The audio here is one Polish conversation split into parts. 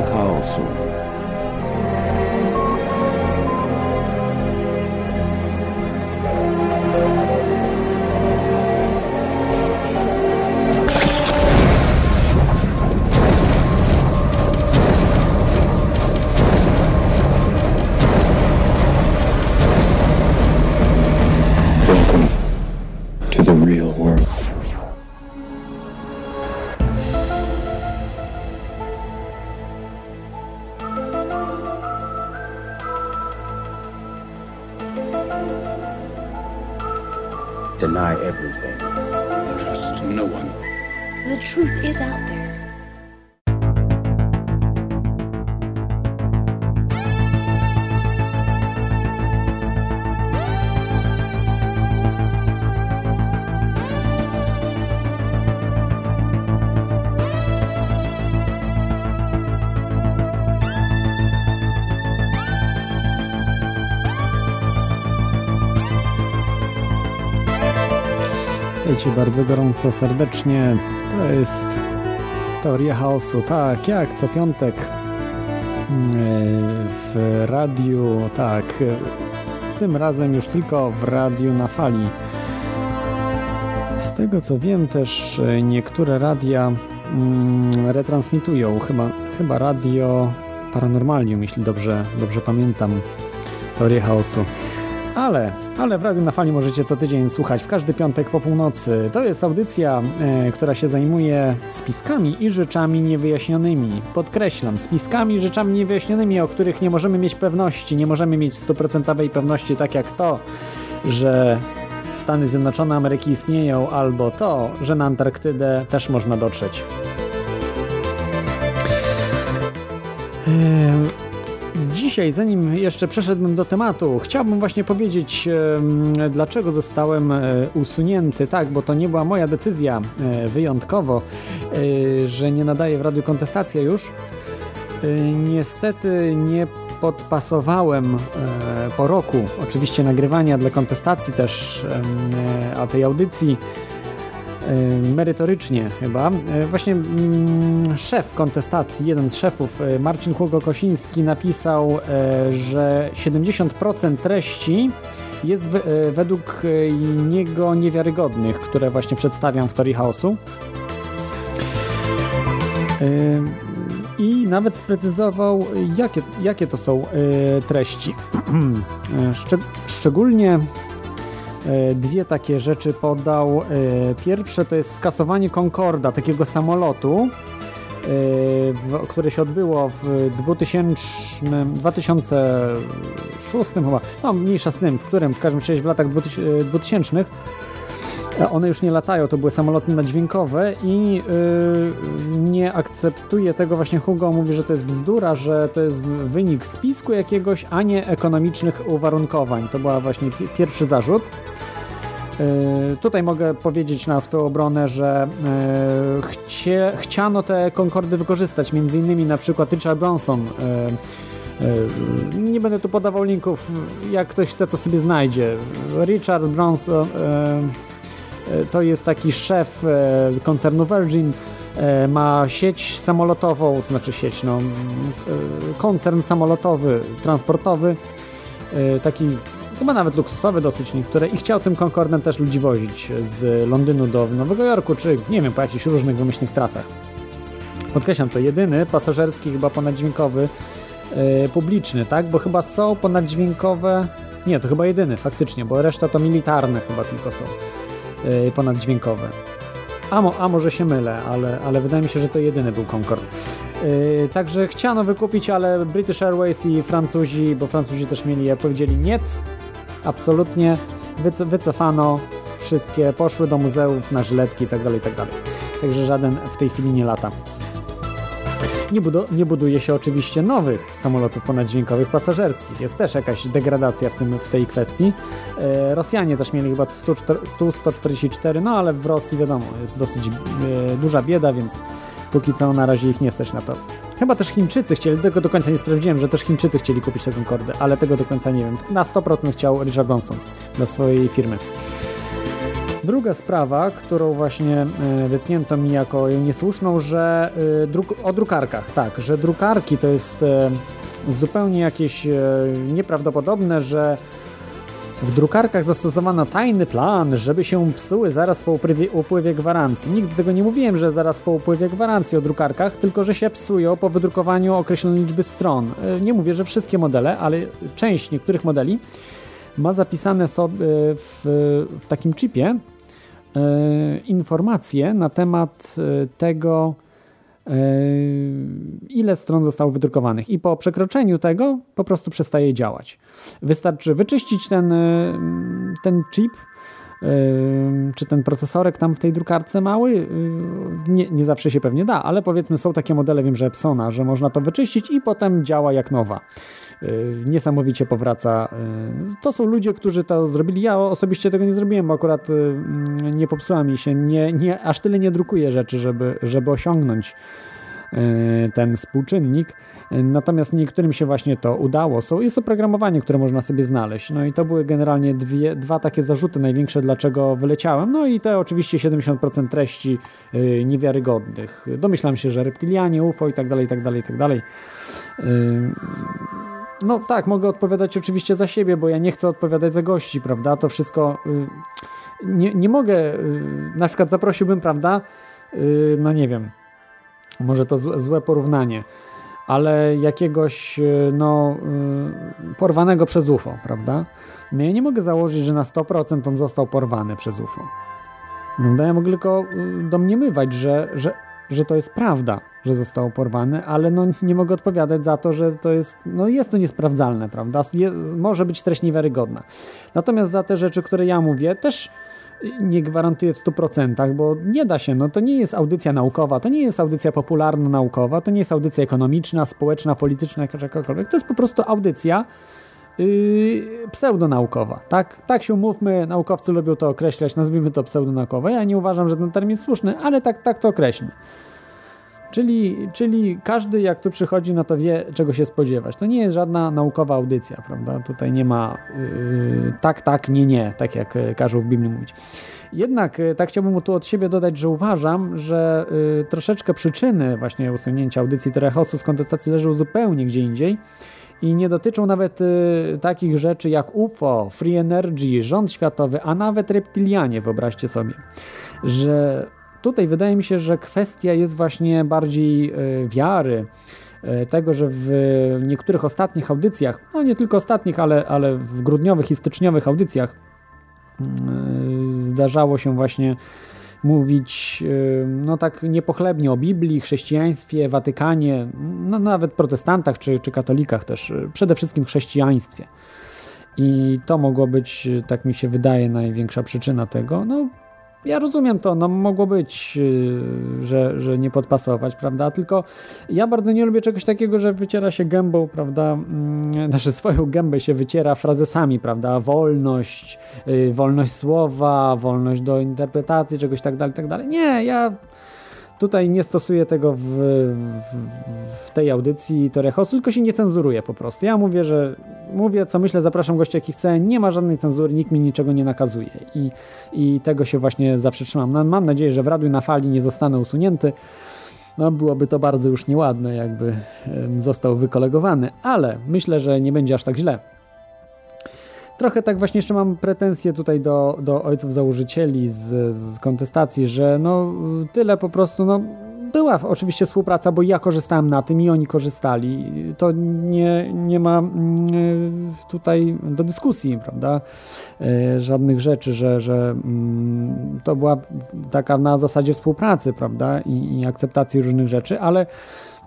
Teoria chaosu. Welcome Bardzo gorąco, serdecznie. To jest Teoria Chaosu. Tak, jak co piątek mm, w radiu, tak, tym razem już tylko w radiu na fali. Z tego co wiem też niektóre radia mm, retransmitują, chyba, chyba radio Paranormalium, jeśli dobrze, dobrze pamiętam, Teorię Chaosu. Ale, ale w Radiu na Fali możecie co tydzień słuchać w każdy piątek po północy. To jest audycja, e, która się zajmuje spiskami i rzeczami niewyjaśnionymi. Podkreślam, spiskami i rzeczami niewyjaśnionymi, o których nie możemy mieć pewności. Nie możemy mieć stuprocentowej pewności, tak jak to, że Stany Zjednoczone Ameryki istnieją, albo to, że na Antarktydę też można dotrzeć. Dzisiaj, zanim jeszcze przeszedłbym do tematu, chciałbym właśnie powiedzieć, dlaczego zostałem e, usunięty. Tak, bo to nie była moja decyzja e, wyjątkowo, e, że nie nadaję w radiu kontestacja już. Niestety nie podpasowałem po roku, oczywiście nagrywania dla kontestacji też, a tej audycji merytorycznie chyba. E, Właśnie mm, szef kontestacji, jeden z szefów, e, Marcin Hugo-Kosiński napisał, że 70% treści jest według niego niewiarygodnych, które właśnie przedstawiam w Teorii Chaosu. I nawet sprecyzował, jakie, jakie to są treści. Szczeg- szczególnie dwie takie rzeczy podał. E, Pierwsze to jest skasowanie Concorda, takiego samolotu, e, które się odbyło w 2000, 2006 chyba, no mniejsza z tym, w którym, w każdym razie w latach 2000, 2000 E, one już nie latają, to były samoloty nadźwiękowe i yy, nie akceptuje tego właśnie Hugo, mówi, że to jest bzdura, że to jest wynik spisku jakiegoś, a nie ekonomicznych uwarunkowań. To była właśnie pi- pierwszy zarzut. Yy, tutaj mogę powiedzieć na swoją obronę, że yy, chcie, chciano te Concordy wykorzystać, między innymi na przykład Richard Bronson. Yy, yy, nie będę tu podawał linków, jak ktoś chce, to sobie znajdzie. Richard Bronson yy, to jest taki szef yy, koncernu Virgin, yy, ma sieć samolotową, to znaczy sieć, no, koncern samolotowy, transportowy, taki chyba nawet luksusowy dosyć niektóre i chciał tym Concordem też ludzi wozić z Londynu do Nowego Jorku, czy nie wiem, po jakichś różnych wymyślnych trasach. Podkreślam, to jedyny pasażerski, chyba ponaddźwiękowy, publiczny, tak? Bo chyba są ponaddźwiękowe. Nie, to chyba jedyny, faktycznie, bo reszta to militarne chyba tylko są ponaddźwiękowe. A, mo, a może się mylę, ale, ale wydaje mi się, że to jedyny był Concorde. Yy, także chciano wykupić, ale British Airways i Francuzi, bo Francuzi też mieli, jak powiedzieli, nie, absolutnie, wyco, wycofano wszystkie, poszły do muzeów na żyletki itd., itd. Także żaden w tej chwili nie lata. Nie, budu nie buduje się oczywiście nowych samolotów ponaddźwiękowych pasażerskich. Jest też jakaś degradacja w, tym, w tej kwestii. E, Rosjanie też mieli chyba Tu-144, no ale w Rosji wiadomo, jest dosyć e, duża bieda, więc póki co na razie ich nie stać na to. Chyba też Chińczycy chcieli, tego do końca nie sprawdziłem, że też Chińczycy chcieli kupić tę Concordę, ale tego do końca nie wiem. Na 100% chciał Richard Branson dla swojej firmy. Druga sprawa, którą właśnie e, wytnięto mi jako niesłuszną, że e, druk o drukarkach, tak, że drukarki to jest e, zupełnie jakieś nieprawdopodobne, że w drukarkach zastosowano tajny plan, żeby się psuły zaraz po upływie, upływie, gwarancji. Nigdy tego nie mówiłem, że zaraz po upływie gwarancji o drukarkach, tylko że się psują po wydrukowaniu określonej liczby stron. Nie mówię, że wszystkie modele, ale część niektórych modeli ma zapisane sobie w, w takim chipie e, informacje na temat e, tego, e, ile stron zostało wydrukowanych i po przekroczeniu tego po prostu przestaje działać. Wystarczy wyczyścić ten, ten chip czy ten procesorek tam w tej drukarce mały, nie, nie zawsze się pewnie da, ale powiedzmy są takie modele, wiem, że Epsona, że można to wyczyścić i potem działa jak nowa. Y, niesamowicie powraca. Y, to są ludzie, którzy to zrobili. Ja osobiście tego nie zrobiłem, bo akurat y, mm, nie popsuła mi się, nie, nie, aż tyle nie drukuję rzeczy, żeby, żeby osiągnąć ten współczynnik. Natomiast niektórym się właśnie to udało. Są, jest oprogramowanie, które można sobie znaleźć. No i to były generalnie dwie, dwa takie zarzuty największe, dlaczego wyleciałem. No i te oczywiście 70% treści niewiarygodnych. Domyślam się, że reptilianie, UFO i tak dalej, i tak dalej, i tak dalej. No tak, mogę odpowiadać oczywiście za siebie, bo ja nie chcę odpowiadać za gości, prawda? To wszystko. Y, nie, nie mogę. Y, na przykład zaprosiłbym, prawda? Y, no nie wiem. Może to złe porównanie, ale jakiegoś no, porwanego przez UFO, prawda? No ja nie mogę założyć, że na 100% on został porwany przez UFO. No, ja mogę tylko domniemywać, że, że, że to jest prawda że zostało porwane, ale no nie mogę odpowiadać za to, że to jest, no jest to niesprawdzalne, prawda? Je, może być treść niewiarygodna. Natomiast za te rzeczy, które ja mówię, też nie gwarantuję w 100%, bo nie da się, no to nie jest audycja naukowa, to nie jest audycja popularno-naukowa, to nie jest audycja ekonomiczna, społeczna, polityczna, jakakolwiek, to jest po prostu audycja yy, pseudonaukowa, tak? Tak się umówmy, naukowcy lubią to określać, nazwijmy to pseudonaukowe, ja nie uważam, że ten termin jest słuszny, ale tak, tak to określmy. Czyli, czyli każdy, jak tu przychodzi, no to wie, czego się spodziewać. To nie jest żadna naukowa audycja, prawda? Tutaj nie ma yy, tak, tak, nie, nie, tak jak y, każą w Biblii mówić. Jednak yy, tak chciałbym tu od siebie dodać, że uważam, że yy, troszeczkę przyczyny właśnie usunięcia audycji Terechosu z kontestacji leżą zupełnie gdzie indziej i nie dotyczą nawet takich rzeczy jak UFO, Free Energy, rząd światowy, a nawet reptilianie, wyobraźcie sobie, że Tutaj wydaje mi się, że kwestia jest właśnie bardziej e, wiary, e, tego, że w niektórych ostatnich audycjach, no nie tylko ostatnich, ale, ale w grudniowych i styczniowych audycjach mm, e, zdarzało się właśnie mówić no tak niepochlebnie o Biblii, chrześcijaństwie, Watykanie, no nawet protestantach czy, czy katolikach też, przede wszystkim chrześcijaństwie. I to mogło być, tak mi się wydaje, największa przyczyna tego. No, ja rozumiem to, no mogło być, yy, że, że nie podpasować, prawda? Tylko ja bardzo nie lubię czegoś takiego, że wyciera się gębą, prawda? Mm, znaczy swoją gębę się wyciera frazesami, prawda? Wolność, yy, wolność słowa, wolność do interpretacji, czegoś tak dalej, tak dalej. Nie, ja Tutaj nie stosuję tego w, w, w tej audycji Torehosu, tylko się nie cenzuruję po prostu. Ja mówię, że mówię co myślę, zapraszam gościa jaki chcę, nie ma żadnej cenzury, nikt mi niczego nie nakazuje i, i tego się właśnie zawsze trzymam. No, mam nadzieję, że w Radiu na Fali nie zostanę usunięty. No, byłoby to bardzo już nieładne, jakby został wykolegowany, ale myślę, że nie będzie aż tak źle trochę tak właśnie jeszcze mam pretensje tutaj do, do ojców założycieli z, z kontestacji, że no tyle po prostu, no była oczywiście współpraca, bo ja korzystałem na tym i oni korzystali. To nie, nie ma mm, tutaj do dyskusji, prawda? E, żadnych rzeczy, że, że mm, to była taka na zasadzie współpracy, prawda? I, i akceptacji różnych rzeczy, ale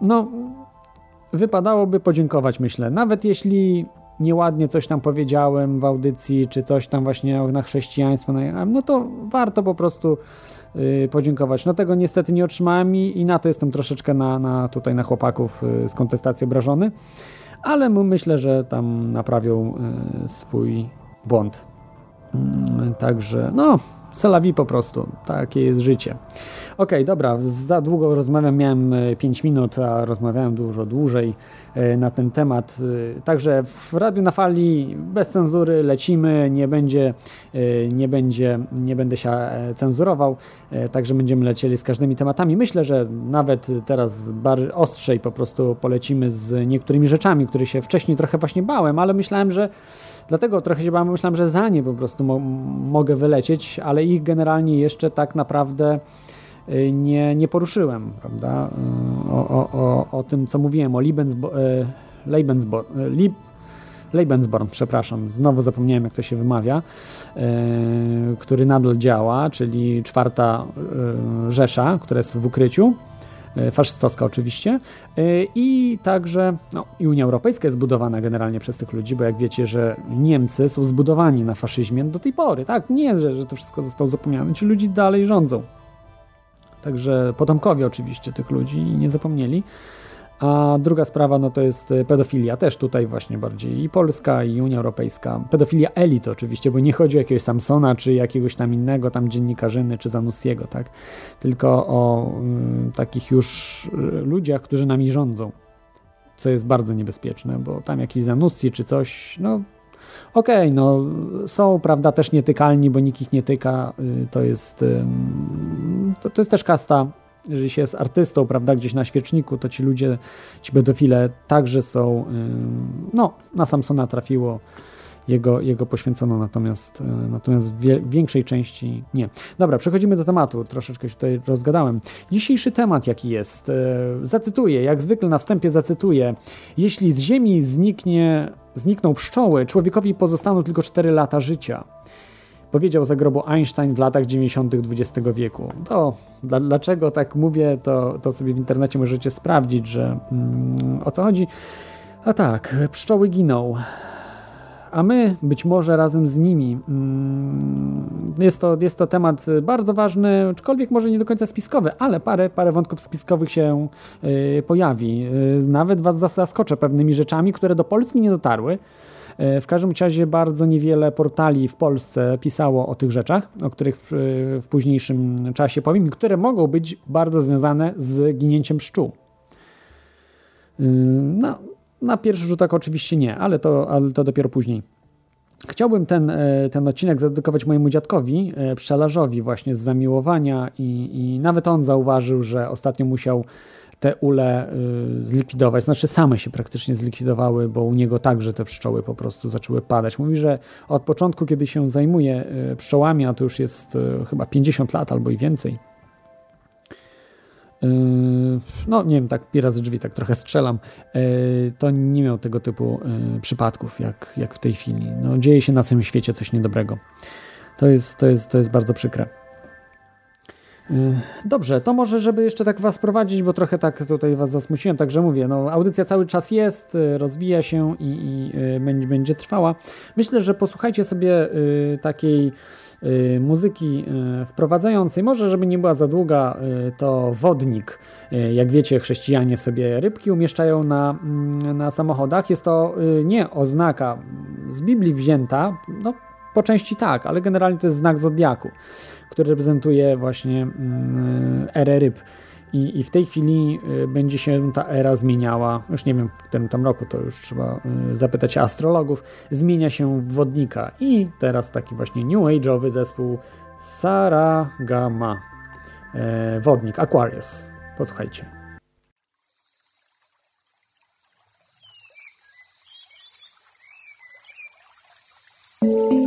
no wypadałoby podziękować, myślę. Nawet jeśli nieładnie coś tam powiedziałem w audycji, czy coś tam właśnie na chrześcijaństwo no to warto po prostu yy, podziękować. No tego niestety nie otrzymałem i, i na to jestem troszeczkę na, na tutaj na chłopaków yy, z kontestacji obrażony, ale myślę, że tam naprawią yy, swój błąd. Mm, także no, Selawi po prostu, takie jest życie. Okej, dobra, za długo rozmawiam, miałem 5 minut, a rozmawiałem dużo dłużej e, na ten temat. E, Także w Radiu na Fali bez cenzury lecimy, nie będzie, e, nie będzie, nie będę się e, cenzurował, e, także będziemy lecieli z każdymi tematami. Myślę, że nawet teraz bar ostrzej po prostu polecimy z niektórymi rzeczami, które się wcześniej trochę właśnie bałem, ale myślałem, że Dlatego trochę się bałem, myślałem, że za nie po prostu mo mogę wylecieć, ale ich generalnie jeszcze tak naprawdę nie, nie poruszyłem, prawda? Y, O, o, o, o tym, co mówiłem, o Libensbo e, Lebensborn, Lib przepraszam, znowu zapomniałem, jak to się wymawia, który nadal działa, czyli czwarta Rzesza, która jest w ukryciu faszystowska oczywiście i także no, i Unia Europejska jest zbudowana generalnie przez tych ludzi, bo jak wiecie, że Niemcy są zbudowani na faszyzmie do tej pory, tak, nie że, że to wszystko zostało zapomniane, ci ludzie dalej rządzą. Także potomkowie oczywiście tych ludzi nie zapomnieli. A druga sprawa no to jest e, pedofilia, też tutaj właśnie bardziej i Polska, i Unia Europejska. Pedofilia elit oczywiście, bo nie chodzi o jakiegoś Samsona, czy jakiegoś tam innego, tam dziennikarzyny, czy Zanussiego, tak? Tylko o y, takich już y, ludziach, którzy nami rządzą, co jest bardzo niebezpieczne, bo tam jakiś Zanussi czy coś, no okej, no są, prawda, też nietykalni, bo nikt ich nie tyka, y, to jest, to, to jest też kasta jeżeli się jest artystą, prawda, gdzieś na świeczniku, to ci ludzie, ci pedofile także są, no, na Samsona trafiło, jego, jego poświęcono, natomiast, y, natomiast w większej części nie. Dobra, przechodzimy do tematu, troszeczkę się tutaj rozgadałem. Dzisiejszy temat jaki jest, y, zacytuję, jak zwykle na wstępie zacytuję, jeśli z ziemi zniknie, znikną pszczoły, człowiekowi pozostaną tylko 4 lata życia powiedział za grobu Einstein w latach 90. XX wieku. To dla, dlaczego tak mówię, to, to sobie w internecie możecie sprawdzić, że mm, o co chodzi. A tak, pszczoły giną. A my być może razem z nimi. Mm, Jest to, jest to temat bardzo ważny, aczkolwiek może nie do końca spiskowy, ale parę, parę wątków spiskowych się y, pojawi. Y, nawet Was zaskoczę pewnymi rzeczami, które do Polski nie dotarły. E, W każdym razie bardzo niewiele portali w Polsce pisało o tych rzeczach, o których w, w późniejszym czasie powiem, które mogą być bardzo związane z ginięciem pszczół. No, na pierwszy rzut oka oczywiście nie, ale to, ale to dopiero później. Chciałbym ten, e, ten odcinek zadedykować mojemu dziadkowi, e, pszczelarzowi właśnie z zamiłowania i, i nawet on zauważył, że ostatnio musiał te ule y, zlikwidować. Znaczy same się praktycznie zlikwidowały, bo u niego także te pszczoły po prostu zaczęły padać. Mówi, że od początku, kiedy się zajmuje pszczołami, a to już jest y, chyba 50 lat albo i więcej, no nie wiem, tak razy drzwi tak trochę strzelam, y, to nie miał tego typu y, przypadków jak, jak w tej chwili. No, dzieje się na całym świecie coś niedobrego. To jest, to jest, to jest bardzo przykre. Dobrze, to może, żeby jeszcze tak Was prowadzić, bo trochę tak tutaj Was zasmuciłem, także mówię, no audycja cały czas jest, rozwija się i, i będzie, będzie trwała. Myślę, że posłuchajcie sobie takiej muzyki y, wprowadzającej, może żeby nie była za długa, y, to wodnik. Y, Jak wiecie, chrześcijanie sobie rybki umieszczają na, mm, na samochodach. Jest to y, nie oznaka z Biblii wzięta, no po części tak, ale generalnie to jest znak zodiaku który reprezentuje właśnie mm, erę ryb. I, I, w tej chwili y, będzie się ta era zmieniała, już nie wiem, w tym tam roku to już trzeba y, zapytać astrologów, zmienia się wodnika. I teraz taki właśnie new age'owy zespół Saragama. E, Wodnik, Aquarius. Posłuchajcie. thank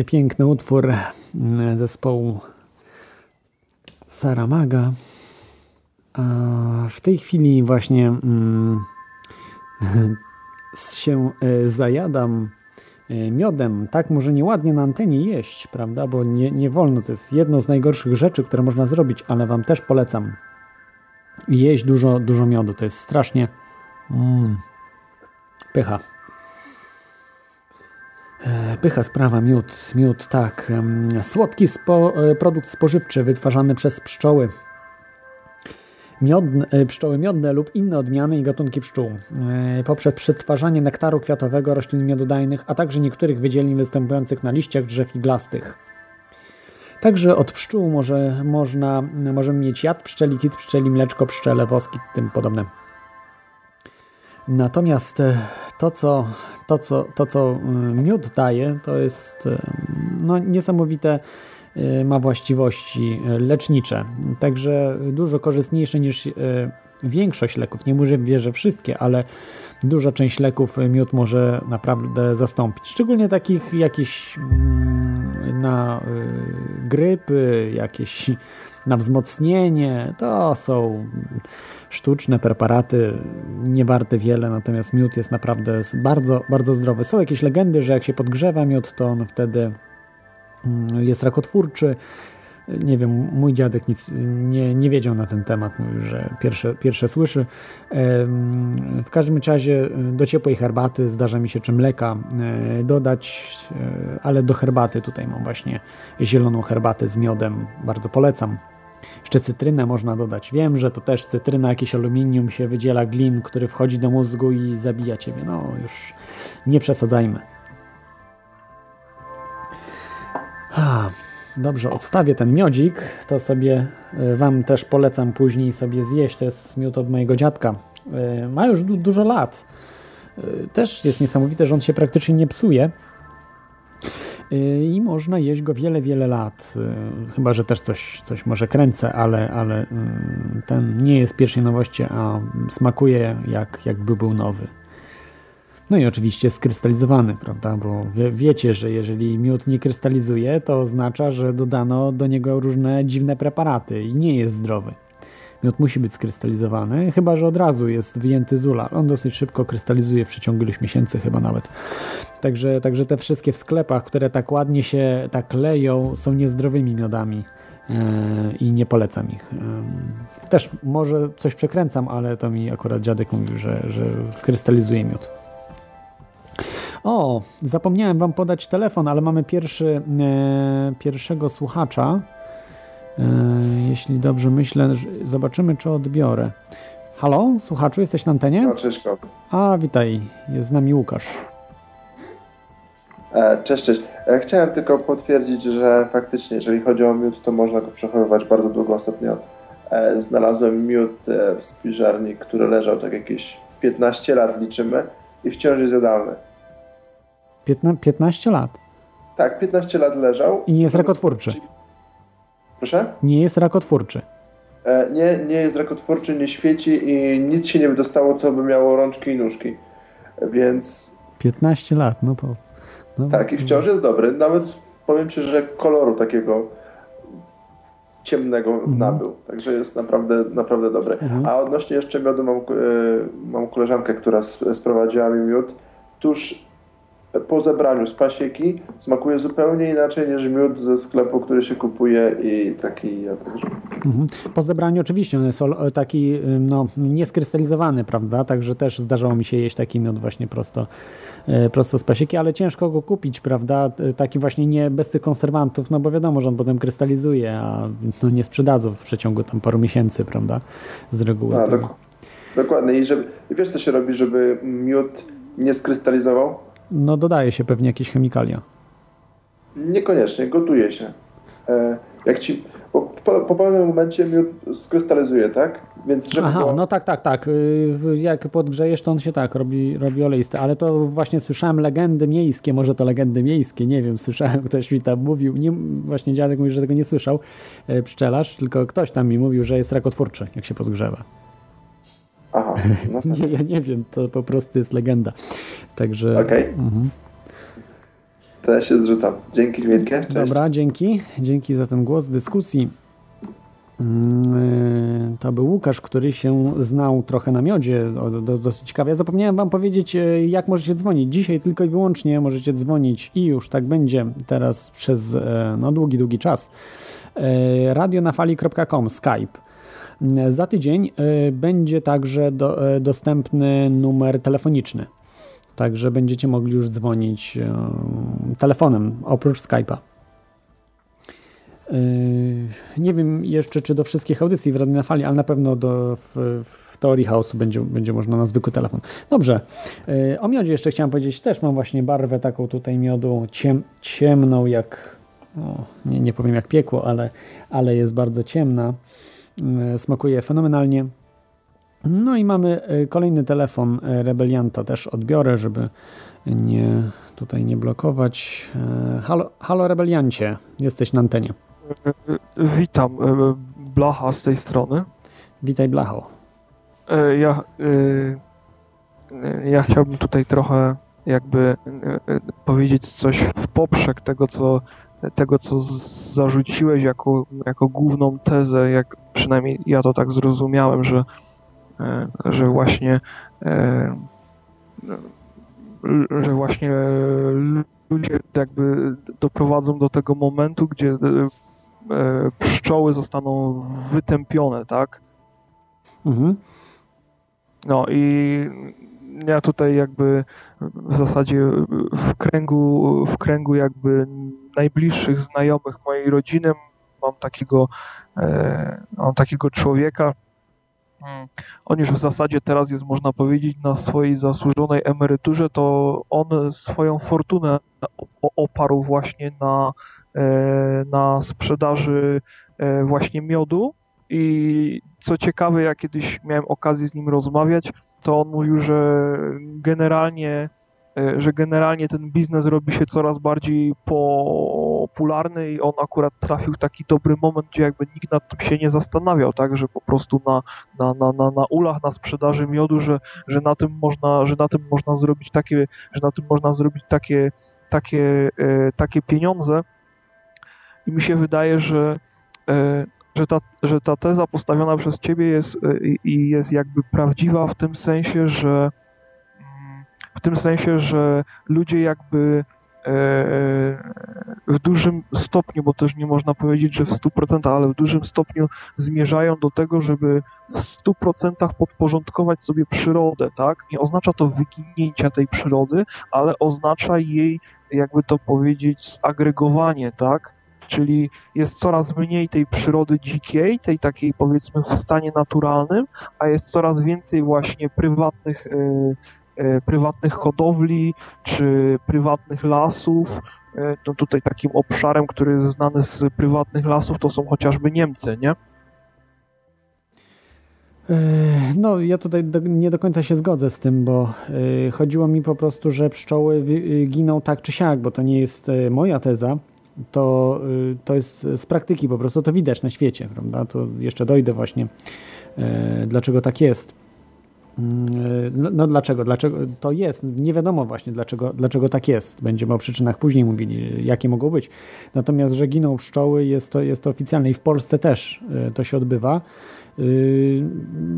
Piękny, piękny utwór mm, zespołu Saramaga. W tej chwili właśnie mm, się e, zajadam e, miodem. Tak może nieładnie na antenie jeść, prawda? Bo nie, nie wolno. To jest jedno z najgorszych rzeczy, które można zrobić, ale Wam też polecam jeść dużo, dużo miodu. To jest strasznie mm, pycha. E, pycha sprawa, miód, miód, tak. Słodki spo, produkt spożywczy wytwarzany przez pszczoły miodne, e, pszczoły miodne lub inne odmiany i gatunki pszczół e, poprzez przetwarzanie nektaru kwiatowego roślin miododajnych, a także niektórych wydzielin występujących na liściach drzew iglastych. Także od pszczół może, można, możemy mieć jad pszczeli, kit pszczeli, mleczko pszczele, woski tym podobne. Natomiast e, to, co, to, co, to, co miód daje, to jest no, niesamowite ma właściwości lecznicze, także dużo korzystniejsze niż większość leków. Nie mówię, że wszystkie, ale duża część leków miód może naprawdę zastąpić. Szczególnie takich jakichś mm, na grypy, jakieś na wzmocnienie. To są sztuczne preparaty, nie warte wiele, natomiast miód jest naprawdę bardzo, bardzo zdrowy. Są jakieś legendy, że jak się podgrzewa miód, to on wtedy Mm, jest rakotwórczy. Nie wiem, mój dziadek nic nie, nie wiedział na ten temat, mówił, że pierwsze, pierwsze słyszy. W każdym razie e, do ciepłej herbaty zdarza mi się czy mleka e, dodać, e, ale do herbaty tutaj mam właśnie zieloną herbatę z miodem, bardzo polecam. Jeszcze cytrynę można dodać. Wiem, że to też cytryna, jakieś aluminium się wydziela glin, który wchodzi do mózgu i zabija ciebie. No już nie przesadzajmy. Dobrze, odstawię ten miodzik, to sobie e, Wam też polecam później sobie zjeść. To jest miód od mojego dziadka. E, ma już du dużo lat. E, też jest niesamowite, że on się praktycznie nie psuje. I można jeść go wiele, wiele lat. Chyba, że też coś, coś może kręcę, ale, ale mm, ten nie jest pierwszej nowości, a smakuje jak, jakby był nowy. No i oczywiście skrystalizowany, prawda? Bo wie, wiecie, że jeżeli miód nie krystalizuje, to oznacza, że dodano do niego różne dziwne preparaty i nie jest zdrowy. Miód musi być skrystalizowany, chyba że od razu jest wyjęty z ula. On dosyć szybko krystalizuje w przeciągu iluś miesięcy chyba nawet. Także, także te wszystkie w sklepach, które tak ładnie się tak leją, są niezdrowymi miodami yy, i nie polecam ich. Yy, też może coś przekręcam, ale to mi akurat dziadek mówił, że, że krystalizuje miód. O, zapomniałem Wam podać telefon, ale mamy pierwszy, e, pierwszego słuchacza. E, jeśli dobrze myślę, zobaczymy, czy odbiorę. Halo, słuchaczu, jesteś na antenie? No, cześć. A, witaj, jest z nami Łukasz. E, cześć, cześć. E, chciałem tylko potwierdzić, że faktycznie, jeżeli chodzi o miód, to można go przechowywać bardzo długo. Ostatnio e, znalazłem miód w spiżarni, który leżał tak jakieś 15 lat, liczymy, i wciąż jest jadalny. 15 lat. Tak, 15 lat leżał. I nie jest rakotwórczy. Proszę? Nie jest rakotwórczy. E, nie, nie jest rakotwórczy, nie świeci i nic się nie dostało, co by miało rączki i nóżki. Więc. 15 lat, no po. No, tak, i wciąż jest dobry. Nawet powiem Ci, że koloru takiego ciemnego mhm. nabył. Także jest naprawdę, naprawdę dobry. Mhm. A odnośnie jeszcze miodu, mam, e, mam koleżankę, która sprowadziła mi miód tuż po zebraniu z pasieki smakuje zupełnie inaczej niż miód ze sklepu, który się kupuje i taki ja także. Mhm. Po zebraniu oczywiście on jest taki no, nieskrystalizowany, prawda? Także też zdarzało mi się jeść taki miód właśnie prosto, e, prosto z pasieki, ale ciężko go kupić, prawda? Taki właśnie nie bez tych konserwantów, no bo wiadomo, że on potem krystalizuje, a no, nie sprzedadzą w przeciągu tam paru miesięcy, prawda? Z reguły. A, dok dokładnie. I, żeby, I wiesz, co się robi, żeby miód nie skrystalizował? No dodaje się pewnie jakieś chemikalia. Niekoniecznie, gotuje się. E, jak ci, po, po pewnym momencie miód skrystalizuje, tak? Więc żeby Aha, było... no tak, tak, tak. Y, jak podgrzejesz, to on się tak robi, robi oleisty. Ale to właśnie słyszałem legendy miejskie, może to legendy miejskie, nie wiem, słyszałem, ktoś mi tam mówił, nie, właśnie dziadek mówi, że tego nie słyszał, e, pszczelarz, tylko ktoś tam mi mówił, że jest rakotwórczy, jak się podgrzewa. Aha. No tak. nie, ja nie wiem, to po prostu jest legenda. Także. Okay. Mhm. To ja się zrzucam. Dzięki wielkie. Cześć. Dobra, dzięki. Dzięki za ten głos dyskusji. Mm, To był Łukasz, który się znał trochę na miodzie, dosyć ciekawie. Ja zapomniałem Wam powiedzieć, e, jak możecie dzwonić. Dzisiaj tylko i wyłącznie możecie dzwonić i już tak będzie teraz przez e, no, długi, długi czas. E, radionafali.com, Skype. Za tydzień e, będzie także do, e, dostępny numer telefoniczny. Także będziecie mogli już dzwonić e, telefonem oprócz Skype'a. Nie wiem jeszcze, czy do wszystkich audycji w Radiu na Fali, ale na pewno do, w, w teorii chaosu będzie, będzie można na zwykły telefon. Dobrze. O miodzie jeszcze chciałem powiedzieć. Też mam właśnie barwę taką tutaj miodu ciem, ciemną, jak o, nie, nie powiem jak piekło, ale, ale jest bardzo ciemna. Yy, Smakuje fenomenalnie. No i mamy yy, kolejny telefon yy, Rebelianta. Też odbiorę, żeby nie tutaj nie blokować. Halo, halo Rebeliancie, jesteś na antenie. Witam, e, Blacha z tej strony. Witaj Blacho. E, Ja, e, ja chciałbym tutaj trochę jakby e, e, powiedzieć coś w poprzek tego, co, tego, co zarzuciłeś jako, jako główną tezę, jak przynajmniej ja to tak zrozumiałem, że, e, że właśnie e, że właśnie ludzie jakby doprowadzą do tego momentu, gdzie e, pszczoły zostaną wytępione, tak? Mhm. No i ja tutaj jakby w zasadzie w kręgu, w kręgu jakby najbliższych znajomych mojej rodziny mam takiego, e, mam takiego człowieka. Mm, On już w zasadzie teraz jest, można powiedzieć, na swojej zasłużonej emeryturze, to on swoją fortunę oparł właśnie na, e, na sprzedaży e, właśnie miodu. I co ciekawe, ja kiedyś miałem okazję z nim rozmawiać, to on mówił, że generalnie, że generalnie ten biznes robi się coraz bardziej popularny i on akurat trafił w taki dobry moment, gdzie jakby nikt nad tym się nie zastanawiał, tak, że po prostu na, na, na, na, na ulach, na sprzedaży miodu, że, że na tym można, że na tym można zrobić takie, że na tym można zrobić takie, takie, e, takie pieniądze. I mi się wydaje, że e, że ta, że ta teza postawiona przez ciebie jest e, jest jakby prawdziwa w tym sensie, że w tym sensie, że ludzie jakby e, w dużym stopniu, bo też nie można powiedzieć, że w 100%, ale w dużym stopniu zmierzają do tego, żeby w 100% podporządkować sobie przyrodę, tak? Nie oznacza to wyginięcia tej przyrody, ale oznacza jej, jakby to powiedzieć, zagregowanie, tak? czyli jest coraz mniej tej przyrody dzikiej, tej takiej powiedzmy w stanie naturalnym, a jest coraz więcej właśnie prywatnych, e, e, prywatnych hodowli czy prywatnych lasów. E, No tutaj takim obszarem, który jest znany z prywatnych lasów, to są chociażby Niemcy, nie? Yy, No, ja tutaj do, nie do końca się zgodzę z tym, bo yy, chodziło mi po prostu, że pszczoły yy, giną tak czy siak, bo to nie jest yy, moja teza, to, to jest z praktyki po prostu, to widać na świecie, prawda? To jeszcze dojdę właśnie, dlaczego tak jest. Yy, No, no dlaczego? Dlaczego to jest? Nie wiadomo właśnie, dlaczego, dlaczego tak jest. Będziemy o przyczynach później mówili, jakie mogą być. Natomiast, że giną pszczoły, jest to, jest to oficjalne i w Polsce też yy, to się odbywa. Yy,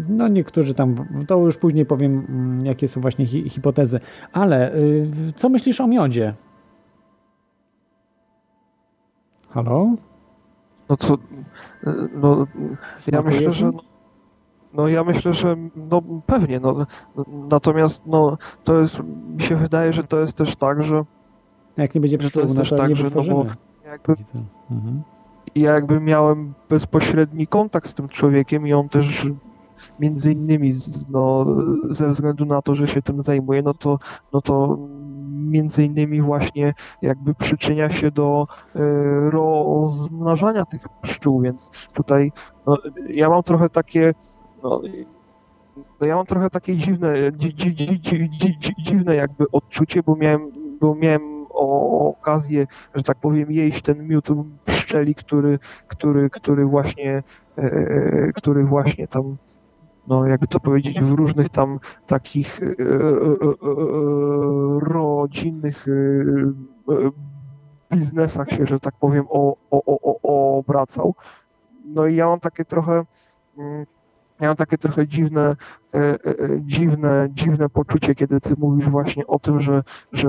No, niektórzy tam, to już później powiem, mm, jakie są właśnie hi hipotezy. Ale co myślisz o miodzie? Halo? No co, no ja myślę, że no, ja myślę, że no pewnie, no, natomiast no to jest, mi się wydaje, że to jest też tak, że Jak nie będzie jest no też to tak, nie że no bo jakby. Mhm. ja jakby miałem bezpośredni kontakt z tym człowiekiem i on też między innymi z, no, ze względu na to, że się tym zajmuje, no to, no to między innymi właśnie jakby przyczynia się do e, rozmnażania tych pszczół, więc tutaj no, ja mam trochę takie no, no ja mam trochę takie dziwne, dzi, dzi, dzi, dzi, dzi, dzi, dziwne jakby odczucie, bo miałem, bo miałem o, okazję, że tak powiem, jeść ten miód pszczeli, który, który, który właśnie, e, który właśnie tam no jakby to powiedzieć, w różnych tam takich e, e, e, rodzinnych biznesach się, że tak powiem, o, o, o, o, obracał. No i ja mam takie trochę mm, mam takie trochę dziwne, dziwne, dziwne poczucie, kiedy ty mówisz właśnie o tym, że, że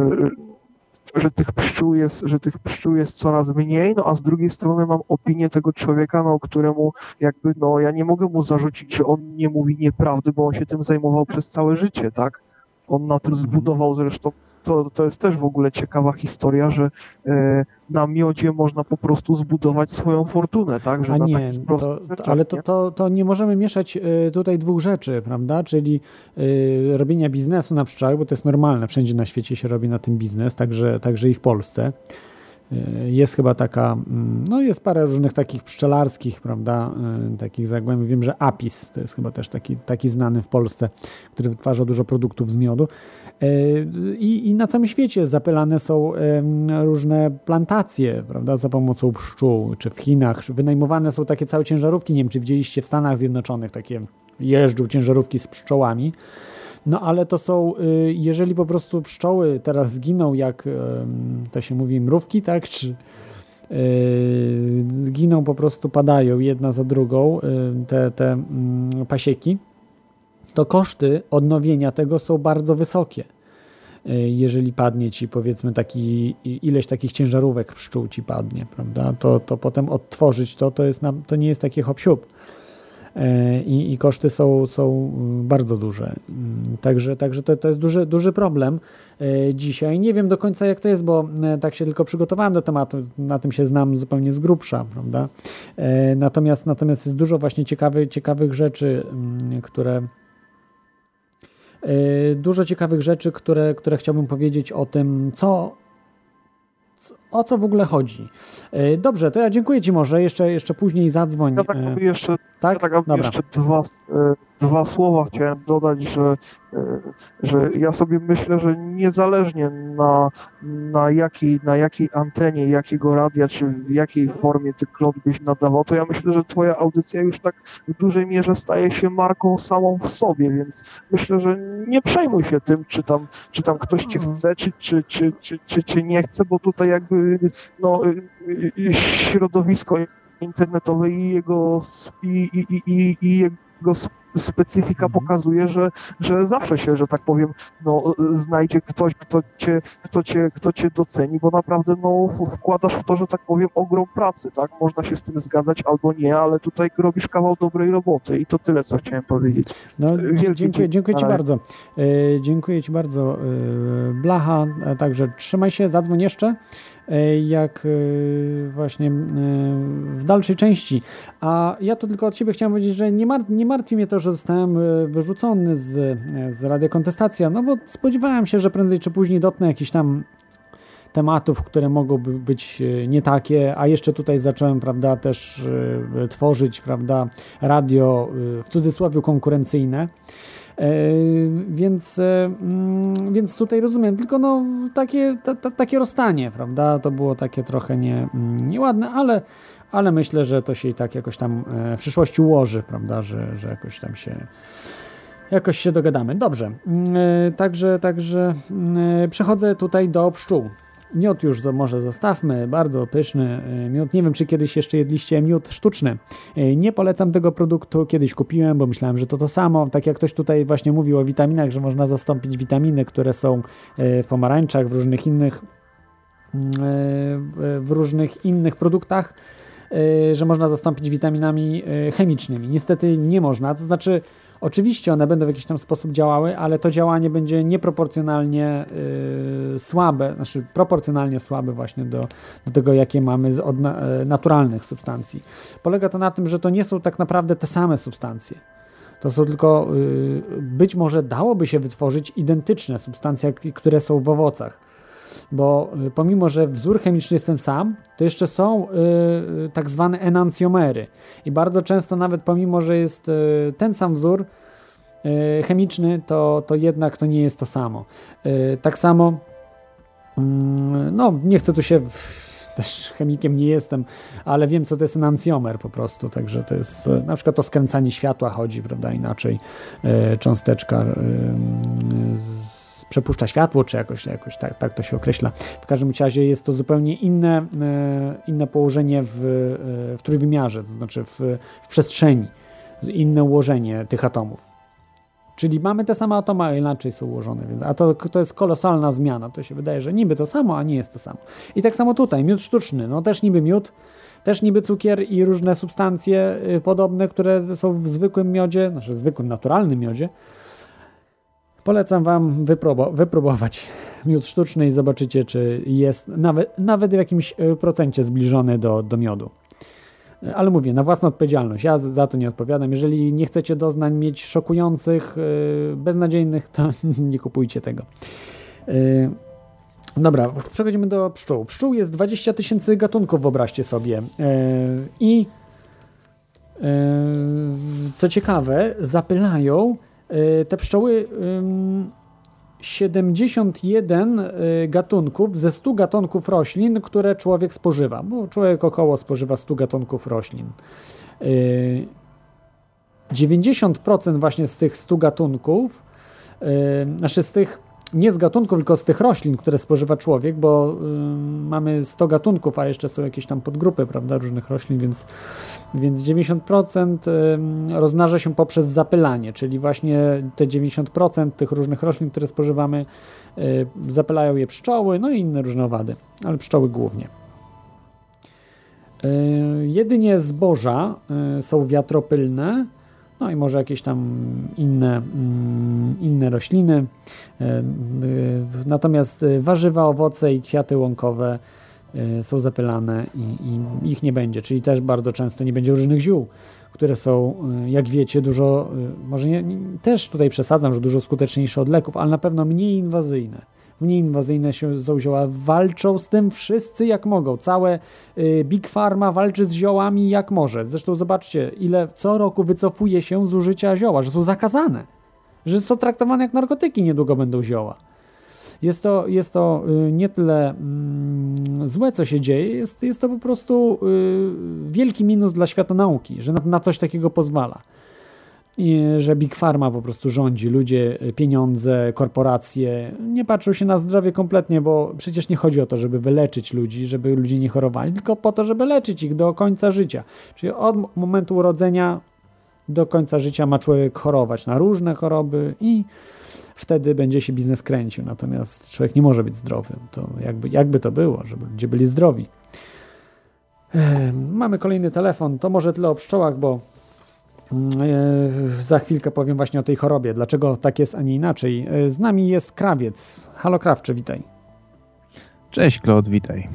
że tych pszczół jest, że tych pszczół jest coraz mniej, no a z drugiej strony mam opinię tego człowieka, no któremu jakby, no ja nie mogę mu zarzucić, że on nie mówi nieprawdy, bo on się tym zajmował przez całe życie, tak? On na tym zbudował zresztą to, to jest też w ogóle ciekawa historia, że e, na miodzie można po prostu zbudować swoją fortunę, tak? Że A nie, to, ale to, to, to nie możemy mieszać e, tutaj dwóch rzeczy, prawda? Czyli y, robienia biznesu na pszczołach, bo to jest normalne, wszędzie na świecie się robi na tym biznes, także, także i w Polsce. Y, jest chyba taka, mm, no jest parę różnych takich pszczelarskich, prawda, y, takich zagłębień. Wiem, że Apis to jest chyba też taki, taki znany w Polsce, który wytwarza dużo produktów z miodu. Y, I, I, na całym świecie zapylane są różne plantacje, prawda, za pomocą pszczół, czy w Chinach. Wynajmowane są takie całe ciężarówki, nie wiem, czy widzieliście w Stanach Zjednoczonych takie jeżdżą ciężarówki z pszczołami. No ale to są, y, jeżeli po prostu pszczoły teraz zginą, jak to się mówi, mrówki, tak? Czy y, giną, po prostu padają jedna za drugą y, te, te mm, pasieki, to koszty odnowienia tego są bardzo wysokie. Jeżeli padnie ci powiedzmy taki, ileś takich ciężarówek pszczół ci padnie, prawda, to, to potem odtworzyć to, to, jest to nie jest takie hop -siup. E, i, i koszty są, są bardzo duże. Mm, także, także to, to jest duży, duży problem e, dzisiaj. Nie wiem do końca jak to jest, bo e, tak się tylko przygotowałem do tematu, na tym się znam zupełnie z grubsza, prawda? Natomiast, natomiast jest dużo właśnie ciekawych, ciekawych rzeczy, mm, które dużo ciekawych rzeczy, które, które chciałbym powiedzieć o tym, co o co w ogóle chodzi. Dobrze, to ja dziękuję Ci może, jeszcze, jeszcze później zadzwoń. Ja tak jeszcze tak? Ja tak Dobra. jeszcze dwa, e, dwa słowa chciałem dodać, że, e, że ja sobie myślę, że niezależnie na, na, jakiej, na jakiej antenie, jakiego radia, czy w jakiej formie ty klot byś nadawał, to ja myślę, że twoja audycja już tak w dużej mierze staje się marką samą w sobie, więc myślę, że nie przejmuj się tym, czy tam, czy tam ktoś cię mhm. chce, czy, czy, czy, czy, czy, czy nie chce, bo tutaj jakby no, środowisko internetowe i jego, i, i, i, i jego specyfika mhm. pokazuje, że, że zawsze się, że tak powiem, no, znajdzie ktoś, kto cię, kto, cię, kto cię doceni, bo naprawdę no, wkładasz w to, że tak powiem, ogrom pracy, tak? Można się z tym zgadzać albo nie, ale tutaj robisz kawał dobrej roboty i to tyle, co chciałem powiedzieć. No, dziękuję, dziękuję Ci bardzo. Dziękuję Ci bardzo. E, Blacha, także trzymaj się, zadzwoń jeszcze. E, jak e, właśnie e, w dalszej części. A ja tu tylko od siebie chciałem powiedzieć, że nie, mar nie martwi mnie to, że zostałem wyrzucony z, z Radia Kontestacja, no bo spodziewałem się, że prędzej czy później dotknę jakiś tam tematów, które mogłyby być nie takie, a jeszcze tutaj zacząłem, prawda, też tworzyć, prawda, radio w cudzysłowie konkurencyjne. E, więc, e, mm, więc tutaj rozumiem, tylko no takie, ta, ta, takie rozstanie, prawda? To było takie trochę nie, mm, nieładne, ale, ale myślę, że to się i tak jakoś tam e, w przyszłości ułoży, prawda? Że, że jakoś tam się jakoś się dogadamy. Dobrze, mm, także, także przechodzę tutaj do pszczół. Miód już może zostawmy, bardzo pyszny e, miód. Nie wiem, czy kiedyś jeszcze jedliście miód sztuczny. E, nie polecam tego produktu, kiedyś kupiłem, bo myślałem, że to to samo. Tak jak ktoś tutaj właśnie mówił o witaminach, że można zastąpić witaminy, które są e, w pomarańczach, w różnych innych w różnych innych produktach, że można zastąpić witaminami chemicznymi. Niestety nie można, to znaczy Oczywiście one będą w jakiś tam sposób działały, ale to działanie będzie nieproporcjonalnie yy, słabe, znaczy proporcjonalnie słabe właśnie do, do tego, jakie mamy od na, yy, naturalnych substancji. Polega to na tym, że to nie są tak naprawdę te same substancje. To są tylko, yy, być może dałoby się wytworzyć identyczne substancje, które są w owocach bo y, pomimo, że wzór chemiczny jest ten sam, to jeszcze są y, tak zwane enancjomery. I bardzo często, nawet pomimo, że jest y, ten sam wzór y, chemiczny, to, to jednak to nie jest to samo. Y, tak samo, mm, no nie chcę tu się w, też chemikiem nie jestem, ale wiem, co to jest enancjomer po prostu, także to jest, na przykład to skręcanie światła chodzi, prawda, inaczej cząsteczka z, przepuszcza światło, czy jakoś, jakoś tak, tak to się określa. W każdym razie jest to zupełnie inne, e, inne położenie w, e, w trójwymiarze, to znaczy w, w przestrzeni, inne ułożenie tych atomów. Czyli mamy te same atomy, a inaczej są ułożone, więc, a to, to jest kolosalna zmiana. To się wydaje, że niby to samo, a nie jest to samo. I tak samo tutaj, miód sztuczny, no też niby miód, też niby cukier i różne substancje y, podobne, które są w zwykłym miodzie, znaczy zwykłym, naturalnym miodzie. Polecam Wam wypróbować miód sztuczny i zobaczycie, czy jest nawet, nawet w jakimś y, procencie zbliżony do, do miodu. Ale mówię, na własną odpowiedzialność. Ja za to nie odpowiadam. Jeżeli nie chcecie doznań mieć szokujących, yy, beznadziejnych, to nie kupujcie tego. Dobra, przechodzimy do pszczół. Pszczół jest 20 tysięcy gatunków, wyobraźcie sobie. I co ciekawe, zapylają te pszczoły. Yy, 71 y, gatunków ze 100 gatunków roślin, które człowiek spożywa, bo człowiek około spożywa 100 gatunków roślin. 90% y, właśnie z tych 100 gatunków, znaczy z tych nie z gatunków, tylko z tych roślin, które spożywa człowiek, bo y, mamy 100 gatunków, a jeszcze są jakieś tam podgrupy, prawda, różnych roślin, więc, więc 90% y, rozmnaża się poprzez zapylanie, czyli właśnie te 90% tych różnych roślin, które spożywamy, y, zapylają je pszczoły, no i inne różne owady, ale pszczoły głównie. Jedynie zboża są wiatropylne, no i może jakieś tam inne, mm, inne rośliny. E, e, natomiast warzywa, owoce i kwiaty łąkowe e, są zapylane i, i, ich nie będzie, czyli też bardzo często nie będzie różnych ziół, które są, jak wiecie, dużo, może nie, też tutaj przesadzam, że dużo skuteczniejsze od leków, ale na pewno mniej inwazyjne mniej inwazyjne się są zioła. Walczą z tym wszyscy jak mogą. Całe y, Big Pharma walczy z ziołami jak może. Zresztą zobaczcie, ile co roku wycofuje się z użycia zioła, że są zakazane. Że są traktowane jak narkotyki, niedługo będą zioła. Jest to, jest to y, nie tyle mm, złe, co się dzieje, jest, jest to po prostu y, wielki minus dla świata nauki, że na, na coś takiego pozwala że Big Pharma po prostu rządzi, ludzie, e, pieniądze, korporacje nie patrzą się na zdrowie kompletnie, bo przecież nie chodzi o to, żeby wyleczyć ludzi, żeby ludzie nie chorowali, tylko po to, żeby leczyć ich do końca życia. Czyli od momentu urodzenia do końca życia ma człowiek chorować na różne choroby i wtedy będzie się biznes kręcił. Natomiast człowiek nie może być zdrowy. To jakby, jakby to było, żeby ludzie byli zdrowi. Mamy kolejny telefon. To może tyle o pszczołach, bo za chwilkę powiem właśnie o tej chorobie. Dlaczego tak jest, a nie inaczej. E, z nami jest krawiec. Halo krawcze, witaj. Cześć Klod, witaj.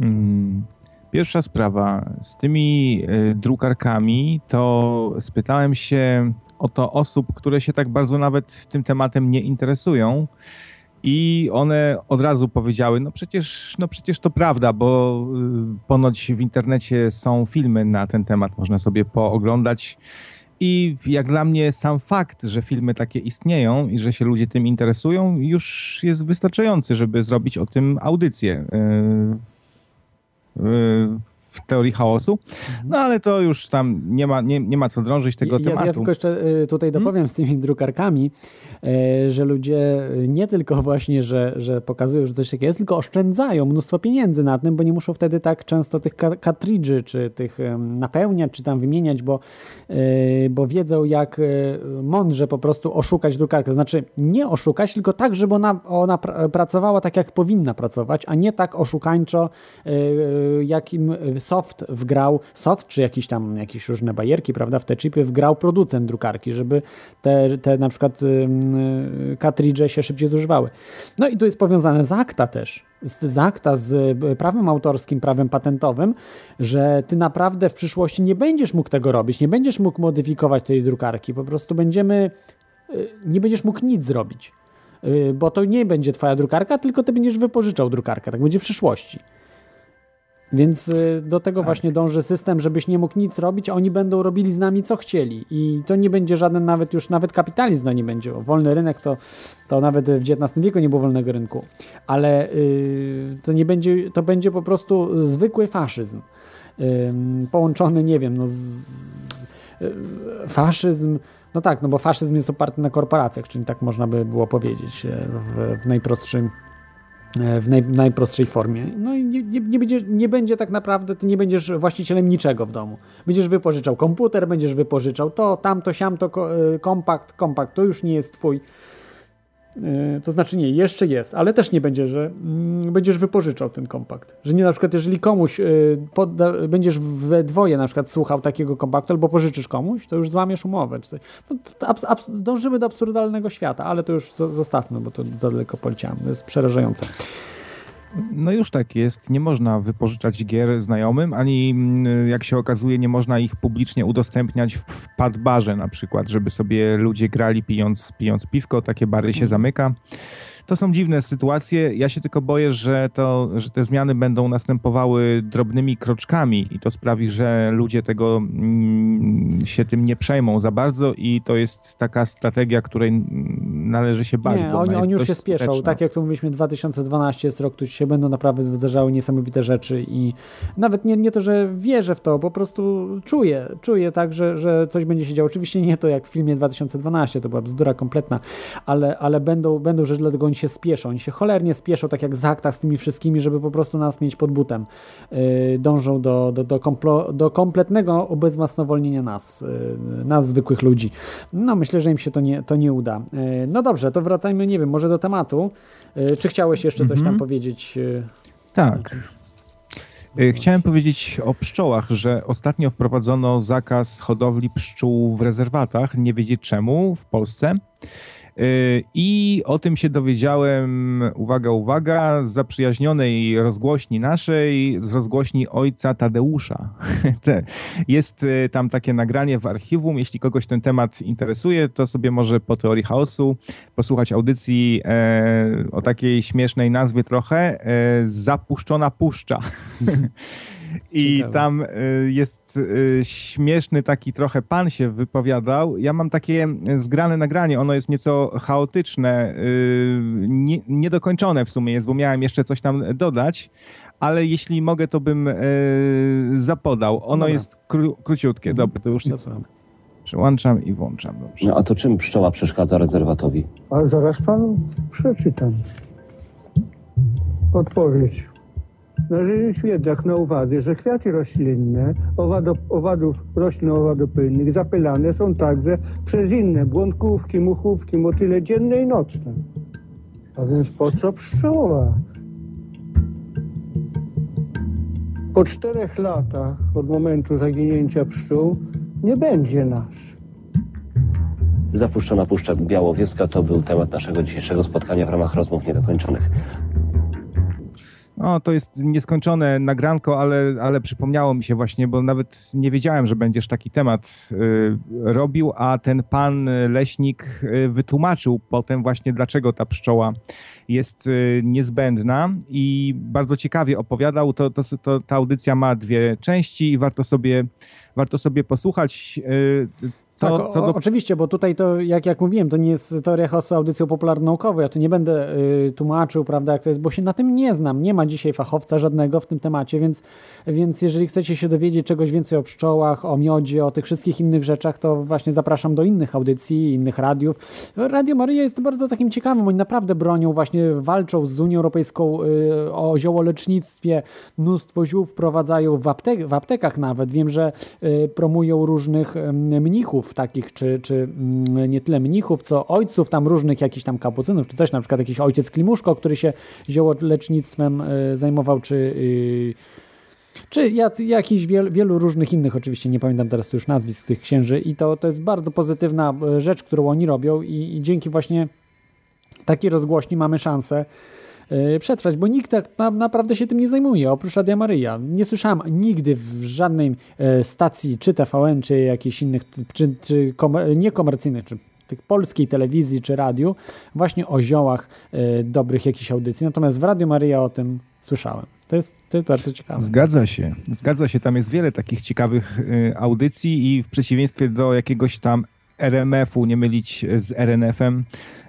Mm, pierwsza sprawa. Z tymi e, drukarkami to spytałem się o to osób, które się tak bardzo nawet tym tematem nie interesują. I one od razu powiedziały, no przecież, no przecież to prawda, bo y, ponoć w internecie są filmy na ten temat, można sobie pooglądać. I jak dla mnie sam fakt, że filmy takie istnieją i że się ludzie tym interesują, już jest wystarczający, żeby zrobić o tym audycję. Yy, yy, w teorii chaosu. Mhm. No ale to już tam nie ma, nie, nie ma co drążyć tego ja, tematu. Ja tylko jeszcze y, tutaj dopowiem hmm? z tymi drukarkami, y, że ludzie nie tylko właśnie, że, że pokazują, że coś takiego jest, tylko oszczędzają mnóstwo pieniędzy na tym, bo nie muszą wtedy tak często tych kartridży, czy tych napełniać, czy tam wymieniać, bo, y, bo wiedzą jak mądrze po prostu oszukać drukarkę. Znaczy nie oszukać, tylko tak, żeby ona, ona pracowała tak, jak powinna pracować, a nie tak oszukańczo, jak im soft wgrał, soft czy jakieś tam jakieś różne bajerki, prawda, w te chipy wgrał producent drukarki, żeby te, te na przykład cartridge się szybciej zużywały. No i tu jest powiązane z akta też, z, z akta z prawem autorskim, prawem patentowym, że ty naprawdę w przyszłości nie będziesz mógł tego robić, nie będziesz mógł modyfikować tej drukarki, po prostu będziemy, y, nie będziesz mógł nic zrobić y, bo to nie będzie twoja drukarka, tylko ty będziesz wypożyczał drukarkę. Tak będzie w przyszłości. Więc y, do tego właśnie dąży system, żebyś nie mógł nic robić, a oni będą robili z nami co chcieli. I to nie będzie żaden nawet już, nawet kapitalizm to nie będzie. Wolny rynek to, to nawet w XIX wieku nie było wolnego rynku. Ale y, to nie będzie, to będzie po prostu zwykły faszyzm. Ym, połączony, nie wiem, no z, z, y, faszyzm, no tak, no bo faszyzm jest oparty na korporacjach, czyli tak można by było powiedzieć e, w, w najprostszym w naj, najprostszej formie. No i nie, nie, nie, będzie, nie będzie tak naprawdę, ty nie będziesz właścicielem niczego w domu. Będziesz wypożyczał komputer, będziesz wypożyczał to, tamto, siamto, e, kompakt, kompakt, to już nie jest twój. Yy, To znaczy nie, jeszcze jest, ale też nie będzie, że mm, będziesz wypożyczał ten kompakt. Że nie na przykład, jeżeli komuś yy, podda, będziesz we dwoje na przykład słuchał takiego kompaktu albo pożyczysz komuś, to już złamiesz umowę. No, to, dążymy do absurdalnego świata, ale to już zo- zostawmy, bo to za daleko poleciałem. To jest przerażające. No już tak jest. Nie można wypożyczać gier znajomym, ani mm, jak się okazuje, nie można ich publicznie udostępniać w, padbarze na przykład, żeby sobie ludzie grali pijąc, pijąc piwko, takie bary się zamyka. To są dziwne sytuacje. Ja się tylko boję, że, to, że te zmiany będą następowały drobnymi kroczkami i to sprawi, że ludzie tego mm, się tym nie przejmą za bardzo i to jest taka strategia, której mm, należy się bać. Nie, oni, oni już się spieszą. skuteczna. Tak jak tu mówiliśmy, 2012 jest rok, tu się będą naprawdę wydarzały niesamowite rzeczy i nawet nie, nie to, że wierzę w to, po prostu czuję, czuję tak, że, że coś będzie się działo. Oczywiście nie to jak w filmie 2012, to była bzdura kompletna, ale, ale będą, będą rzeczy, dlatego oni się spieszą. Oni się cholernie spieszą, tak jak Zakta z tymi wszystkimi, żeby po prostu nas mieć pod butem. Yy, dążą do, do, do, komplo, do kompletnego ubezwłasnowolnienia nas, yy, nas zwykłych ludzi. No myślę, że im się to nie, to nie uda. Yy, no dobrze, to wracajmy, nie wiem, może do tematu. Yy, czy chciałeś jeszcze coś tam Mhm. powiedzieć? Yy, Tak. Y, Chciałem powiedzieć o pszczołach, że ostatnio wprowadzono zakaz hodowli pszczół w rezerwatach, nie wiedzieć czemu, w Polsce. Y, I o tym się dowiedziałem, uwaga, uwaga, z zaprzyjaźnionej rozgłośni naszej, z rozgłośni ojca Tadeusza. Jest y, tam takie nagranie w archiwum. Jeśli kogoś ten temat interesuje, to sobie może po teorii chaosu posłuchać audycji e, o takiej śmiesznej nazwie trochę, e, Zapuszczona Puszcza. I Ciekawe. tam y, jest y, śmieszny taki trochę pan się wypowiadał. Ja mam takie zgrane nagranie, ono jest nieco chaotyczne, y, nie, niedokończone w sumie jest, bo miałem jeszcze coś tam dodać, ale jeśli mogę, to bym y, zapodał. Ono Dobra. jest kró, króciutkie. Mhm. Dobra, to już ja słucham. przełączam i włączam. Dobrze. No a to czym pszczoła przeszkadza rezerwatowi? Ale zaraz panu przeczytam. Odpowiedź. Należy mieć jednak na uwadze, że kwiaty roślinne owadów roślin owadopylnych zapylane są także przez inne błąkówki, muchówki, motyle dzienne i nocne. A więc po co pszczoła? Po czterech latach od momentu zaginięcia pszczół nie będzie nas. Zapuszczona Puszcza Białowieska to był temat naszego dzisiejszego spotkania w ramach rozmów niedokończonych. No, to jest nieskończone nagranko, ale, ale przypomniało mi się właśnie, bo nawet nie wiedziałem, że będziesz taki temat y, robił, a ten pan leśnik y, wytłumaczył potem właśnie, dlaczego ta pszczoła jest y, niezbędna i bardzo ciekawie opowiadał. To, to, to, ta audycja ma dwie części i warto sobie, warto sobie posłuchać. Y, co, tak, co o, do oczywiście, bo tutaj to, jak, jak mówiłem, to nie jest teoria chaosu audycją popularno-naukową. Ja tu nie będę y, tłumaczył, prawda, jak to jest, bo się na tym nie znam. Nie ma dzisiaj fachowca żadnego w tym temacie, więc, więc jeżeli chcecie się dowiedzieć czegoś więcej o pszczołach, o miodzie, o tych wszystkich innych rzeczach, to właśnie zapraszam do innych audycji, innych radiów. Radio Maryja jest bardzo takim ciekawym. Oni naprawdę bronią, właśnie walczą z Unią Europejską y, o ziołolecznictwie. Mnóstwo ziół wprowadzają w, aptek w aptekach nawet. Wiem, że y, promują różnych y, mnichów takich, czy, czy mm, nie tyle mnichów, co ojców tam różnych jakichś tam kapucynów, czy coś, na przykład jakiś ojciec Klimuszko, który się ziołolecznictwem y, zajmował, czy... Y, czy jak, jakichś wiel, wielu różnych innych, oczywiście nie pamiętam teraz tu już nazwisk tych księży, i to, to jest bardzo pozytywna e, rzecz, którą oni robią, i, i dzięki właśnie takiej rozgłośni mamy szansę e, przetrwać, bo nikt tak na, naprawdę się tym nie zajmuje, oprócz Radia Maryja. Nie słyszałem nigdy w żadnej e, stacji, czy TVN, czy jakichś innych, czy, czy komer- niekomercyjnych, czy tych polskiej telewizji, czy radiu, właśnie o ziołach e, dobrych jakichś audycji. Natomiast w Radiu Maryja o tym słyszałem. To jest, to jest bardzo ciekawe. Zgadza się, zgadza się. Tam jest wiele takich ciekawych audycji i w przeciwieństwie do jakiegoś tam RMF-u, nie mylić z RNF-em,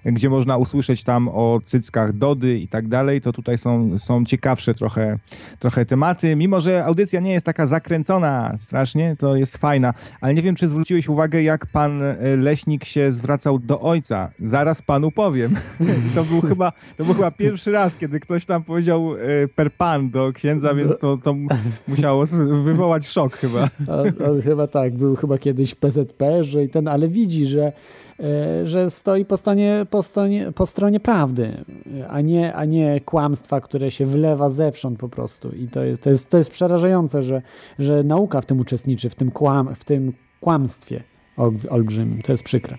gdzie można usłyszeć tam o cyckach Dody i tak dalej, to tutaj są, są ciekawsze trochę, trochę tematy. Mimo, że audycja nie jest taka zakręcona strasznie, to jest fajna. Ale nie wiem, czy zwróciłeś uwagę, jak pan Leśnik się zwracał do ojca. Zaraz panu powiem. To był chyba, to był chyba pierwszy raz, kiedy ktoś tam powiedział e, per pan do księdza, więc to, to musiało wywołać szok chyba. On, on chyba tak, był chyba kiedyś PZP, że i ten, ale widzi, że E, że stoi po stronie, po stronie, po stronie prawdy, a nie, a nie kłamstwa, które się wlewa zewsząd po prostu. I to jest, to jest, to jest przerażające, że, że nauka w tym uczestniczy, w tym, kłam, w tym kłamstwie olbrzymim. To jest przykre.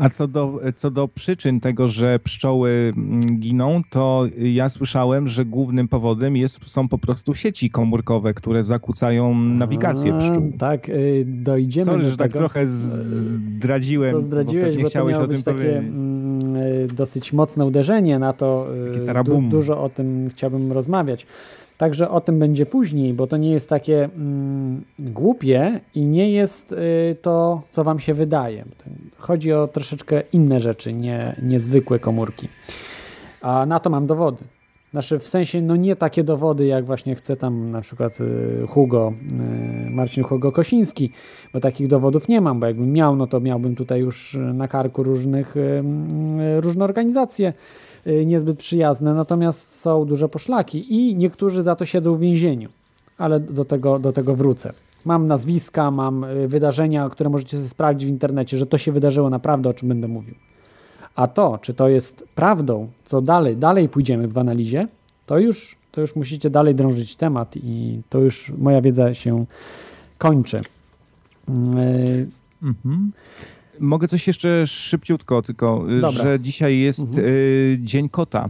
A co do, co do przyczyn tego, że pszczoły mm, giną, to ja słyszałem, że głównym powodem jest, są po prostu sieci komórkowe, które zakłócają nawigację pszczół. Tak, y, dojdziemy Sorry, do że tak tego. trochę zdradziłem, to zdradziłeś, bo, bo chciałeś to o tym takie powiedzieć. mm, y, dosyć mocne uderzenie na to. y, Du, dużo o tym chciałbym rozmawiać. Także o tym będzie później, bo to nie jest takie mm, głupie i nie jest y, to, co wam się wydaje. Chodzi o troszeczkę inne rzeczy, nie niezwykłe komórki. A na to mam dowody. Znaczy w sensie, no nie takie dowody, jak właśnie chce tam na przykład y, Hugo, y, Marcin Hugo Kosiński, bo takich dowodów nie mam, bo jakbym miał, no to miałbym tutaj już na karku różnych, y, różne organizacje, niezbyt przyjazne, natomiast są duże poszlaki i niektórzy za to siedzą w więzieniu, ale do tego, do tego wrócę. Mam nazwiska, mam y, wydarzenia, które możecie sobie sprawdzić w internecie, że to się wydarzyło naprawdę, o czym będę mówił. A to, czy to jest prawdą, co dalej, dalej pójdziemy w analizie, to już, to już musicie dalej drążyć temat i to już moja wiedza się kończy. Y, mhm. Mogę coś jeszcze szybciutko, tylko y, Dobra. że dzisiaj jest mhm. y, Dzień Kota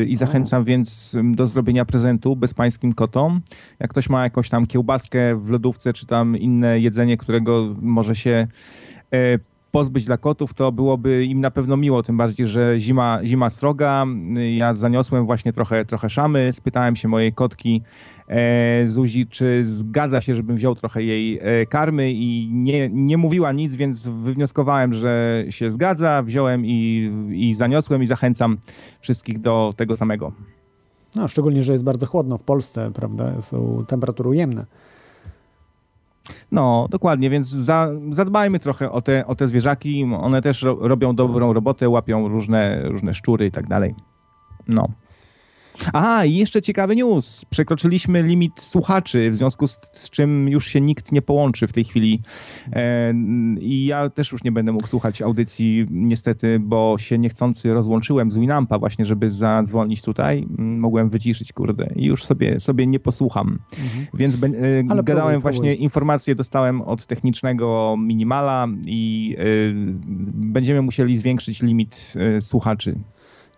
y, i zachęcam więc do zrobienia prezentu bezpańskim kotom. Jak ktoś ma jakąś tam kiełbaskę w lodówce, czy tam inne jedzenie, którego może się pozbyć dla kotów, to byłoby im na pewno miło, tym bardziej, że zima, zima sroga. Ja zaniosłem właśnie trochę, trochę szamy, spytałem się mojej kotki, Zuzi, czy zgadza się, żebym wziął trochę jej e, karmy i nie, nie mówiła nic, więc wywnioskowałem, że się zgadza, wziąłem i, i zaniosłem i zachęcam wszystkich do tego samego. No, szczególnie, że jest bardzo chłodno w Polsce, prawda? Są temperatury ujemne. No, dokładnie, więc za, zadbajmy trochę o te, o te zwierzaki. One też ro, robią dobrą robotę, łapią różne, różne szczury i tak dalej. No. Aha, i jeszcze ciekawy news. Przekroczyliśmy limit słuchaczy, w związku z, z czym już się nikt nie połączy w tej chwili. E, I ja też już nie będę mógł słuchać audycji, niestety, bo się niechcący rozłączyłem z Winampa właśnie, żeby zadzwonić tutaj. Mogłem wyciszyć, kurde, i już sobie, sobie nie posłucham. Mhm. Więc be, e, gadałem właśnie, informacje dostałem od technicznego Minimala i e, będziemy musieli zwiększyć limit e, słuchaczy.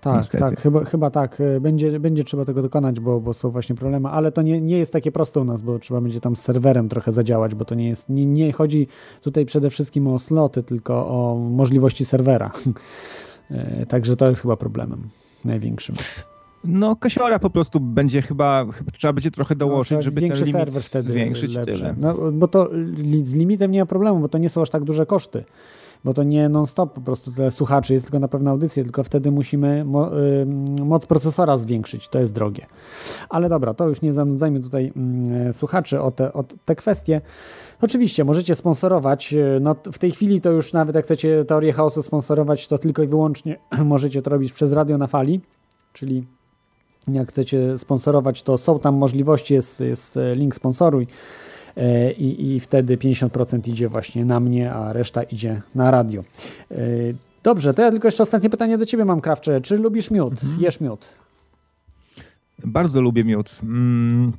Tak, Niestety. tak, chyba, chyba tak. E, będzie, będzie trzeba tego dokonać, bo, bo są właśnie problemy, ale to nie, nie jest takie proste u nas, bo trzeba będzie tam z serwerem trochę zadziałać, bo to nie jest, nie, nie chodzi tutaj przede wszystkim o sloty, tylko o możliwości serwera. E, także to jest chyba problemem największym. No, kasiora po prostu będzie chyba, chyba trzeba będzie trochę dołożyć, no, żeby ten limit serwer wtedy zwiększyć. Lepszy. Tyle. No, bo to z limitem nie ma problemu, bo to nie są aż tak duże koszty bo to nie non-stop po prostu tyle słuchaczy jest tylko na pewne audycje, tylko wtedy musimy mo y, moc procesora zwiększyć, to jest drogie. Ale dobra, to już nie zanudzajmy tutaj y, słuchaczy o te, o te kwestie. Oczywiście, możecie sponsorować, y, no w tej chwili to już nawet jak chcecie Teorię Chaosu sponsorować, to tylko i wyłącznie możecie to robić przez Radio na Fali, czyli jak chcecie sponsorować, to są tam możliwości, jest, jest link sponsoruj. E, i, i wtedy 50% idzie właśnie na mnie, a reszta idzie na radio. E, dobrze, to ja tylko jeszcze ostatnie pytanie do Ciebie mam, Krawcze. Czy lubisz miód? Mhm. Jesz miód? Bardzo lubię miód. Mm.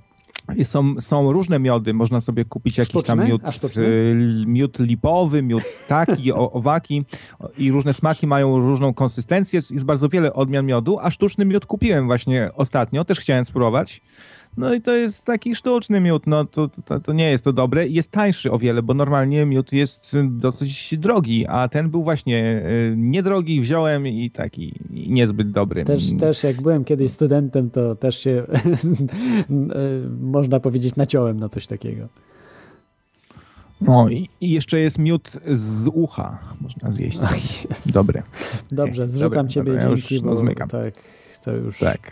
Są, są różne miody, można sobie kupić jakiś sztuczny? tam miód, y, miód lipowy, miód taki, owaki i różne smaki mają różną konsystencję. Jest bardzo wiele odmian miodu, a sztuczny miód kupiłem właśnie ostatnio, też chciałem spróbować. No i to jest taki sztuczny miód, no to, to, to nie jest to dobre. Jest tańszy o wiele, bo normalnie miód jest dosyć drogi, a ten był właśnie y, niedrogi, wziąłem i taki niezbyt dobry. Też, też jak byłem kiedyś studentem, to też się można powiedzieć naciąłem na coś takiego. No i, i, jeszcze jest miód z ucha, można zjeść. Dobry. Dobrze, zrzucam Dobry. ciebie, Dobra, dzięki, już, no, zmykam. tak, to już... Tak.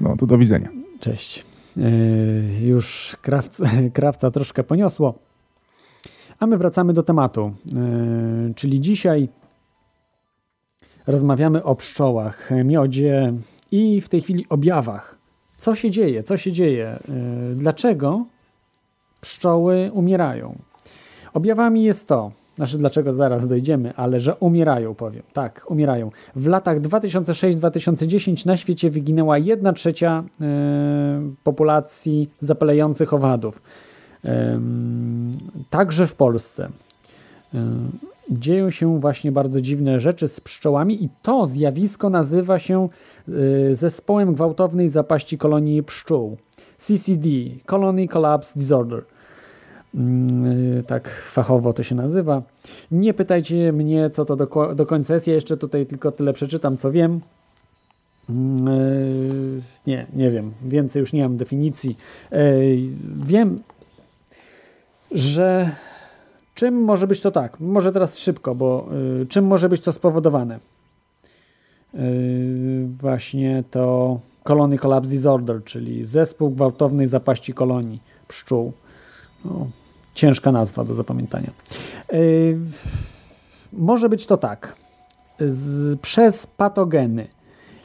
No to do widzenia. Cześć. Yy, już krawca, krawca troszkę poniosło. A my wracamy do tematu. Yy, czyli dzisiaj rozmawiamy o pszczołach, miodzie i w tej chwili objawach. Co się dzieje? Co się dzieje? Yy, dlaczego pszczoły umierają? Objawami jest to, znaczy dlaczego zaraz dojdziemy, ale że umierają, powiem. Tak, umierają. W latach 2006-2010 na świecie wyginęła 1 trzecia y, populacji zapalających owadów. Także w Polsce. Dzieją się właśnie bardzo dziwne rzeczy z pszczołami i to zjawisko nazywa się zespołem gwałtownej zapaści kolonii pszczół. CCD, Colony Collapse Disorder. Mm, tak fachowo to się nazywa. Nie pytajcie mnie, co to do, do końca jest. Ja jeszcze tutaj tylko tyle przeczytam, co wiem. Mm, e, nie, nie wiem. Więcej już nie mam definicji. E, wiem, że czym może być to tak? Może teraz szybko, bo czym może być to spowodowane? Właśnie to Colony Collapse Disorder, czyli zespół gwałtownej zapaści kolonii pszczół. No, ciężka nazwa do zapamiętania. Yy, może być to tak. Z, przez patogeny,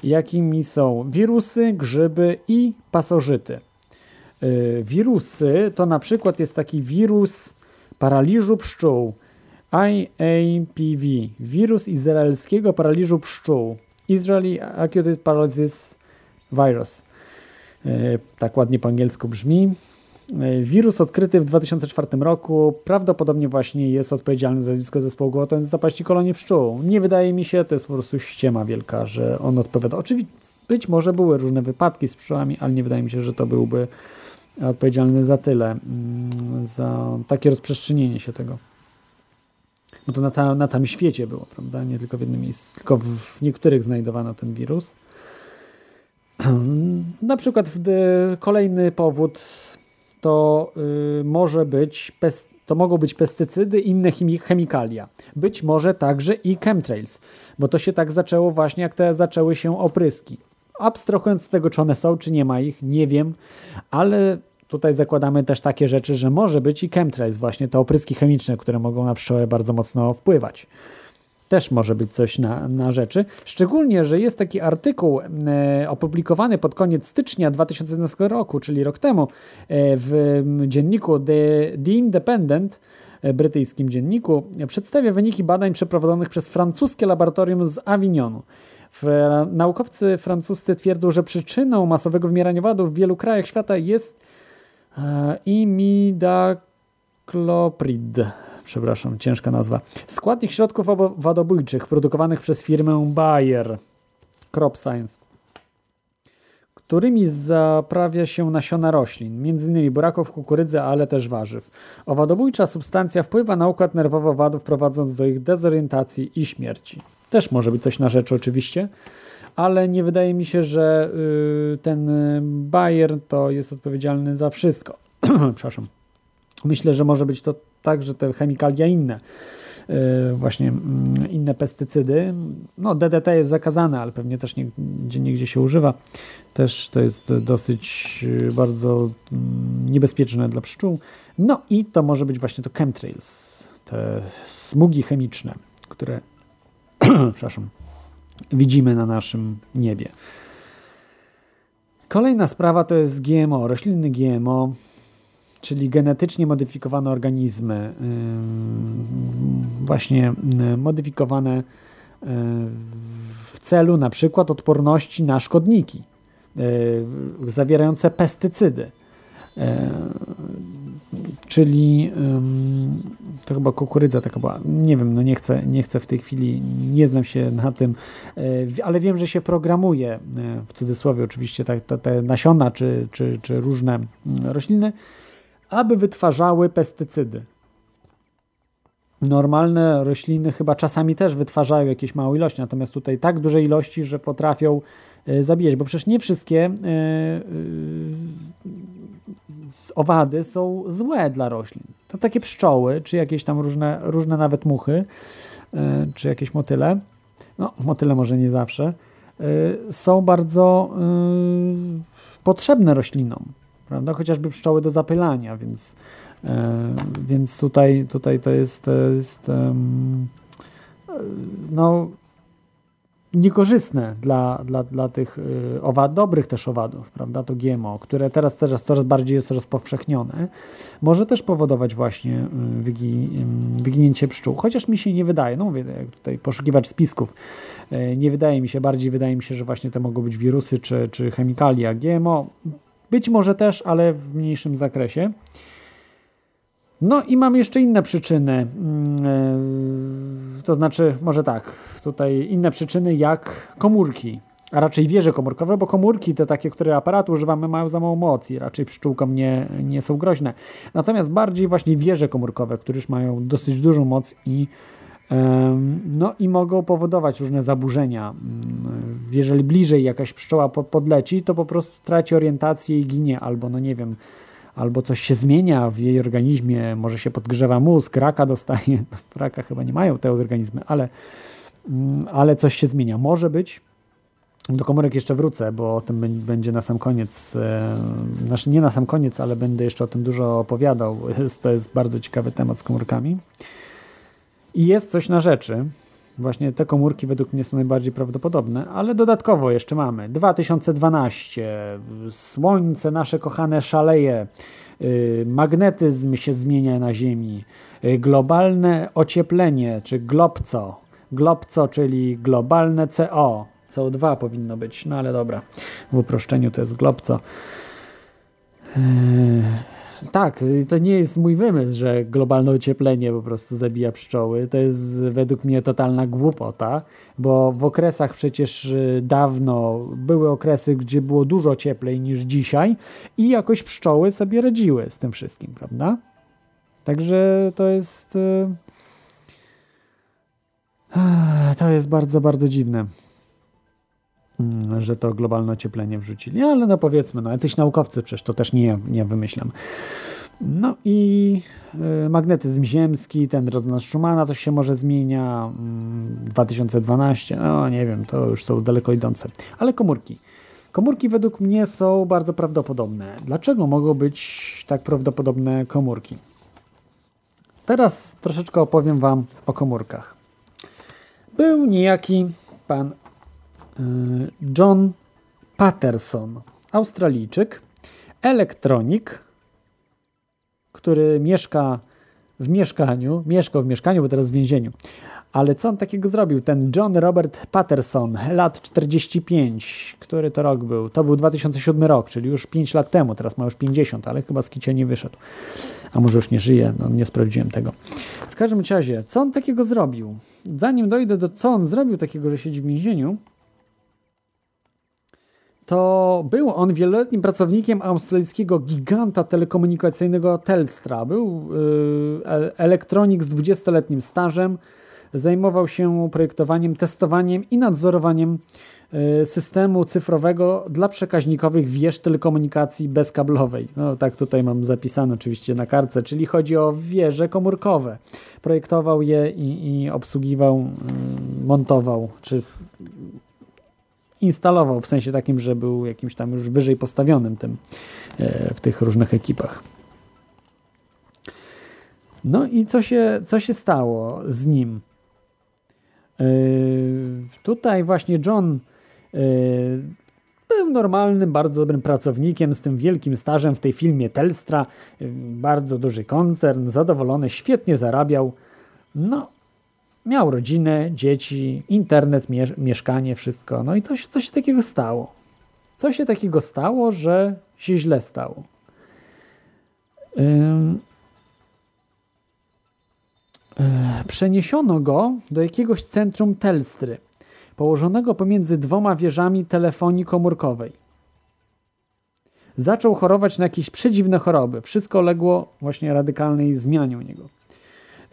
jakimi są wirusy, grzyby i pasożyty. Yy, wirusy to na przykład jest taki wirus paraliżu pszczół, IAPV, wirus izraelskiego paraliżu pszczół, Israeli Acute Paralysis Virus. Yy, tak ładnie po angielsku brzmi. E, wirus odkryty w 2004 roku prawdopodobnie właśnie jest odpowiedzialny za zjawisko zespołu gwałtownej zapaści kolonii pszczół. Nie wydaje mi się, to jest po prostu ściema wielka, że on odpowiada. Oczywiście być może były różne wypadki z pszczołami, ale nie wydaje mi się, że to byłby odpowiedzialny za tyle, mm, za takie rozprzestrzenienie się tego. No to na, całym, na całym świecie było, prawda? Nie tylko w jednym miejscu, tylko w niektórych znajdowano ten wirus. Na przykład kolejny powód to y, może być to mogą być pestycydy, inne chemikalia. Być może także i chemtrails, bo to się tak zaczęło właśnie, jak te zaczęły się opryski. Abstrahując z tego, czy one są, czy nie ma ich, nie wiem, ale tutaj zakładamy też takie rzeczy, że może być i chemtrails, właśnie te opryski chemiczne, które mogą na pszczołę bardzo mocno wpływać też może być coś na, na rzeczy. Szczególnie, że jest taki artykuł e, opublikowany pod koniec stycznia 2011 roku, czyli rok temu, e, w dzienniku The, The Independent, e, brytyjskim dzienniku, przedstawia wyniki badań przeprowadzonych przez francuskie laboratorium z Avignonu. Naukowcy francuscy twierdzą, że przyczyną masowego wymierania wadów w wielu krajach świata jest e, imidakloprid przepraszam, ciężka nazwa. Składnik środków wadobójczych produkowanych przez firmę Bayer Crop Science, którymi zaprawia się nasiona roślin, m.in. buraków, kukurydzy, ale też warzyw. Owadobójcza substancja wpływa na układ nerwowy owadów, prowadząc do ich dezorientacji i śmierci. Też może być coś na rzecz oczywiście, ale nie wydaje mi się, że y, ten Bayer to jest odpowiedzialny za wszystko. Przepraszam. Myślę, że może być to także te chemikalia inne, e, właśnie mm, inne pestycydy. No DDT jest zakazane, ale pewnie też nigdzie, nigdzie się używa. Też to jest dosyć e, bardzo mm, niebezpieczne dla pszczół. No i to może być właśnie to chemtrails, te smugi chemiczne, które przepraszam, widzimy na naszym niebie. Kolejna sprawa to jest GMO, roślinny GMO czyli genetycznie modyfikowane organizmy, właśnie modyfikowane w celu na przykład odporności na szkodniki, zawierające pestycydy. Czyli to chyba kukurydza taka była. Nie wiem, no nie chcę, nie chcę w tej chwili, nie znam się na tym, ale wiem, że się programuje, w cudzysłowie oczywiście, te, te nasiona czy, czy, czy różne rośliny, aby wytwarzały pestycydy. Normalne rośliny chyba czasami też wytwarzają jakieś małe ilości, natomiast tutaj tak duże ilości, że potrafią e, zabijać, bo przecież nie wszystkie e, e, owady są złe dla roślin. To takie pszczoły, czy jakieś tam różne, różne nawet muchy, czy jakieś motyle, no motyle może nie zawsze, są bardzo potrzebne roślinom, prawda? Chociażby pszczoły do zapylania, więc E, więc tutaj, tutaj to jest, jest no, niekorzystne dla, dla, dla tych y, owad, dobrych też owadów, prawda, to GMO, które teraz, teraz coraz bardziej jest rozpowszechnione, może też powodować właśnie y, wygi, wyginięcie pszczół, chociaż mi się nie wydaje, no mówię, jak tutaj poszukiwacz spisków, y, nie wydaje mi się, bardziej wydaje mi się, że właśnie to mogą być wirusy czy, czy chemikalia GMO, być może też, ale w mniejszym zakresie. No i mam jeszcze inne przyczyny. Mm, e, to znaczy, może tak, tutaj inne przyczyny jak komórki, a raczej wieże komórkowe, bo komórki te takie, które aparatu używamy, mają za mało mocy raczej pszczółkom nie, nie są groźne. Natomiast bardziej właśnie wieże komórkowe, które już mają dosyć dużą moc i no i mogą powodować różne zaburzenia. Mm, jeżeli bliżej jakaś pszczoła podleci, to po prostu traci orientację i ginie, albo no nie wiem, albo coś się zmienia w jej organizmie, może się podgrzewa mózg, raka dostaje. Raka chyba nie mają te organizmy, ale, mm, ale coś się zmienia. Może być. Do komórek jeszcze wrócę, bo o tym będzie na sam koniec, znaczy nie na sam koniec, ale będę jeszcze o tym dużo opowiadał. To jest bardzo ciekawy temat z komórkami. I jest coś na rzeczy, Właśnie te komórki według mnie są najbardziej prawdopodobne, ale dodatkowo jeszcze mamy 2012, Słońce nasze kochane szaleje, y, magnetyzm się zmienia na Ziemi, y, globalne ocieplenie, czy globco, globco, czyli globalne CO, CO2 powinno być, no ale dobra, w uproszczeniu to jest globco. Yy tak, to nie jest mój wymysł, że globalne ocieplenie po prostu zabija pszczoły. To jest według mnie totalna głupota, bo w okresach przecież y, dawno były okresy, gdzie było dużo cieplej niż dzisiaj i jakoś pszczoły sobie radziły z tym wszystkim, prawda? Także to jest. Y, to jest bardzo, bardzo dziwne. Mm, że to globalne ocieplenie wrzucili. Ale no powiedzmy, no jacyś naukowcy przecież to też nie, nie wymyślam. No i y, magnetyzm ziemski, ten rezonans Schumana, coś się może zmienia. 2012, mm, no nie wiem, to już są daleko idące. Ale komórki. Komórki według mnie są bardzo prawdopodobne. Dlaczego mogą być tak prawdopodobne komórki? Teraz troszeczkę opowiem Wam o komórkach. Był niejaki pan Y, John Patterson, Australijczyk, elektronik, który mieszka w mieszkaniu, mieszkał w mieszkaniu, bo teraz w więzieniu. Ale co on takiego zrobił? Ten John Robert Patterson, lat 45, który to rok był? To był 2007 rok, czyli już 5 lat temu, teraz ma już 50, ale chyba z kicia nie wyszedł. A może już nie żyje, no nie sprawdziłem tego. W każdym razie, co on takiego zrobił? Zanim dojdę do co on zrobił takiego, że siedzi w więzieniu, to był on wieloletnim pracownikiem australijskiego giganta telekomunikacyjnego Telstra. Był y, elektronik z 20-letnim stażem. Zajmował się projektowaniem, testowaniem i nadzorowaniem y, systemu cyfrowego dla przekaźnikowych wież telekomunikacji bezkablowej. No tak tutaj mam zapisane oczywiście na kartce, czyli chodzi o wieże komórkowe. Projektował je i, i obsługiwał, y, montował, czy instalował, w sensie takim, że był jakimś tam już wyżej postawionym tym e, w tych różnych ekipach. No i co się, co się stało z nim? Yy, tutaj właśnie John yy, był normalnym, bardzo dobrym pracownikiem z tym wielkim stażem w tej filmie Telstra. Yy, bardzo duży koncern, zadowolony, świetnie zarabiał. No, Miał rodzinę, dzieci, internet, mie mieszkanie, wszystko. No i coś, coś się takiego stało. Co się takiego stało, że się źle stało. Ym... E, przeniesiono go do jakiegoś centrum Telstry, położonego pomiędzy dwoma wieżami telefonii komórkowej. Zaczął chorować na jakieś przedziwne choroby. Wszystko legło właśnie radykalnej zmianie u niego.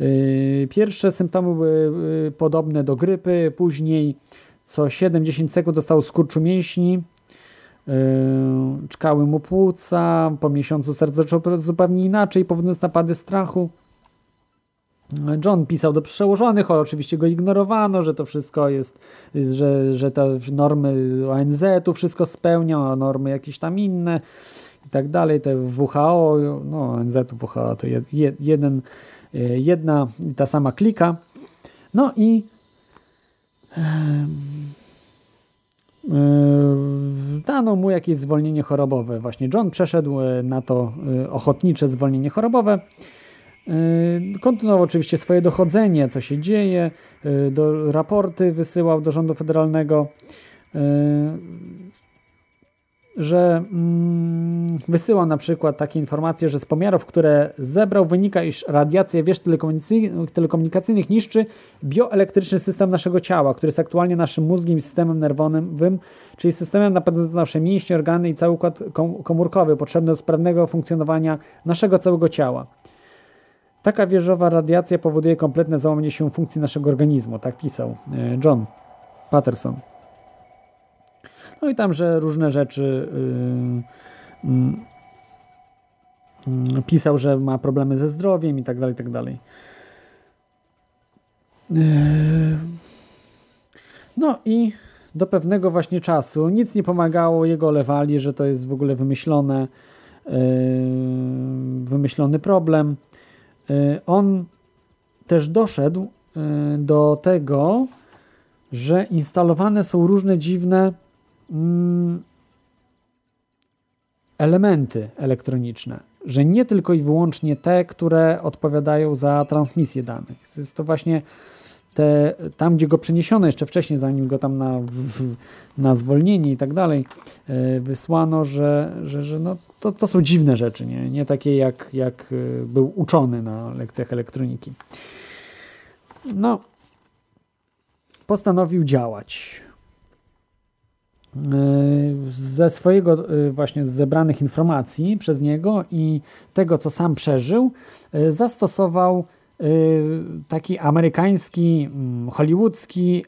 Yy, Pierwsze symptomy były yy, podobne do grypy, później co 7-10 sekund dostał skurczu mięśni, yy, czkały mu płuca, po miesiącu serce zaczęło zupełnie inaczej, powodując napady strachu. John pisał do przełożonych, oczywiście go ignorowano, że to wszystko jest, że, że te normy ONZ-u wszystko spełnia, normy jakieś tam inne i tak dalej. Te WHO, no ONZ-u, WHO to jed, jeden, jedna ta sama klika. No i dano mu jakieś zwolnienie chorobowe. Właśnie John przeszedł na to ochotnicze zwolnienie chorobowe. Kontynuował oczywiście swoje dochodzenie, co się dzieje, do, raporty wysyłał do rządu federalnego, że mm, wysyłał na przykład takie informacje, że z pomiarów, które zebrał, wynika, iż radiacja wież telekomunikacyjnych niszczy bioelektryczny system naszego ciała, który jest aktualnie naszym mózgiem i systemem nerwowym, czyli systemem napędzającym nasze mięśnie, organy i cały układ komórkowy potrzebny do sprawnego funkcjonowania naszego całego ciała. Taka wieżowa radiacja powoduje kompletne załamanie się funkcji naszego organizmu, tak pisał John Patterson. No i tam, że różne rzeczy yy, yy, pisał, że ma problemy ze zdrowiem i tak dalej, i tak dalej. Yy. No i do pewnego właśnie czasu nic nie pomagało, jego lewali, że to jest w ogóle wymyślone, wymyślony problem. On też doszedł do tego, że instalowane są różne dziwne elementy elektroniczne, że nie tylko i wyłącznie te, które odpowiadają za transmisję danych. Jest to właśnie te, tam, gdzie go przeniesiono jeszcze wcześniej, zanim go tam na, w, na zwolnienie i tak dalej wysłano, że, że, że no, to, to są dziwne rzeczy, nie, nie takie jak, jak był uczony na lekcjach elektroniki. No, postanowił działać. Ze swojego właśnie zebranych informacji przez niego i tego, co sam przeżył, zastosował taki amerykański, hollywoodzki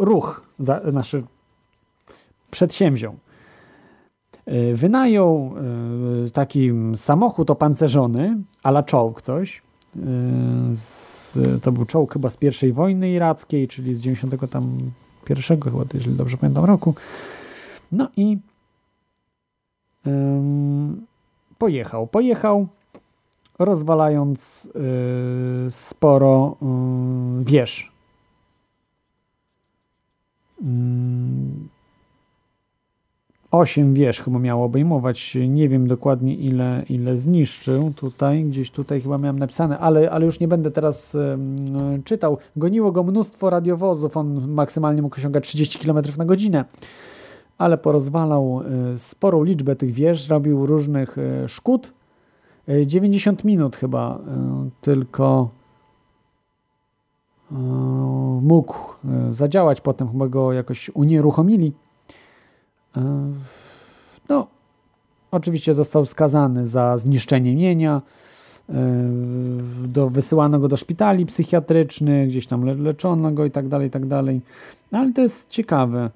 ruch, znaczy przedsięwziął. Wynajął taki samochód opancerzony, ala czołg coś. Z, to był czołg chyba z pierwszej wojny irackiej, czyli z 90 tam pierwszego chyba, jeżeli dobrze pamiętam, roku. No i pojechał. Pojechał rozwalając y, sporo y, wież. Mm, 8 wierzch mu miało obejmować. Nie wiem dokładnie ile, ile zniszczył tutaj. Gdzieś tutaj chyba miałem napisane, ale, ale już nie będę teraz czytał. Goniło go mnóstwo radiowozów. On maksymalnie mógł osiągać 30 km na godzinę. Ale porozwalał y, sporą liczbę tych wież, robił różnych y, szkód. E, y, 90 minut chyba tylko mógł zadziałać. Potem chyba go jakoś unieruchomili no, oczywiście został skazany za zniszczenie mienia. Do, wysyłano go do szpitali psychiatrycznych, gdzieś tam le, leczono go i tak dalej, i tak dalej. Ale to jest ciekawe.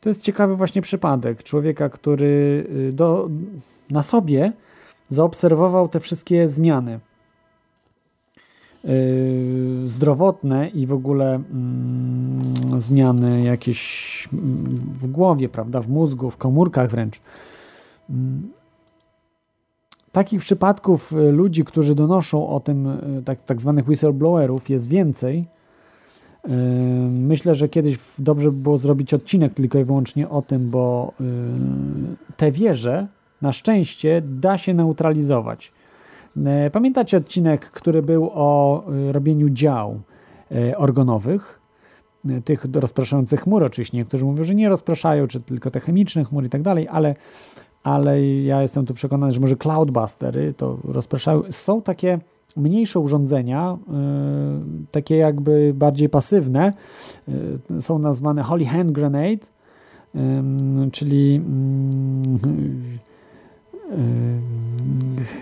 To jest ciekawy właśnie przypadek człowieka, który do, na sobie zaobserwował te wszystkie zmiany zdrowotne i w ogóle yy, zmiany jakieś w głowie, prawda, w mózgu, w komórkach wręcz. Yy. Takich przypadków ludzi, którzy donoszą o tym, tak, tak zwanych whistleblowerów, jest więcej. Myślę, że kiedyś dobrze by było zrobić odcinek tylko i wyłącznie o tym, bo te wieże na szczęście da się neutralizować. Pamiętacie odcinek, który był o robieniu dział organowych, tych rozpraszających chmur oczywiście. Niektórzy mówią, że nie rozpraszają, czy tylko te chemiczne chmury i tak dalej, ale, ale ja jestem tu przekonany, że może cloudbustery to rozpraszają. Są takie mniejsze urządzenia, takie jakby bardziej pasywne, są nazwane Holy Hand Grenade, czyli y,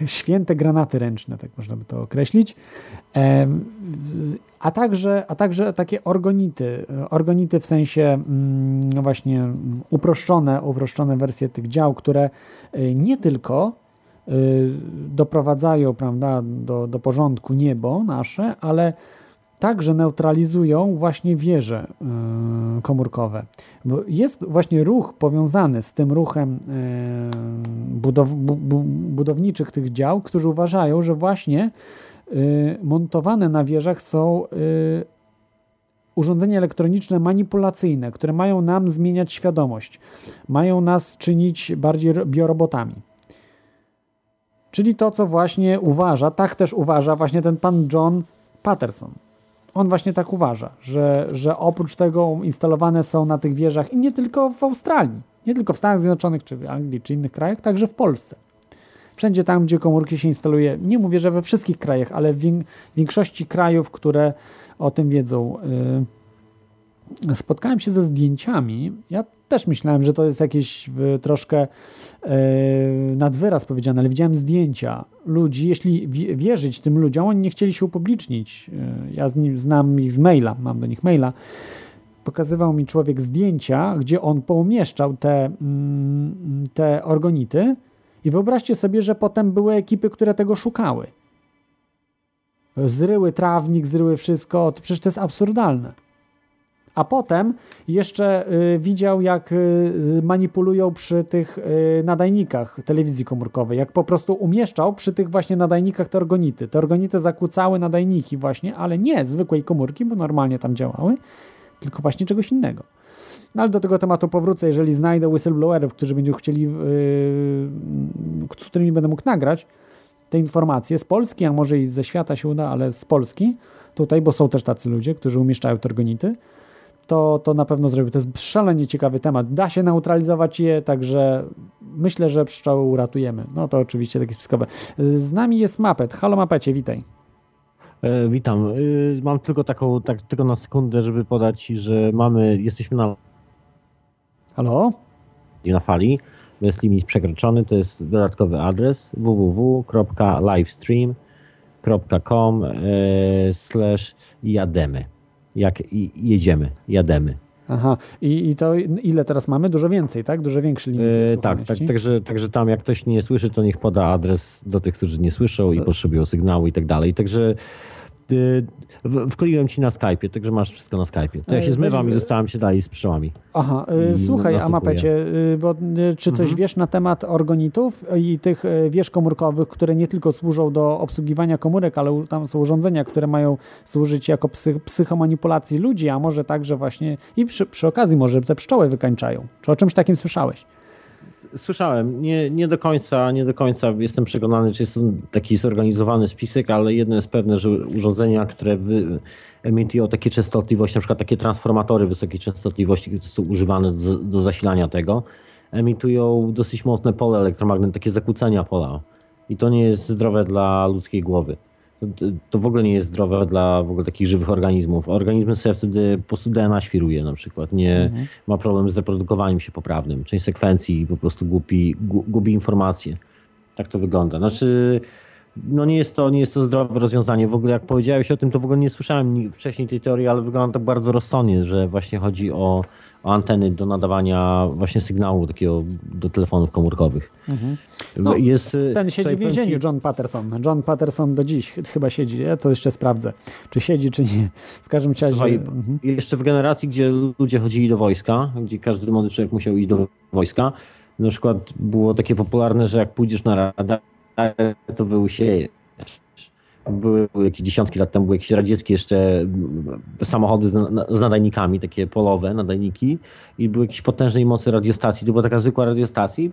święte granaty ręczne, tak można by to określić. E, a także, a także takie orgonity. Orgonity w sensie mm, no właśnie uproszczone, uproszczone wersje tych dział, które y, nie tylko y, doprowadzają prawda, do, do porządku niebo nasze, ale także neutralizują właśnie wieże y, komórkowe. Bo jest właśnie ruch powiązany z tym ruchem budow, bu, budowniczych tych dział, którzy uważają, że właśnie Y, montowane na wieżach są urządzenia elektroniczne manipulacyjne, które mają nam zmieniać świadomość, mają nas czynić bardziej biorobotami. Czyli to, co właśnie uważa, tak też uważa właśnie ten pan John Patterson. On właśnie tak uważa, że, że oprócz tego instalowane są na tych wieżach i nie tylko w Australii, nie tylko w Stanach Zjednoczonych, czy w Anglii, czy innych krajach, także w Polsce wszędzie tam, gdzie komórki się instaluje. Nie mówię, że we wszystkich krajach, ale w większości krajów, które o tym wiedzą. Y, spotkałem się ze zdjęciami. Ja też myślałem, że to jest jakieś y, troszkę y, nadwyraz powiedziane, ale widziałem zdjęcia ludzi. Jeśli wierzyć tym ludziom, oni nie chcieli się upublicznić. Ja z nim, znam ich z maila, mam do nich maila pokazywał mi człowiek zdjęcia, gdzie on poumieszczał te, mm, te organity i wyobraźcie sobie, że potem były ekipy, które tego szukały. Zryły trawnik, zryły wszystko, to przecież to jest absurdalne. A potem jeszcze y, widział, jak y, manipulują przy tych y, nadajnikach telewizji komórkowej, jak po prostu umieszczał przy tych właśnie nadajnikach te organity. Te organity zakłócały nadajniki właśnie, ale nie zwykłej komórki, bo normalnie tam działały, tylko właśnie czegoś innego. No ale do tego tematu powrócę, jeżeli znajdę whistleblowerów, którzy będą chcieli, yy, z którymi będę mógł nagrać te informacje z Polski, a może i ze świata się uda, ale z Polski tutaj, bo są też tacy ludzie, którzy umieszczają torgonity, to, to na pewno zrobię. To jest szalenie ciekawy temat. Da się neutralizować je, także myślę, że pszczoły uratujemy. No to oczywiście takie spiskowe. Z nami jest Mapet. Halo Mapecie, witaj. E, witam. E, mam tylko taką, tak, tylko na sekundę, żeby podać, że mamy, jesteśmy na Halo? Na fali. Jest limit przekroczony. To jest dodatkowy adres www.livestream.com e, slash jademy. Jak jedziemy, jademy. Aha, I, i to ile teraz mamy? Dużo więcej, tak? Dużo większy limit. E, tak, tak także, także tam jak ktoś nie słyszy, to niech poda adres do tych, którzy nie słyszą i e. potrzebują sygnału i tak dalej. Także y, Wkleiłem ci na Skype'ie, także masz wszystko na Skype'ie. To ja się zmywam i zostałem się dalej z pszczołami. Aha, y, słuchaj, Amapecie, y, bo y, czy coś mhm. wiesz na temat organitów i tych wież komórkowych, które nie tylko służą do obsługiwania komórek, ale tam są urządzenia, które mają służyć jako psych psychomanipulacji ludzi, a może także właśnie i przy, przy okazji może te pszczoły wykańczają. Czy o czymś takim słyszałeś? Słyszałem, nie, nie do końca, nie do końca jestem przekonany, czy jest to taki zorganizowany spisek, ale jedno jest pewne, że urządzenia, które wy, emitują takie częstotliwości, na przykład takie transformatory wysokiej częstotliwości, które są używane do, do zasilania tego, emitują dosyć mocne pole elektromagnetyczne, takie zakłócenia pola. I to nie jest zdrowe dla ludzkiej głowy to w ogóle nie jest zdrowe dla w ogóle takich żywych organizmów. Organizmy sobie wtedy po prostu DNA świruje na przykład, nie mhm. ma problem z reprodukowaniem się poprawnym. Część sekwencji po prostu gubi, gubi informacje. Tak to wygląda. Znaczy, no nie jest, to, nie jest to zdrowe rozwiązanie. W ogóle jak powiedziałeś o tym, to w ogóle nie słyszałem wcześniej tej teorii, ale wygląda to bardzo rozsądnie, że właśnie chodzi o anteny do nadawania właśnie sygnału takiego do telefonów komórkowych. Mhm. No, jest, y, ten siedzi w więzieniu, John Patterson. John Patterson do dziś chyba siedzi. Ja to jeszcze sprawdzę, czy siedzi, czy nie. W każdym razie... Słuchaj, mhm. Jeszcze w generacji, gdzie ludzie chodzili do wojska, gdzie każdy młody człowiek musiał iść do wojska, na przykład było takie popularne, że jak pójdziesz na radę, to wyusiejesz były, były jakieś dziesiątki lat temu, były jakieś radzieckie jeszcze samochody z, z nadajnikami, takie polowe nadajniki i były jakieś potężnej mocy radiostacji. To była taka zwykła radiostacja i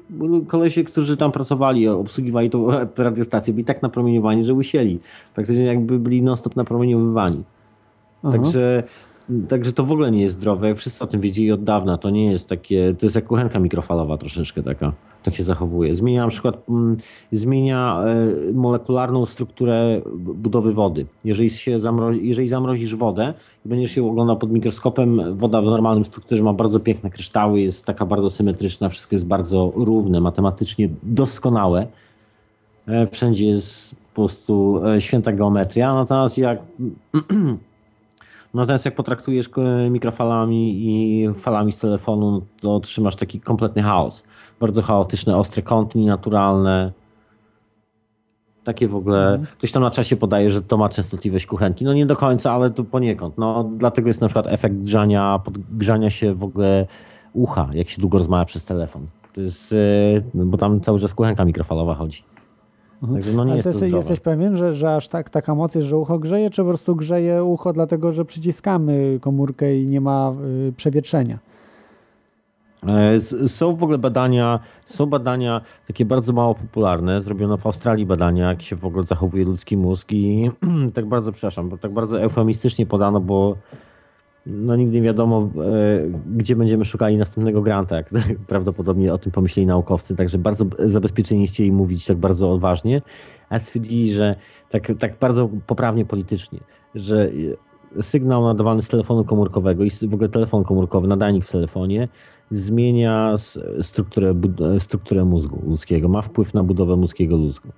kolesie, którzy tam pracowali, obsługiwali tą, radiostację, byli tak napromieniowani, że łysieli. Praktycznie jakby byli non-stop napromieniowywani. Także także to w ogóle nie jest zdrowe. Wszyscy o tym wiedzieli od dawna. To nie jest takie, to jest jak kuchenka mikrofalowa troszeczkę taka. Tak się zachowuje. Zmienia na przykład, mm, zmienia e, molekularną strukturę budowy wody. Jeżeli, się zamrozi, jeżeli zamrozisz wodę i będziesz się oglądał pod mikroskopem, woda w normalnym strukturze ma bardzo piękne kryształy, jest taka bardzo symetryczna, wszystko jest bardzo równe, matematycznie doskonałe. E, Wszędzie jest po prostu e, święta geometria. Natomiast jak Natomiast jak potraktujesz e, mikrofalami i falami z telefonu, no to otrzymasz taki kompletny chaos. Bardzo chaotyczne, ostre kąty, nienaturalne. Takie w ogóle. Ktoś tam na czasie podaje, że to ma częstotliwość kuchenki. No nie do końca, ale to poniekąd. No, dlatego jest na przykład efekt grzania, podgrzania się w ogóle ucha, jak się długo rozmawia przez telefon. To jest, e, bo tam cały czas kuchenka mikrofalowa chodzi. Także no nie Ale jest ty zdrowe. jesteś pewien, że, że aż tak, taka moc jest, że ucho grzeje, czy po prostu grzeje ucho dlatego, że przyciskamy komórkę i nie ma y, przewietrzenia? E, Są w ogóle badania, są badania takie bardzo mało popularne. Zrobiono w Australii badania, jak się w ogóle zachowuje ludzki mózg i tak bardzo, przepraszam, bo tak bardzo eufemistycznie podano, bo no nigdy nie wiadomo, e, gdzie będziemy szukali następnego granta, jak prawdopodobnie o tym pomyśleli naukowcy, także bardzo zabezpieczeni nie chcieli mówić tak bardzo odważnie, a stwierdzili, że tak, tak bardzo poprawnie politycznie, że e, sygnał nadawany z telefonu komórkowego i w ogóle telefon komórkowy, nadajnik w telefonie zmienia strukturę, bud- strukturę mózgu ludzkiego, ma wpływ na budowę mózgiego mózgu.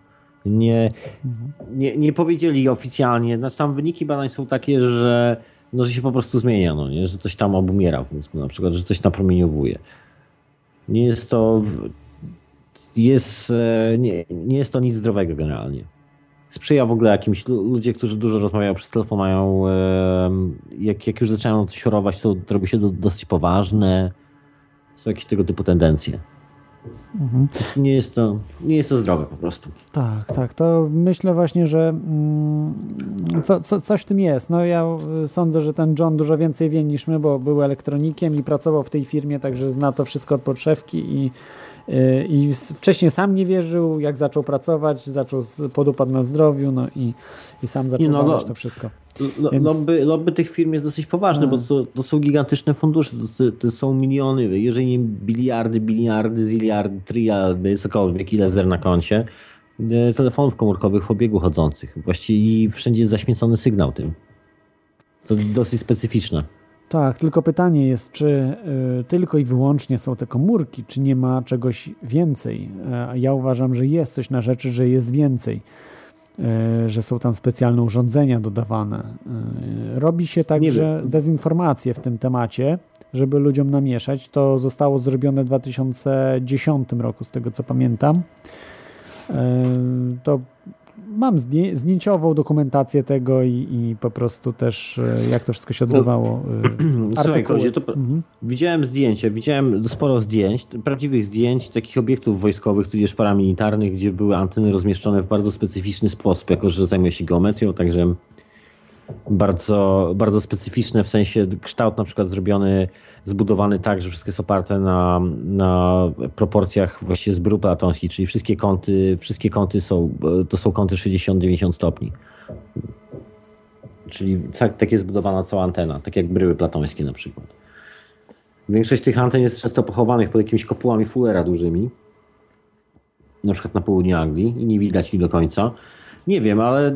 Nie, nie, nie powiedzieli oficjalnie, znaczy tam wyniki badań są takie, że, no, że się po prostu zmienia, no, nie? że coś tam obumiera w mózgu na przykład, że coś napromieniowuje. Nie jest to jest, e, nie, nie jest to nic zdrowego generalnie. Sprzyja w ogóle jakimś, lu- ludzie, którzy dużo rozmawiają przez telefon mają, jak, jak już zaczynają coś chorować, to, to robi się do, dosyć poważne. Są jakieś tego typu tendencje. Mhm. Nie jest to, nie jest to zdrowe po prostu. Tak, tak. To myślę właśnie, że mm, co, co, coś w tym jest. No ja y, sądzę, że ten John dużo więcej wie niż my, bo był elektronikiem i pracował w tej firmie, także zna to wszystko od podszewki i, i wcześniej sam nie wierzył, jak zaczął pracować, zaczął podupadł na zdrowiu, no i, i sam zaczął no, no, to wszystko. Lo, Więc- lobby, lobby tych firm jest dosyć poważne, Tak. bo to, to są gigantyczne fundusze, to, to są miliony, jeżeli nie biliardy, biliardy, ziliardy, triardy, cokolwiek, ile zer na koncie, e, telefonów komórkowych w obiegu chodzących. Właściwie i wszędzie jest zaśmiecony sygnał tym. To dosyć specyficzne. Tak, tylko pytanie jest, czy y, tylko i wyłącznie są te komórki, czy nie ma czegoś więcej? E, ja uważam, że jest coś na rzeczy, że jest więcej, e, że są tam specjalne urządzenia dodawane. E, robi się także dezinformację w tym temacie, żeby ludziom namieszać. To zostało zrobione w 2010 roku, z tego co pamiętam. To mam zdję- zdjęciową dokumentację tego i, i po prostu też e, jak to wszystko się odbywało. e, Słuchaj, to Mhm. widziałem zdjęcia, widziałem sporo zdjęć, prawdziwych zdjęć takich obiektów wojskowych, tudzież paramilitarnych, gdzie były anteny rozmieszczone w bardzo specyficzny sposób, jako że zajmuję się geometrią, także bardzo, bardzo specyficzne, w sensie kształt na przykład zrobiony, zbudowany tak, że wszystko jest oparte na, na proporcjach właściwie z bru platońskich, czyli wszystkie kąty, wszystkie kąty są, to są kąty 60-90 stopni. Czyli tak, tak jest zbudowana cała antena, tak jak bryły platońskie na przykład. Większość tych anten jest często pochowanych pod jakimiś kopułami Fullera dużymi, na przykład na południu Anglii i nie widać ich do końca. Nie wiem, ale y,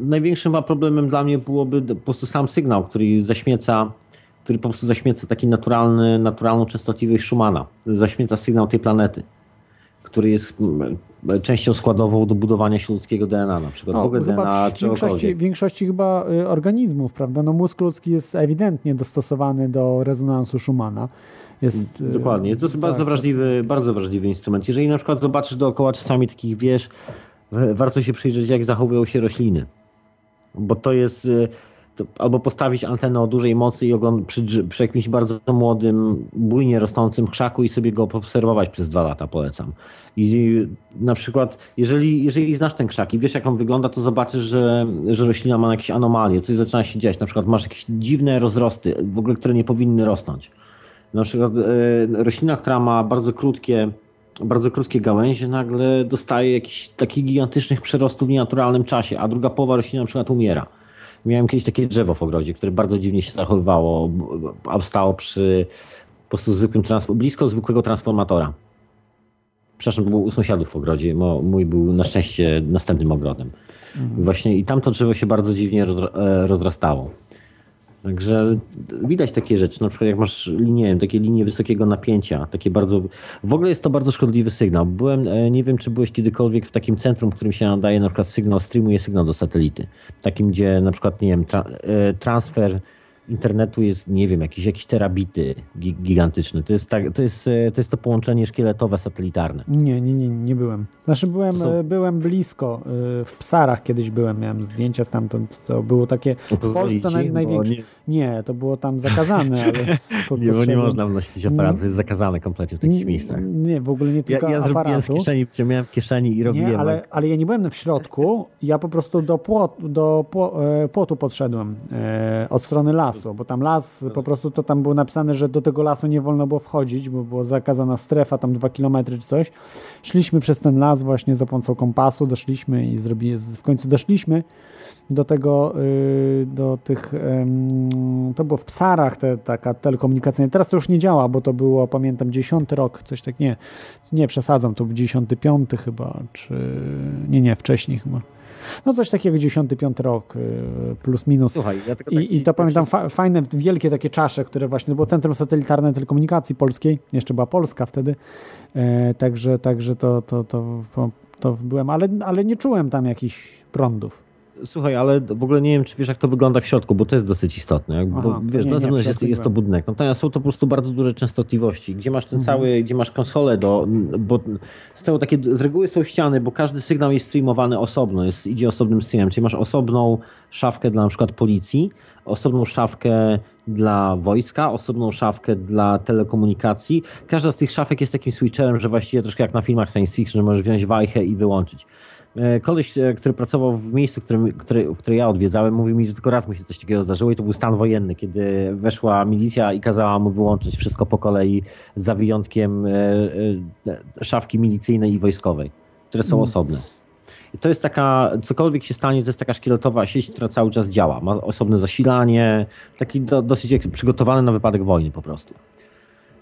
największym problemem dla mnie byłoby po prostu sam sygnał, który zaśmieca, który po prostu zaśmieca taki naturalny, naturalną częstotliwość Schumana. Zaśmieca sygnał tej planety, który jest mm, częścią składową do budowania się ludzkiego DNA, na przykład w ogóle DNA w większości, czegokolwiek. większości chyba y, organizmów, prawda? No mózg ludzki jest ewidentnie dostosowany do rezonansu Schumana. Jest, y, Dokładnie, jest to tak, bardzo wrażliwy, bardzo wrażliwy instrument. Jeżeli na przykład zobaczysz dookoła czasami takich wież, w- warto się przyjrzeć, jak zachowują się rośliny. Bo to jest, y, to albo postawić antenę o dużej mocy i ogląd- przy, przy jakimś bardzo młodym, bujnie rosnącym krzaku i sobie go obserwować przez dwa lata, polecam. I na przykład, jeżeli, jeżeli znasz ten krzak i wiesz, jak on wygląda, to zobaczysz, że, że roślina ma jakieś anomalie, coś zaczyna się dziać. Na przykład masz jakieś dziwne rozrosty, w ogóle, które nie powinny rosnąć. Na przykład e, roślina, która ma bardzo krótkie, bardzo krótkie gałęzie, nagle dostaje jakichś takich gigantycznych przerostów w nienaturalnym czasie, a druga połowa rośliny na przykład umiera. Miałem kiedyś takie drzewo w ogrodzie, które bardzo dziwnie się zachowywało, stało przy po prostu zwykłym, blisko zwykłego transformatora. Przepraszam, był u sąsiadów w ogrodzie, mój był na szczęście następnym ogrodem. I Właśnie i tam to drzewo się bardzo dziwnie e, rozrastało. Także widać takie rzeczy, na przykład jak masz nie wiem, takie linie wysokiego napięcia, takie bardzo, w ogóle jest to bardzo szkodliwy sygnał. Byłem, e, nie wiem czy byłeś kiedykolwiek w takim centrum, w którym się nadaje na przykład sygnał, streamuje sygnał do satelity. Takim, gdzie na przykład, nie wiem, tra e, transfer internetu jest, nie wiem, jakieś, jakieś terabity gi- gigantyczne. To jest, tak, to, jest, e, to jest to połączenie szkieletowe, satelitarne. Nie, nie, nie, nie byłem. Znaczy byłem, są- e, byłem blisko, e, w Psarach kiedyś byłem, miałem zdjęcia stamtąd, to było takie, w Pozwolić Polsce naj, największe. nie- Nie, to było tam zakazane, ale po- Nie, bo nie można wnosić aparatu, jest zakazane kompletnie w takich miejscach. Nie, w ogóle nie Ja, tylko ja zrobiłem aparatu. z kieszeni, miałem w kieszeni i robiłem. Nie, ale, jak- ale ja nie byłem w środku, ja po prostu do, płot, do pło, płotu podszedłem od strony lasu, bo tam las, po prostu to tam było napisane, że do tego lasu nie wolno było wchodzić, bo była zakazana strefa, tam dwa kilometry czy coś. Szliśmy przez ten las właśnie za pomocą kompasu, doszliśmy i w końcu doszliśmy do tego, y, do tych, to było w Psarach, te, taka telekomunikacyjna. Teraz to już nie działa, bo to było, pamiętam, 10 rok, coś tak, nie, nie przesadzam, to był 95 chyba, czy, nie, nie, wcześniej chyba. No coś takiego, 95 rok, y, plus minus. Słuchaj, ja tylko tak I, I to pamiętam fa fajne, wielkie takie czasze, które właśnie, było Centrum Satelitarne Telekomunikacji Polskiej, jeszcze była Polska wtedy, e, także, także to, to, to, to, to byłem, ale, ale nie czułem tam jakichś prądów. Słuchaj, ale w ogóle nie wiem, czy wiesz, jak to wygląda w środku, bo to jest dosyć istotne. Aha, bo to wiesz, nie, na zewnątrz jest, jest to budynek. Natomiast są to po prostu bardzo duże częstotliwości, gdzie masz ten Mhm. cały, gdzie masz konsolę do. Bo z, tego takie, z reguły są ściany, bo każdy sygnał jest streamowany osobno, jest, idzie osobnym streamem. Czyli masz osobną szafkę dla na przykład policji, osobną szafkę dla wojska, osobną szafkę dla telekomunikacji. Każda z tych szafek jest takim switcherem, że właściwie troszkę jak na filmach science fiction, że możesz wziąć wajchę i wyłączyć. E, Koleś, e, który pracował w miejscu, którym, które, w które ja odwiedzałem, mówił mi, że tylko raz mu się coś takiego zdarzyło i to był stan wojenny, kiedy weszła milicja i kazała mu wyłączyć wszystko po kolei, za wyjątkiem e, szafki milicyjnej i wojskowej, które są Mm. osobne. I to jest taka, cokolwiek się stanie, to jest taka szkieletowa sieć, która cały czas działa. Ma osobne zasilanie, taki do, dosyć przygotowany na wypadek wojny po prostu.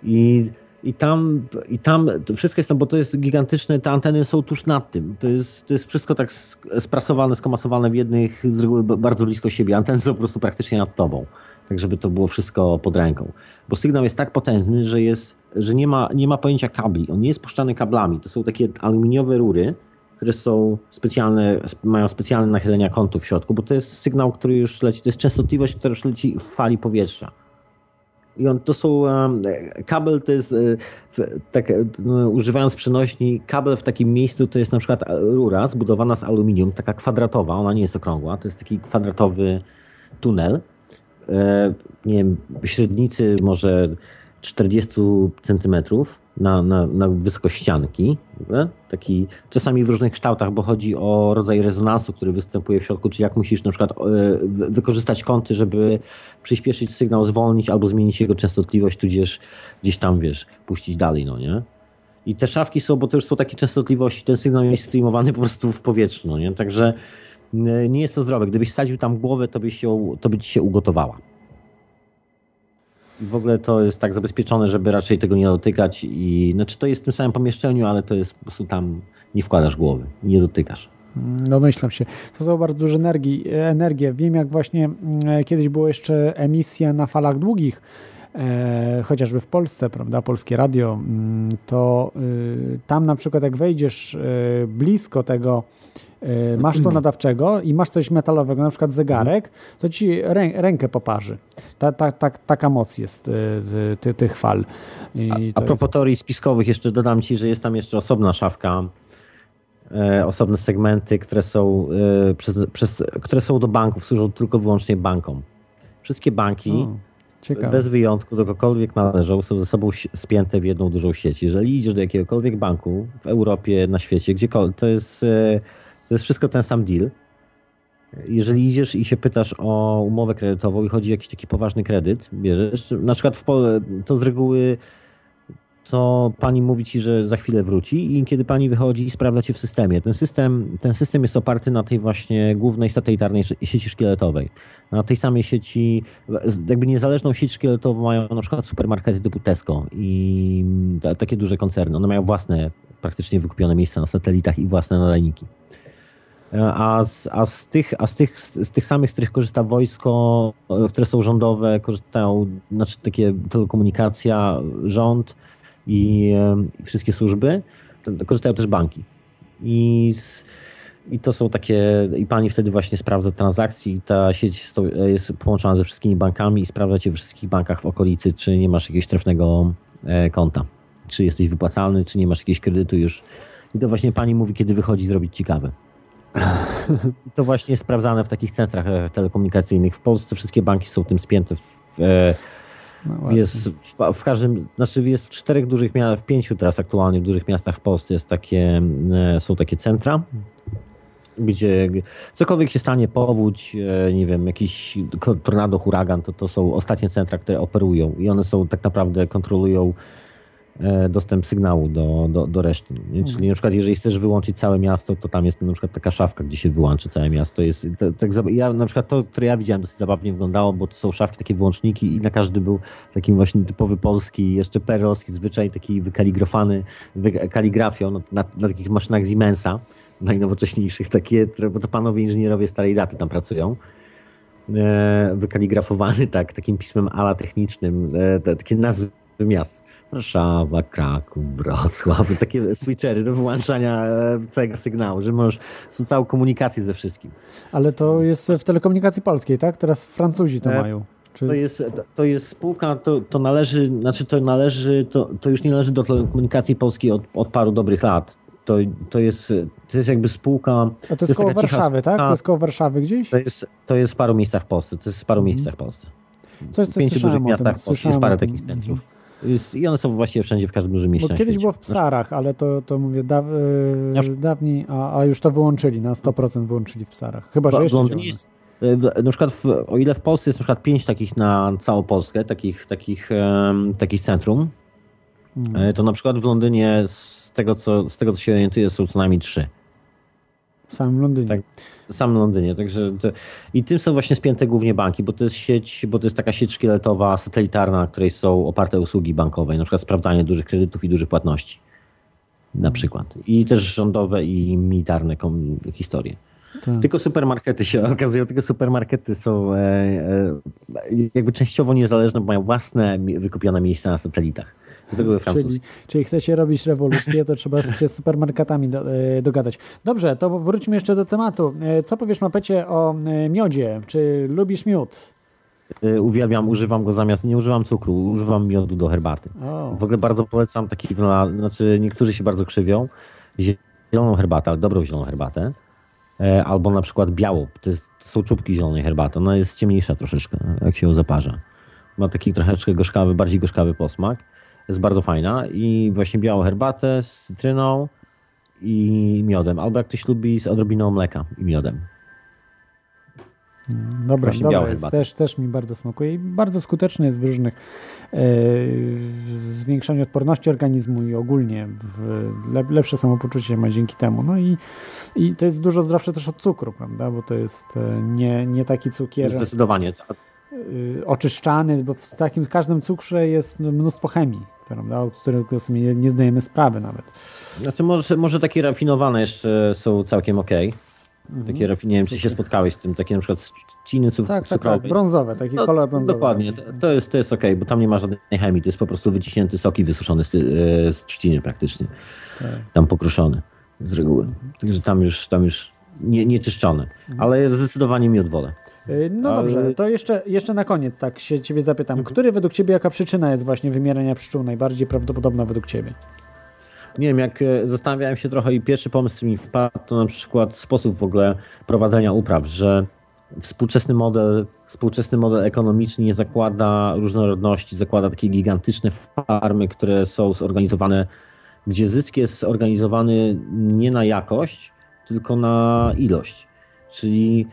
I, i tam, i tam wszystko jest tam, bo to jest gigantyczne, te anteny są tuż nad tym. To jest, to jest wszystko tak sprasowane, skomasowane w jednych, z reguły bardzo blisko siebie. Anteny są po prostu praktycznie nad tobą, tak żeby to było wszystko pod ręką. Bo sygnał jest tak potężny, że, jest, że nie, ma, nie ma pojęcia kabli. On nie jest puszczany kablami. To są takie aluminiowe rury, które są specjalne, sp- mają specjalne nachylenia kątów w środku, bo to jest sygnał, który już leci, to jest częstotliwość, która już leci w fali powietrza. I on, to są, um, kabel to jest, e, tak, e, no, używając przenośni, kabel w takim miejscu to jest na przykład e, rura zbudowana z aluminium, taka kwadratowa, ona nie jest okrągła, to jest taki kwadratowy tunel, e, nie wiem, średnicy może 40 centymetrów na, na, na wysokość ścianki, nie? taki czasami w różnych kształtach, bo chodzi o rodzaj rezonansu, który występuje w środku, czy jak musisz na przykład e, wy- wykorzystać kąty, żeby przyspieszyć sygnał, zwolnić albo zmienić jego częstotliwość, tudzież gdzieś tam, wiesz, puścić dalej, no nie? I te szafki są, bo to już są takie częstotliwości, ten sygnał jest streamowany po prostu w powietrzu, no nie? Także e, nie jest to zdrowe. Gdybyś sadził tam głowę, to by, się, to by ci się ugotowała. W ogóle to jest tak zabezpieczone, żeby raczej tego nie dotykać i znaczy to jest w tym samym pomieszczeniu, ale to jest po prostu tam nie wkładasz głowy, nie dotykasz. Domyślam się. To są bardzo duże energii, energie. Wiem, jak właśnie mm, kiedyś była jeszcze emisja na falach długich, e, chociażby w Polsce, prawda, polskie radio, mm, to y, tam na przykład jak wejdziesz y, blisko tego y, masztu nadawczego i masz coś metalowego, na przykład zegarek, to ci rę, rękę poparzy. Ta, ta, ta, taka moc jest y, ty, tych fal. I A to propos teorii spiskowych, jeszcze dodam ci, że jest tam jeszcze osobna szafka, e, osobne segmenty, które są, e, przez, przez, które są do banków, służą tylko wyłącznie bankom. Wszystkie banki, O, ciekawe. bez wyjątku, do kogokolwiek należą, są ze sobą spięte w jedną dużą sieć. Jeżeli idziesz do jakiegokolwiek banku w Europie, na świecie, gdziekolwiek, to jest, e, to jest wszystko ten sam deal. Jeżeli idziesz i się pytasz o umowę kredytową i chodzi o jakiś taki poważny kredyt, bierzesz, na przykład w, Pol- to z reguły to pani mówi ci, że za chwilę wróci i kiedy pani wychodzi i sprawdza cię w systemie. Ten system, ten system jest oparty na tej właśnie głównej satelitarnej sieci szkieletowej. Na tej samej sieci, jakby niezależną sieć szkieletową mają na przykład supermarkety typu Tesco i ta, takie duże koncerny. One mają własne, praktycznie wykupione miejsca na satelitach i własne nadajniki. A z, a z, tych, a z, tych, z tych samych, z których korzysta wojsko, e, które są rządowe, korzystają, znaczy takie telekomunikacja, rząd i, e, i wszystkie służby, korzystają też banki. I, z, I to są takie, i pani wtedy właśnie sprawdza transakcje i ta sieć jest, jest połączona ze wszystkimi bankami i sprawdza cię we wszystkich bankach w okolicy, czy nie masz jakiegoś trefnego e, konta, czy jesteś wypłacalny, czy nie masz jakiegoś kredytu już. I to właśnie pani mówi, kiedy wychodzi zrobić ci To właśnie jest sprawdzane w takich centrach e, telekomunikacyjnych. W Polsce wszystkie banki są tym spięte. W, e, No jest w, w każdym, znaczy jest w czterech dużych miastach, w pięciu teraz aktualnie w dużych miastach w Polsce jest takie, e, są takie centra, gdzie cokolwiek się stanie, powódź, nie wiem, jakiś tornado, huragan, to to są ostatnie centra, które operują i one są tak naprawdę kontrolują dostęp sygnału do, do, do reszty. Nie? Czyli na przykład jeżeli chcesz wyłączyć całe miasto, to tam jest na przykład taka szafka, gdzie się wyłączy całe miasto. Jest, to, tak, ja na przykład to, które ja widziałem, dosyć zabawnie wyglądało, bo to są szafki, takie wyłączniki i na każdy był taki właśnie typowy polski, jeszcze perlowski zwyczaj, taki wykaligrafany, wykaligrafią na, na, na takich maszynach Siemensa, najnowocześniejszych, takie, bo to panowie inżynierowie starej daty tam pracują e, wykaligrafowany tak, takim pismem ala technicznym, e, takie nazwy miast. Warszawa, Kraków, Wrocław, takie switchery do wyłączania e, całego sygnału, że możesz, całą komunikację ze wszystkim. Ale to jest w telekomunikacji polskiej, tak? Teraz Francuzi to E, mają. Czy... To jest, to jest spółka, to, to należy, znaczy to należy, to, to już nie należy do telekomunikacji polskiej od, od paru dobrych lat. To, to, jest, to jest jakby spółka. A to jest koło Warszawy, tak? To jest koło Warszawy gdzieś? To jest, to jest w paru miejscach w Polsce. To jest w paru miejscach w Polsce. Coś, w coś pięciu dużych miastach w Polsce jest parę takich centrów. I one są właściwie wszędzie, w każdym dużym mieście Bo kiedyś świecie. było w Psarach, ale to, to mówię da, e, dawniej, a, a już to wyłączyli, na 100% wyłączyli w Psarach. Chyba, że jeszcze jest, w- na przykład w, o ile w Polsce jest na przykład pięć takich na całą Polskę, takich, takich, em, takich centrum, Mm. e, to na przykład w Londynie z tego, co, z tego, co się orientuję, są co najmniej trzy. W samym Londynie. Tak, w samym Londynie. Także to, I tym są właśnie spięte głównie banki, bo to jest sieć, bo to jest taka sieć szkieletowa, satelitarna, na której są oparte usługi bankowe, na przykład sprawdzanie dużych kredytów i dużych płatności. Na przykład. I też rządowe i militarne historie. Tak. Tylko supermarkety się okazują, tylko supermarkety są e, e, jakby częściowo niezależne, bo mają własne wykupione miejsca na satelitach. Z reguły Czyli, czyli chcecie robić rewolucję, to trzeba się z supermarketami do, e, dogadać. Dobrze, to wróćmy jeszcze do tematu. E, Co powiesz, Mapecie, o e, miodzie? Czy lubisz miód? Uwielbiam, używam go zamiast, nie używam cukru, używam miodu do herbaty. O. W ogóle bardzo polecam taki, dla- znaczy niektórzy się bardzo krzywią, zieloną herbatę, ale dobrą zieloną herbatę, albo na przykład białą, to, jest, to są czubki zielonej herbaty, ona jest ciemniejsza troszeczkę, jak się ją zaparza. Ma taki troszeczkę gorzkawy, bardziej gorzkawy posmak, jest bardzo fajna i właśnie białą herbatę z cytryną i miodem, albo jak ktoś lubi z odrobiną mleka i miodem. Dobra, Właśnie dobra jest, też, też mi bardzo smakuje i bardzo skuteczny jest w różnych e, w zwiększaniu odporności organizmu i ogólnie w le, lepsze samopoczucie ma dzięki temu. No i, i to jest dużo zdrowsze też od cukru, prawda? Bo to jest e, nie, nie taki cukier Zdecydowanie. y, oczyszczany, bo w takim w każdym cukrze jest mnóstwo chemii, prawda? O której sobie nie, nie zdajemy sprawy nawet. Znaczy może, może takie rafinowane jeszcze są całkiem okej. Mhm. Takie, rafi- nie wiem, czy się spotkałeś z tym, takie na przykład trzciny cuk- Tak, tak, tak, brązowe, taki No, kolor brązowy. Dokładnie, to, to jest, to jest okej, bo tam nie ma żadnej chemii, to jest po prostu wyciśnięty sok i wysuszony z, e, z trzciny praktycznie. Tak. Tam pokruszony z reguły. Także tam już, tam już nie, nie czyszczony. Ale zdecydowanie miód wolę. Y, No Ale- dobrze, to jeszcze, jeszcze na koniec tak się ciebie zapytam. Który według ciebie, jaka przyczyna jest właśnie wymierania pszczół najbardziej prawdopodobna według ciebie? Nie wiem, jak e, zastanawiałem się trochę i pierwszy pomysł, który mi wpadł, to na przykład sposób w ogóle prowadzenia upraw, że współczesny model, współczesny model ekonomiczny nie zakłada różnorodności, zakłada takie gigantyczne farmy, które są zorganizowane, gdzie zysk jest zorganizowany nie na jakość, tylko na ilość. Czyli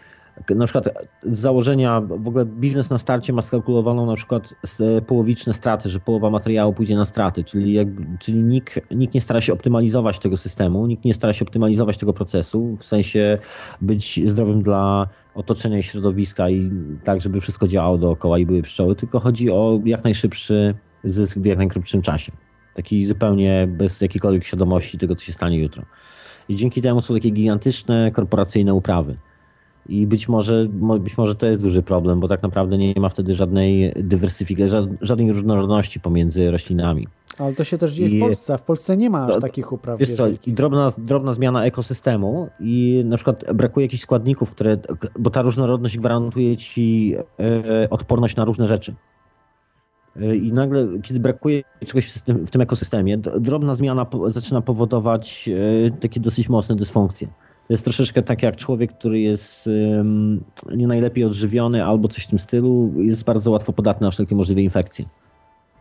na przykład z założenia, w ogóle biznes na starcie ma skalkulowaną na przykład połowiczne straty, że połowa materiału pójdzie na straty, czyli, jakby, czyli nikt, nikt nie stara się optymalizować tego systemu, nikt nie stara się optymalizować tego procesu, w sensie być zdrowym dla otoczenia i środowiska i tak, żeby wszystko działało dookoła i były pszczoły, tylko chodzi o jak najszybszy zysk w jak najkrótszym czasie. Taki zupełnie bez jakiejkolwiek świadomości tego, co się stanie jutro. I dzięki temu są takie gigantyczne korporacyjne uprawy. I być może, mo- być może to jest duży problem, bo tak naprawdę nie ma wtedy żadnej dywersyfikacji, żadnej różnorodności pomiędzy roślinami. Ale to się też dzieje I- w Polsce, a w Polsce nie ma aż No, takich upraw. Wiesz co, drobna, drobna zmiana ekosystemu i na przykład brakuje jakichś składników, które, bo ta różnorodność gwarantuje ci e, odporność na różne rzeczy. E, I nagle, kiedy brakuje czegoś w, system, w tym ekosystemie, drobna zmiana po, zaczyna powodować e, takie dosyć mocne dysfunkcje. To jest troszeczkę tak jak człowiek, który jest nie najlepiej odżywiony albo coś w tym stylu, jest bardzo łatwo podatny na wszelkie możliwe infekcje.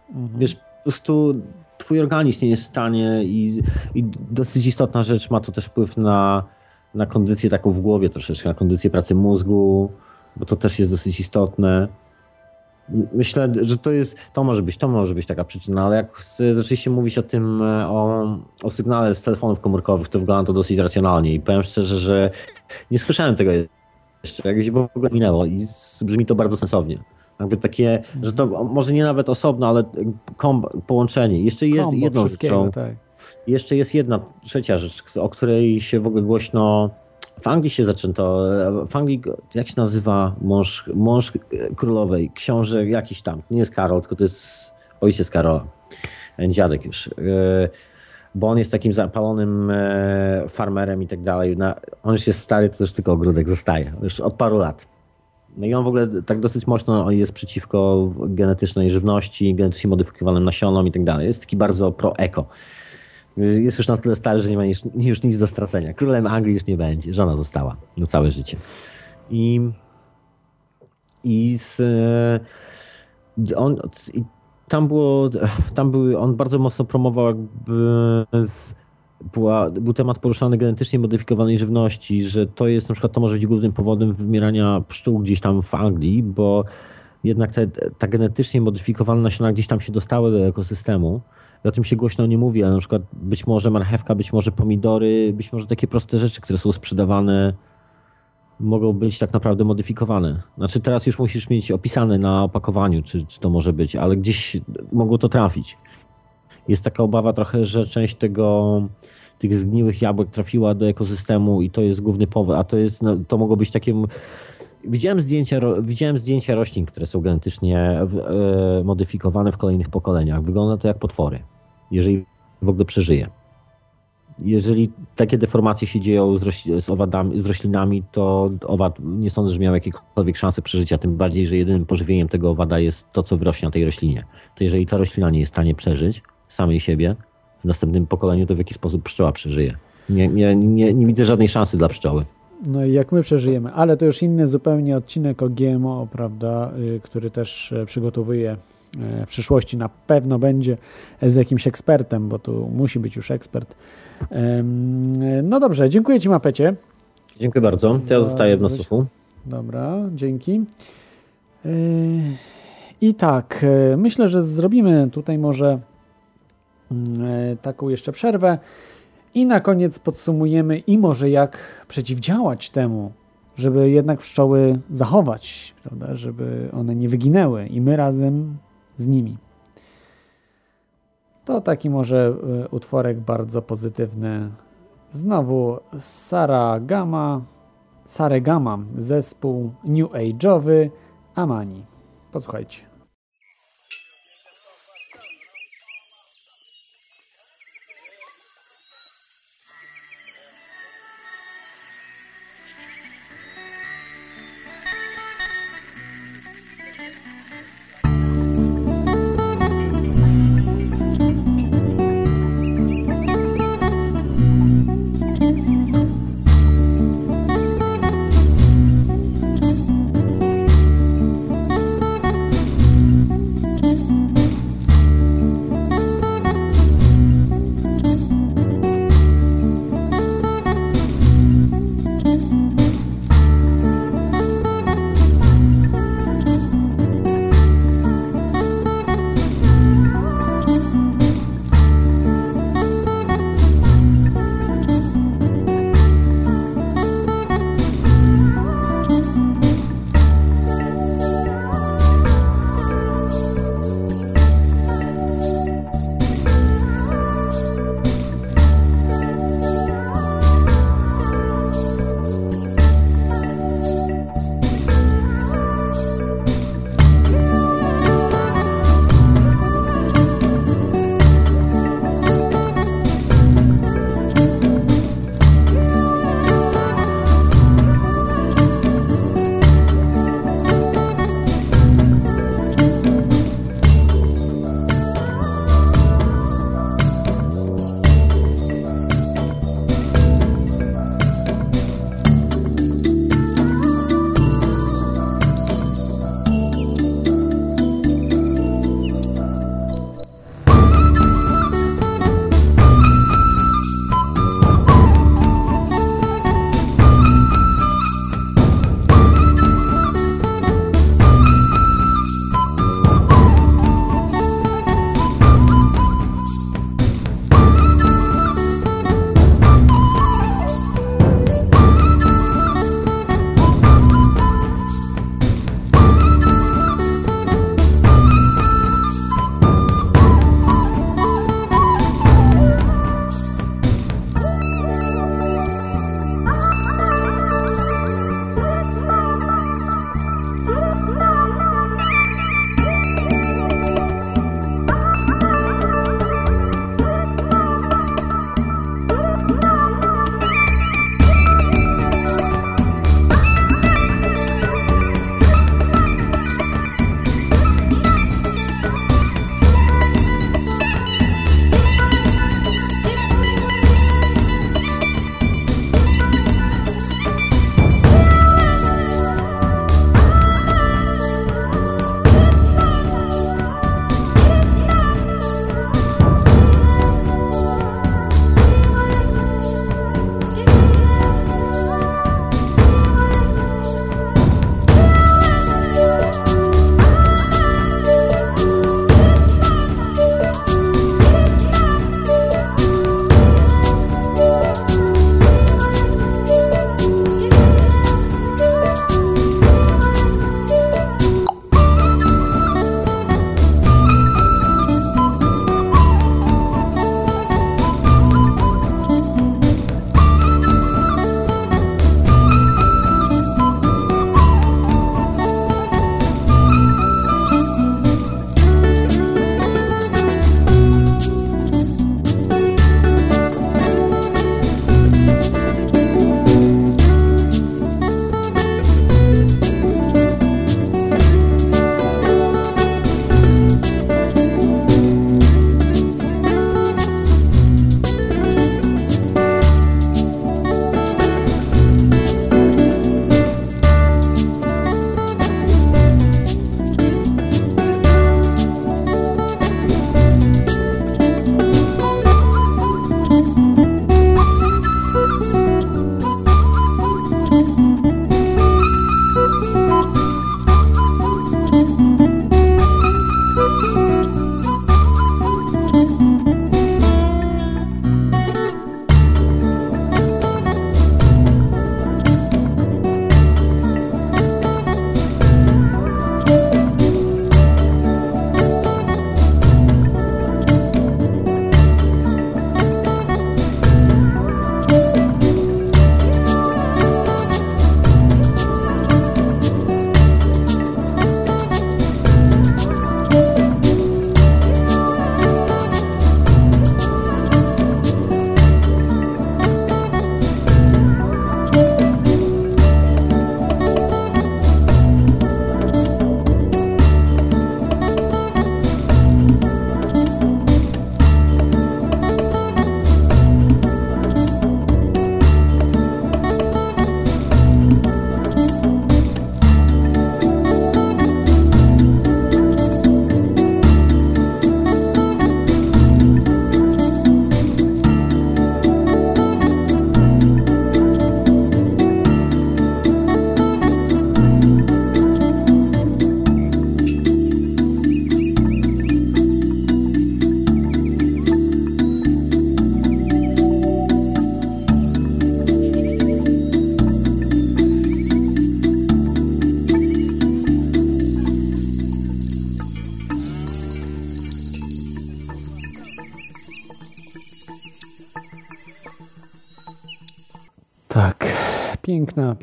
Mhm. Wiesz, po prostu twój organizm nie jest w stanie i, i dosyć istotna rzecz, ma to też wpływ na, na kondycję taką w głowie troszeczkę, na kondycję pracy mózgu, bo to też jest dosyć istotne. Myślę, że to jest, to może być, to może być taka przyczyna, ale jak zaczęliście mówić o tym, e, o, o sygnale z telefonów komórkowych, to wygląda to dosyć racjonalnie i powiem szczerze, że nie słyszałem tego jeszcze, jakieś w ogóle minęło i brzmi to bardzo sensownie. Jakby takie, że to może nie nawet osobno, ale komb, połączenie. Jeszcze jest Kombo jedną rzeczą, tak. jeszcze jest jedna trzecia rzecz, o której się w ogóle głośno. W Anglii się zaczęto. W Anglii, jak się nazywa mąż, mąż królowej? Książę jakiś tam. Nie jest Karol, tylko to jest ojciec Karola. Dziadek już. E, Bo on jest takim zapalonym e, farmerem i tak dalej. On już jest stary, to już tylko ogródek zostaje. Już od paru lat. No i on w ogóle tak dosyć mocno jest przeciwko genetycznej żywności, genetycznie modyfikowanym nasionom i tak dalej. Jest taki bardzo pro-eko. Jest już na tyle stary, że nie ma już, nic do stracenia. Królem Anglii już nie będzie. Żona została na całe życie. I, i z, e, on, i tam było, tam były, on bardzo mocno promował jakby była, był temat poruszany genetycznie modyfikowanej żywności, że to jest na przykład, to może być głównym powodem wymierania pszczół gdzieś tam w Anglii, bo jednak te, ta genetycznie modyfikowane nasiona gdzieś tam się dostały do ekosystemu. O tym się głośno nie mówi, ale na przykład być może marchewka, być może pomidory, być może takie proste rzeczy, które są sprzedawane, mogą być tak naprawdę modyfikowane. Znaczy teraz już musisz mieć opisane na opakowaniu, czy, czy to może być, ale gdzieś mogło to trafić. Jest taka obawa trochę, że część tego, tych zgniłych jabłek trafiła do ekosystemu i to jest główny powód, a to jest, no, to mogło być takie... Widziałem zdjęcia, widziałem zdjęcia roślin, które są genetycznie e, modyfikowane w kolejnych pokoleniach. Wygląda to jak potwory, jeżeli w ogóle przeżyje. Jeżeli takie deformacje się dzieją z, roś- z, owadami, z roślinami, to owad nie sądzę, że miał jakiekolwiek szanse przeżycia, tym bardziej, że jedynym pożywieniem tego owada jest to, co wyrośnie na tej roślinie. To jeżeli ta roślina nie jest w stanie przeżyć samej siebie, w następnym pokoleniu to w jaki sposób pszczoła przeżyje. Nie, nie, nie, nie widzę żadnej szansy dla pszczoły. No i jak my przeżyjemy, ale to już inny zupełnie odcinek o GMO, prawda, y, który też e, przygotowuję e, w przyszłości. Na pewno będzie z jakimś ekspertem, bo tu musi być już ekspert. No dobrze, dziękuję Ci Mapecie. Dziękuję bardzo. Ja zostaję w nasłuchu. Dobra, dzięki. Yy, I tak, yy, myślę, że zrobimy tutaj może yy, taką jeszcze przerwę i na koniec podsumujemy i może jak przeciwdziałać temu, żeby jednak pszczoły zachować, prawda, żeby one nie wyginęły i my razem z nimi. To taki może yy, utworek bardzo pozytywny. Znowu Sara Gama, Saregama, zespół New Age'owy Amani. Posłuchajcie.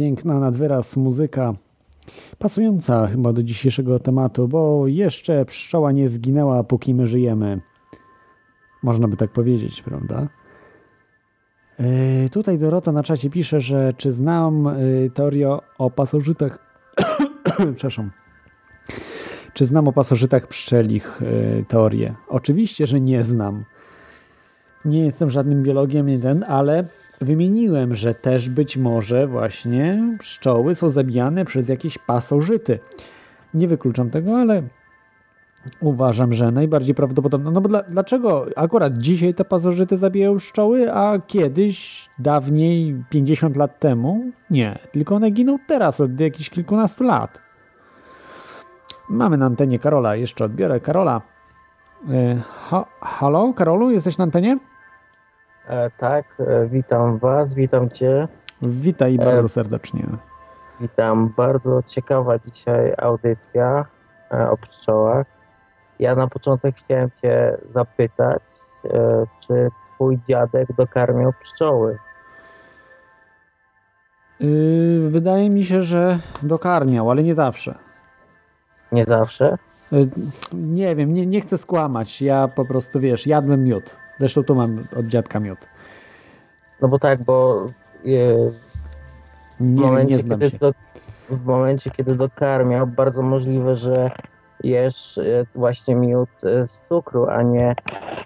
Piękna, nadwyraz muzyka. Pasująca chyba do dzisiejszego tematu, bo jeszcze pszczoła nie zginęła, póki my żyjemy. Można by tak powiedzieć, prawda? Yy, tutaj Dorota na czacie pisze, że czy znam yy, teorię o pasożytach. Przepraszam. Czy znam o pasożytach pszczelich yy, teorię? Oczywiście, że nie znam. Nie jestem żadnym biologiem, jeden, ale wymieniłem, że też być może właśnie pszczoły są zabijane przez jakieś pasożyty. Nie wykluczam tego, ale uważam, że najbardziej prawdopodobne. No bo dla, dlaczego akurat dzisiaj te pasożyty zabijają pszczoły, a kiedyś, dawniej, 50 lat temu? Nie, tylko one giną teraz od jakichś kilkunastu lat. Mamy na antenie Karola, jeszcze odbiorę Karola. Ha, halo, Karolu, jesteś na antenie? E, tak, e, witam Was, witam Cię. Witaj bardzo serdecznie. Witam, bardzo ciekawa dzisiaj audycja e, o pszczołach. Ja na początek chciałem Cię zapytać, e, czy Twój dziadek dokarmiał pszczoły? Yy, wydaje mi się, że dokarmiał, ale nie zawsze. Nie zawsze? Yy, nie wiem, nie, nie chcę skłamać. Ja po prostu, wiesz, jadłem miód. Zresztą tu mam od dziadka miód. No bo tak, bo w, Nie, momencie, nie kiedy do, w momencie, kiedy dokarmiał, bardzo możliwe, że jesz e, właśnie miód z cukru, a nie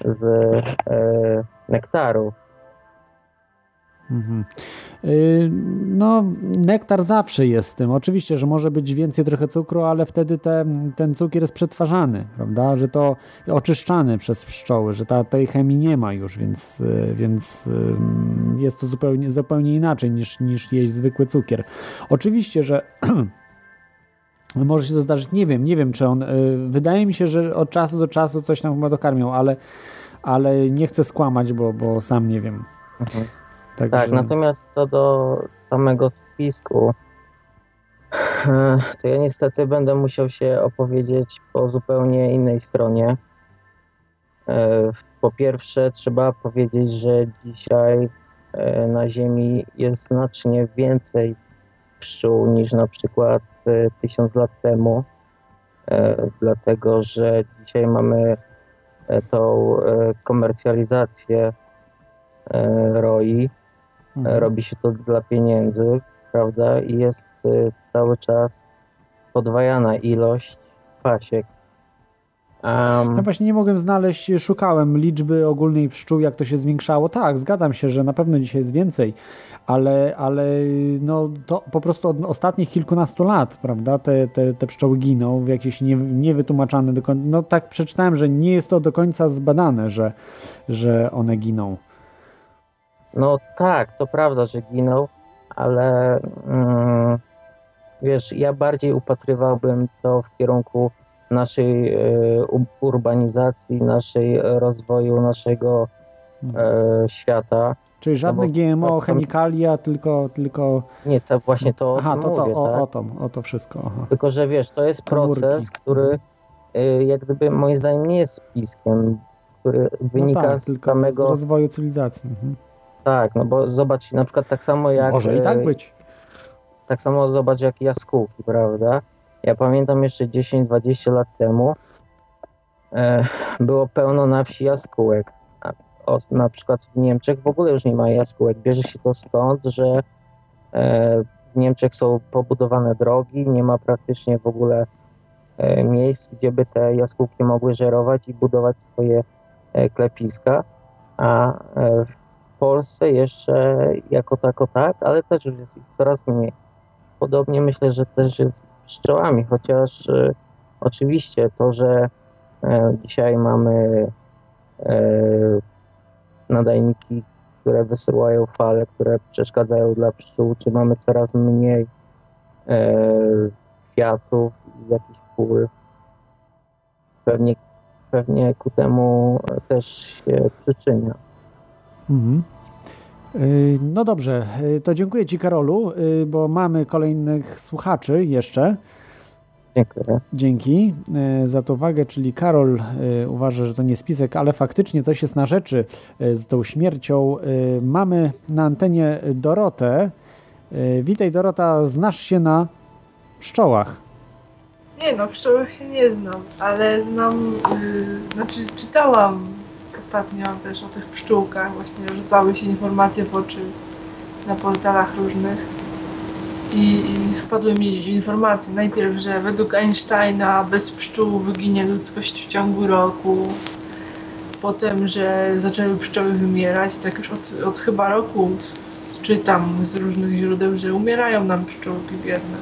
z e, nektaru. Mhm. Yy, No, nektar zawsze jest z tym. Oczywiście, że może być więcej trochę cukru, ale wtedy te, ten cukier jest przetwarzany, prawda? Że to oczyszczany przez pszczoły, że ta, tej chemii nie ma już, więc, yy, więc yy, jest to zupełnie, zupełnie inaczej niż, niż jeść zwykły cukier. Oczywiście, że może się to zdarzyć, nie wiem, nie wiem, czy on. Wydaje mi się, że od czasu do czasu coś tam chyba dokarmiał, ale, ale nie chcę skłamać, bo, bo sam nie wiem. Mhm. Także... Tak, natomiast co do samego spisku, e, to ja niestety będę musiał się opowiedzieć po zupełnie innej stronie. E, Po pierwsze, trzeba powiedzieć, że dzisiaj e, na Ziemi jest znacznie więcej pszczół niż na przykład tysiąc lat temu, dlatego że dzisiaj mamy tą komercjalizację roi. Mhm. Robi się to dla pieniędzy, prawda? I jest y, cały czas podwajana ilość pasiek. Um, Ja właśnie nie mogłem znaleźć, szukałem liczby ogólnej pszczół, jak to się zwiększało. Tak, zgadzam się, że na pewno dzisiaj jest więcej, ale, ale no, to po prostu od ostatnich kilkunastu lat, prawda, te, te, te pszczoły giną w jakieś nie, niewytłumaczane do końca. No tak przeczytałem, że nie jest to do końca zbadane, że, że one giną. No tak, to prawda, że ginął, ale mm, wiesz, ja bardziej upatrywałbym to w kierunku naszej u- urbanizacji, naszej e, rozwoju naszego e, świata. Czyli żadne No GMO, to- chemikalia, tylko, tylko... Nie, to właśnie to Aha, to, to, mówię, o, tak? o, to, o to wszystko. Aha. Tylko, że wiesz, to jest Komórki. proces, który y, jak gdyby moim zdaniem nie jest spiskiem, który wynika no tak, z samego... z rozwoju cywilizacji. Mhm. Tak, no bo zobacz, na przykład tak samo jak... Może i tak y, być. Tak samo zobacz jak jaskółki, prawda? Ja pamiętam jeszcze 10-20 lat temu e, było pełno na wsi jaskółek. O, na przykład w Niemczech w ogóle już nie ma jaskółek. Bierze się to stąd, że e, w Niemczech są pobudowane drogi, nie ma praktycznie w ogóle e, miejsc, gdzie by te jaskółki mogły żerować i budować swoje e, klepiska. A e, w Polsce jeszcze jako tako tak, ale też już jest ich coraz mniej. Podobnie myślę, że też jest z pszczołami, chociaż e, oczywiście to, że e, dzisiaj mamy e, nadajniki, które wysyłają fale, które przeszkadzają dla pszczół, czy mamy coraz mniej kwiatów i jakichś pływ. Pewnie, pewnie ku temu też się przyczynia. Mhm. Y, No dobrze, y, to dziękuję Ci Karolu, y, bo mamy kolejnych słuchaczy jeszcze. Dziękuję. Dzięki za tą uwagę, czyli Karol uważa, że to nie spisek, ale faktycznie coś jest na rzeczy z tą śmiercią. Mamy na antenie Dorotę. Witaj Dorota, znasz się na pszczołach. Nie no, pszczołach się nie znam, ale znam, yy, znaczy czytałam ostatnio też o tych pszczółkach, właśnie rzucały się informacje w oczy na portalach różnych. I, i wpadły mi informacje. Najpierw, że według Einsteina bez pszczół wyginie ludzkość w ciągu roku, potem, że zaczęły pszczoły wymierać, tak już od, od chyba roku czytam z różnych źródeł, że umierają nam pszczółki biedne.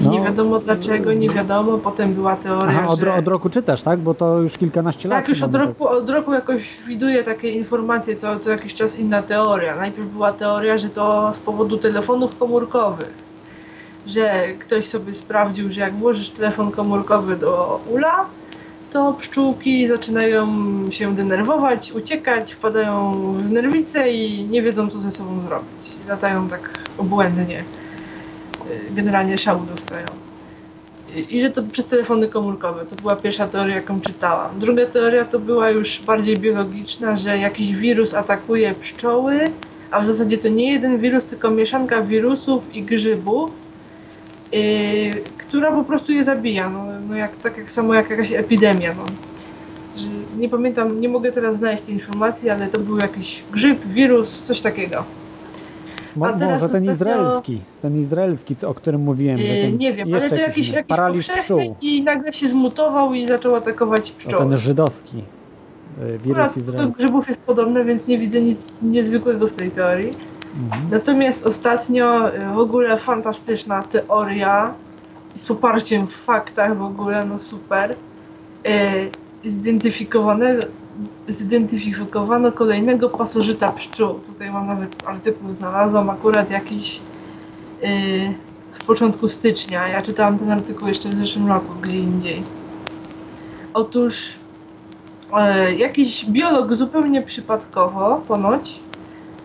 No. nie wiadomo dlaczego, nie wiadomo. Potem była teoria, Aha, od, że... od roku czytasz, tak? Bo to już kilkanaście lat. Tak, już od roku, od roku jakoś widuję takie informacje, co, co jakiś czas inna teoria. Najpierw była teoria, że to z powodu telefonów komórkowych. Że ktoś sobie sprawdził, że jak włożysz telefon komórkowy do ula, to pszczółki zaczynają się denerwować, uciekać, wpadają w nerwice i nie wiedzą, co ze sobą zrobić. Latają tak obłędnie. Y, Generalnie szału dostają. I, że to przez telefony komórkowe. To była pierwsza teoria, jaką czytałam. Druga teoria to była już bardziej biologiczna, że jakiś wirus atakuje pszczoły, a w zasadzie to nie jeden wirus, tylko mieszanka wirusów i grzybów, yy, która po prostu je zabija. No, no jak, tak jak samo jak jakaś epidemia. No. Że nie pamiętam, nie mogę teraz znaleźć tej informacji, ale to był jakiś grzyb, wirus, coś takiego. Mo, A teraz może ten ostatnio- izraelski, ten izraelski, o którym mówiłem, że Yy, ten nie wiem, ale to jakiś, jakiś paraliż pszczół. i nagle się zmutował i zaczął atakować To pszczoły. ten żydowski y, wirus Akurat do izraelski. grzybów jest podobne, więc nie widzę nic niezwykłego w tej teorii. Mhm. Natomiast ostatnio y, w ogóle fantastyczna teoria z poparciem w faktach w ogóle, no super. Y, Zidentyfikowane, zidentyfikowano kolejnego pasożyta pszczół. Tutaj mam nawet artykuł znalazłam, akurat jakiś y, w początku stycznia. Ja czytałam ten artykuł jeszcze w zeszłym roku, gdzie indziej. Otóż e, jakiś biolog zupełnie przypadkowo, ponoć,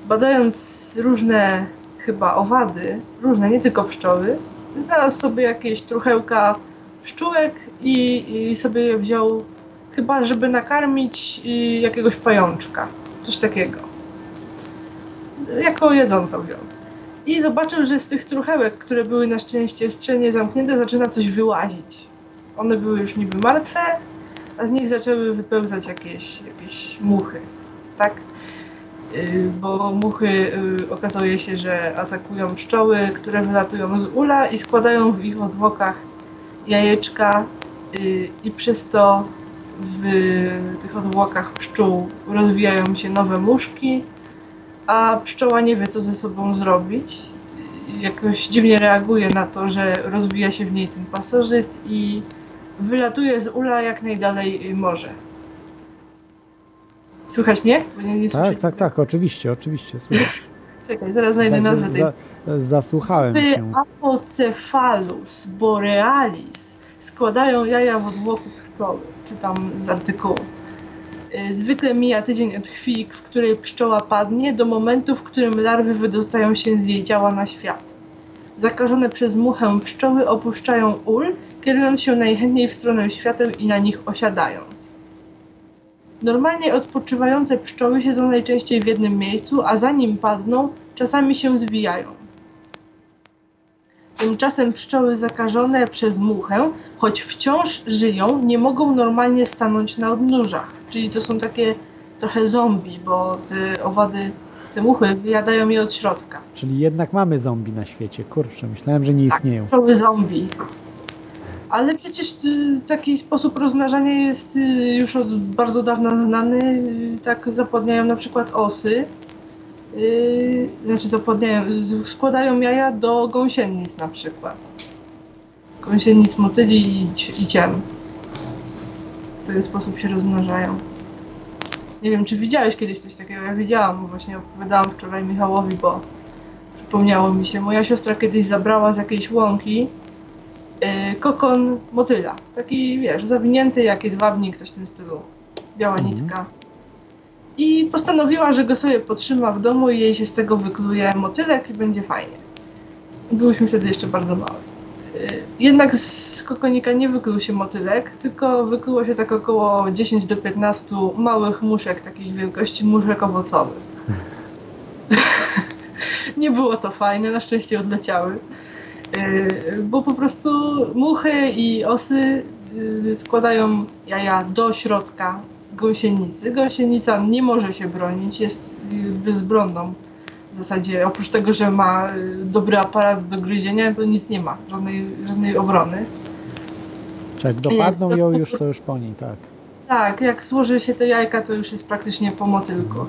badając różne chyba owady, różne, nie tylko pszczoły, znalazł sobie jakieś truchełka pszczółek i, i sobie je wziął chyba, żeby nakarmić y, jakiegoś pajączka. Coś takiego. Jako jedzonko wziął. I zobaczył, że z tych truchełek, które były na szczęście szczelnie zamknięte, zaczyna coś wyłazić. One były już niby martwe, a z nich zaczęły wypełzać jakieś, jakieś muchy. Tak? Y, Bo muchy y, okazuje się, że atakują pszczoły, które wylatują z ula i składają w ich odwłokach jajeczka i przez to w tych odwłokach pszczół rozwijają się nowe muszki, a pszczoła nie wie, co ze sobą zrobić. Jakoś dziwnie reaguje na to, że rozwija się w niej ten pasożyt i wylatuje z ula jak najdalej może. Słychać mnie? Nie, nie Tak, tak, tak, oczywiście, oczywiście, słychać. Czekaj, zaraz znajdę nazwę tej za- Zasłuchałem się. Apocephalus borealis składają jaja w odwłoku pszczoły. Czytam z artykułu. Y, Zwykle mija tydzień od chwili, w której pszczoła padnie, do momentu, w którym larwy wydostają się z jej ciała na świat. Zakażone przez muchę pszczoły opuszczają ul, kierując się najchętniej w stronę świateł i na nich osiadając. Normalnie odpoczywające pszczoły siedzą najczęściej w jednym miejscu, a zanim padną, czasami się zwijają. Tymczasem pszczoły zakażone przez muchę, choć wciąż żyją, nie mogą normalnie stanąć na odnóżach. Czyli to są takie trochę zombie, bo te owady, te muchy wyjadają je od środka. Czyli jednak mamy zombie na świecie. Kurczę, myślałem, że nie istnieją. Pszczoły zombie. Ale przecież y, taki sposób rozmnażania jest y, już od bardzo dawna znany. Y, Tak zapładniają na przykład osy. Y, Znaczy zapładniają, składają jaja do gąsienic na przykład. Gąsienic, motyli i, i ciem. W ten sposób się rozmnażają. Nie wiem, czy widziałeś kiedyś coś takiego. Ja widziałam, właśnie opowiadałam wczoraj Michałowi, bo przypomniało mi się. Moja siostra kiedyś zabrała z jakiejś łąki yy, kokon motyla. Taki, wiesz, zawinięty jak jedwabnik, coś w tym stylu. Biała nitka. I postanowiła, że go sobie potrzyma w domu i jej się z tego wykluje motylek i będzie fajnie. Byłyśmy wtedy jeszcze bardzo małe. Yy, Jednak z kokonika nie wykluł się motylek, tylko wykluło się tak około 10 do 15 małych muszek takiej wielkości muszek owocowych. nie było to fajne, na szczęście odleciały. Yy, Bo po prostu muchy i osy yy, składają jaja do środka gąsienicy. Gąsienica nie może się bronić, jest yy, bezbronną w zasadzie. Oprócz tego, że ma yy, dobry aparat do gryzienia, to nic nie ma, żadnej, żadnej obrony. Jak dopadną ją już, to już po niej, tak. Tak, jak złoży się te jajka, to już jest praktycznie po motylku,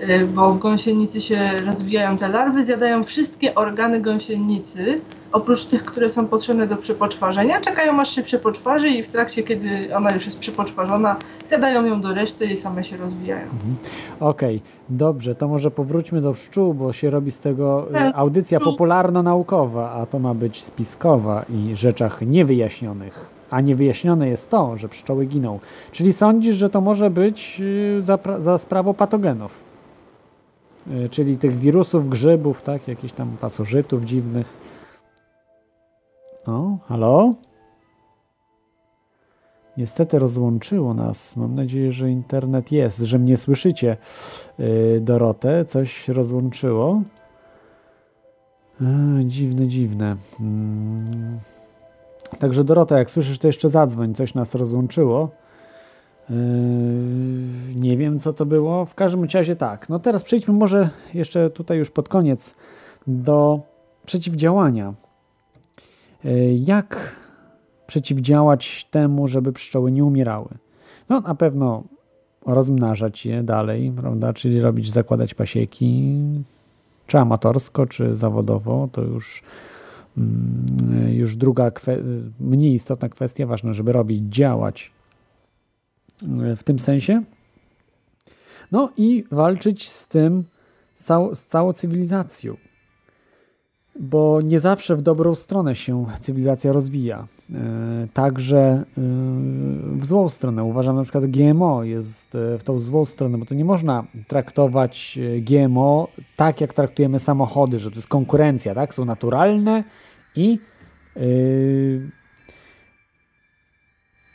Y, bo w gąsienicy się rozwijają te larwy, zjadają wszystkie organy gąsienicy, oprócz tych, które są potrzebne do przepoczwarzenia, czekają aż się przepoczwarzy i w trakcie, kiedy ona już jest przepoczwarzona, zjadają ją do reszty i same się rozwijają. Okej, dobrze, to może powróćmy do pszczół, bo się robi z tego e, Tak, audycja popularno-naukowa, a to ma być spiskowa i rzeczach niewyjaśnionych. A niewyjaśnione jest to, że pszczoły giną. Czyli sądzisz, że to może być y, za, za sprawą patogenów? Y, Czyli tych wirusów, grzybów, tak? Jakichś tam pasożytów dziwnych. O, halo? Niestety rozłączyło nas. Mam nadzieję, że internet jest, że mnie słyszycie, yy, Dorotę. Coś rozłączyło. Yy, dziwne, dziwne. Mm. Także Dorota, jak słyszysz, to jeszcze zadzwoń. Coś nas rozłączyło. Yy, nie wiem, co to było. W każdym razie tak. No teraz przejdźmy może jeszcze tutaj już pod koniec do przeciwdziałania. Yy, Jak przeciwdziałać temu, żeby pszczoły nie umierały? No na pewno rozmnażać je dalej, prawda? Czyli robić, zakładać pasieki, czy amatorsko, czy zawodowo, to już, mm, już druga, mniej istotna kwestia, ważne, żeby robić, działać w tym sensie. No i walczyć z tym, z całą cywilizacją. Bo nie zawsze w dobrą stronę się cywilizacja rozwija. E, Także e, w złą stronę. Uważam na przykład GMO jest e, w tą złą stronę, bo to nie można traktować GMO tak, jak traktujemy samochody, że to jest konkurencja, tak? Są naturalne i yy,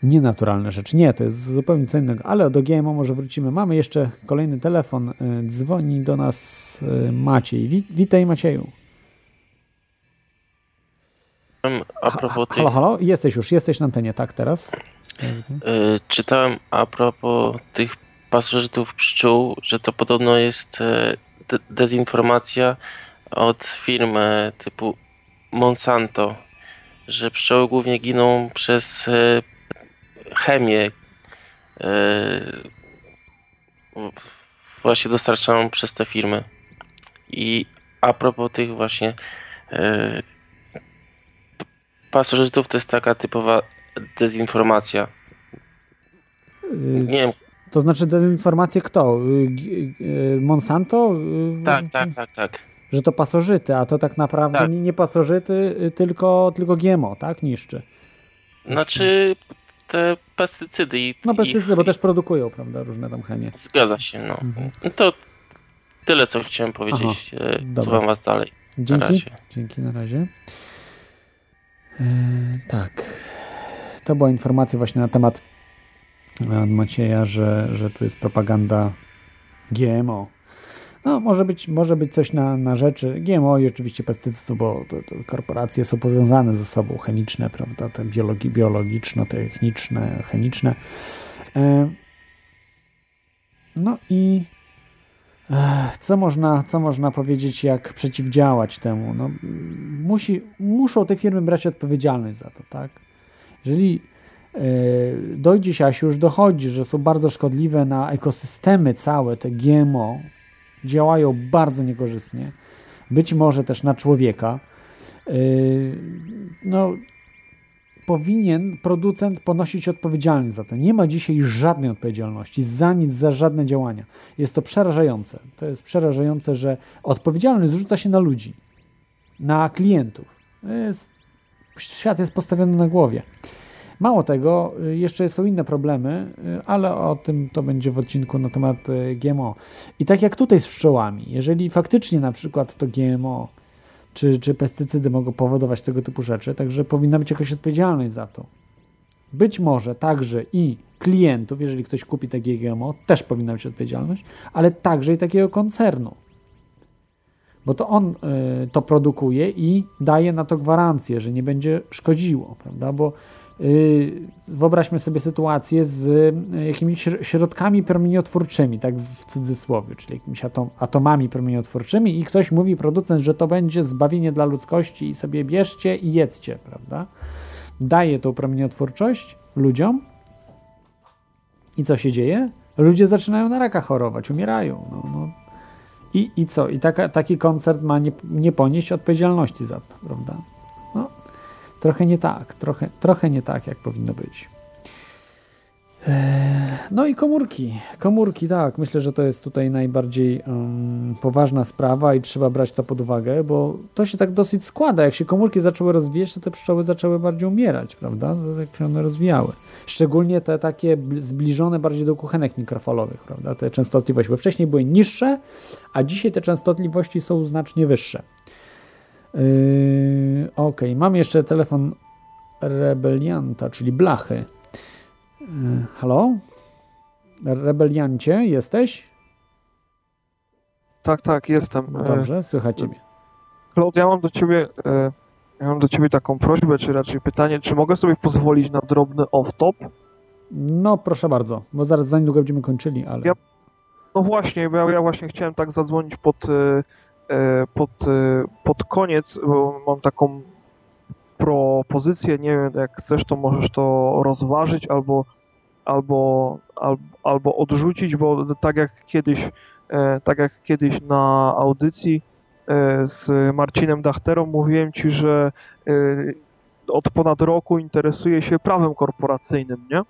nienaturalne rzeczy. Nie, to jest zupełnie co innego. Ale do GMO może wrócimy. Mamy jeszcze kolejny telefon. Dzwoni do nas Maciej. Wi- Witaj Macieju. A propos tych, Halo, halo? Jesteś już, jesteś na antenie, tak teraz? y, czytałem a propos tych pasożytów pszczół, że to podobno jest e, de- dezinformacja od firm e, typu Monsanto, że pszczoły głównie giną przez chemię właśnie dostarczaną przez te firmy. I a propos tych właśnie pasożytów, to jest taka typowa dezinformacja. Nie wiem, To znaczy dezinformację kto? Y, y, Monsanto? Y, tak, tak, tak, tak. Że to pasożyty, a to tak naprawdę Tak. nie, pasożyty, tylko, tylko GMO, tak? Niszczy. Znaczy te pestycydy i No ich- pestycydy, bo też produkują, prawda, różne tam chemie. Zgadza się, no. No To tyle, co chciałem powiedzieć. Aha, E, dobra. Słucham was dalej. Na Dzięki. razie. Dzięki na razie. E, tak. To była informacja właśnie na temat e, Macieja, że, że tu jest propaganda GMO. No, może być, może być coś na, na rzeczy. GMO i oczywiście pestycydów, bo to, to korporacje są powiązane ze sobą, chemiczne, prawda, te biologi, biologiczno-techniczne, chemiczne. E, no i Co można, co można powiedzieć, jak przeciwdziałać temu? No, musi, muszą te firmy brać odpowiedzialność za to, tak? Jeżeli e, dojdzie się, a się już dochodzi, że są bardzo szkodliwe na ekosystemy całe, te GMO, działają bardzo niekorzystnie, być może też na człowieka, e, no, powinien producent ponosić odpowiedzialność za to. Nie ma dzisiaj żadnej odpowiedzialności za nic, za żadne działania. Jest to przerażające. To jest przerażające, że odpowiedzialność zrzuca się na ludzi, na klientów. Jest, świat jest postawiony na głowie. Mało tego, y, jeszcze są inne problemy, y, ale o tym to będzie w odcinku na temat y, GMO. I tak jak tutaj z pszczołami, jeżeli faktycznie na przykład to GMO czy, czy pestycydy mogą powodować tego typu rzeczy, także powinna być jakaś odpowiedzialność za to. Być może także i klientów, jeżeli ktoś kupi takie GMO, też powinna być odpowiedzialność, ale także i takiego koncernu. bo to on y, to produkuje i daje na to gwarancję, że nie będzie szkodziło, prawda? Bo wyobraźmy sobie sytuację z y, jakimiś śr- środkami promieniotwórczymi, tak w cudzysłowie, czyli jakimiś atom, atomami promieniotwórczymi i ktoś mówi, producent, że to będzie zbawienie dla ludzkości i sobie bierzcie i jedzcie, prawda? Daje tą promieniotwórczość ludziom i co się dzieje? Ludzie zaczynają na raka chorować, umierają. No, no. I, I co? I taka, taki koncert ma nie, nie ponieść odpowiedzialności za to, prawda? No, trochę nie tak, trochę, trochę nie tak, jak powinno być. Eee, No i komórki. Komórki, tak. Myślę, że to jest tutaj najbardziej um, poważna sprawa i trzeba brać to pod uwagę, bo to się tak dosyć składa. Jak się komórki zaczęły rozwijać, to te pszczoły zaczęły bardziej umierać, prawda? Jak się one rozwijały. Szczególnie te takie bl- zbliżone bardziej do kuchenek mikrofalowych, prawda? Te częstotliwości, bo wcześniej były niższe, a dzisiaj te częstotliwości są znacznie wyższe. Yy, ok, mam jeszcze telefon rebelianta, czyli blachy. Yy, halo? Rebeliancie, jesteś? Tak, tak, jestem. E, Dobrze, słychać Ciebie. Claude, ja mam do ciebie, e, ja mam do ciebie taką prośbę, czy raczej pytanie, czy mogę sobie pozwolić na drobny off-top? No, proszę bardzo, bo zaraz za niedługo będziemy kończyli, ale... Ja, no właśnie, bo ja, ja właśnie chciałem tak zadzwonić pod, e, pod, e, pod koniec, bo mam taką propozycję, nie wiem, jak chcesz, to możesz to rozważyć albo, albo, albo, albo odrzucić, bo tak jak kiedyś, e, tak jak kiedyś na audycji e, z Marcinem Dachterą mówiłem Ci, że e, od ponad roku interesuję się prawem korporacyjnym, nie?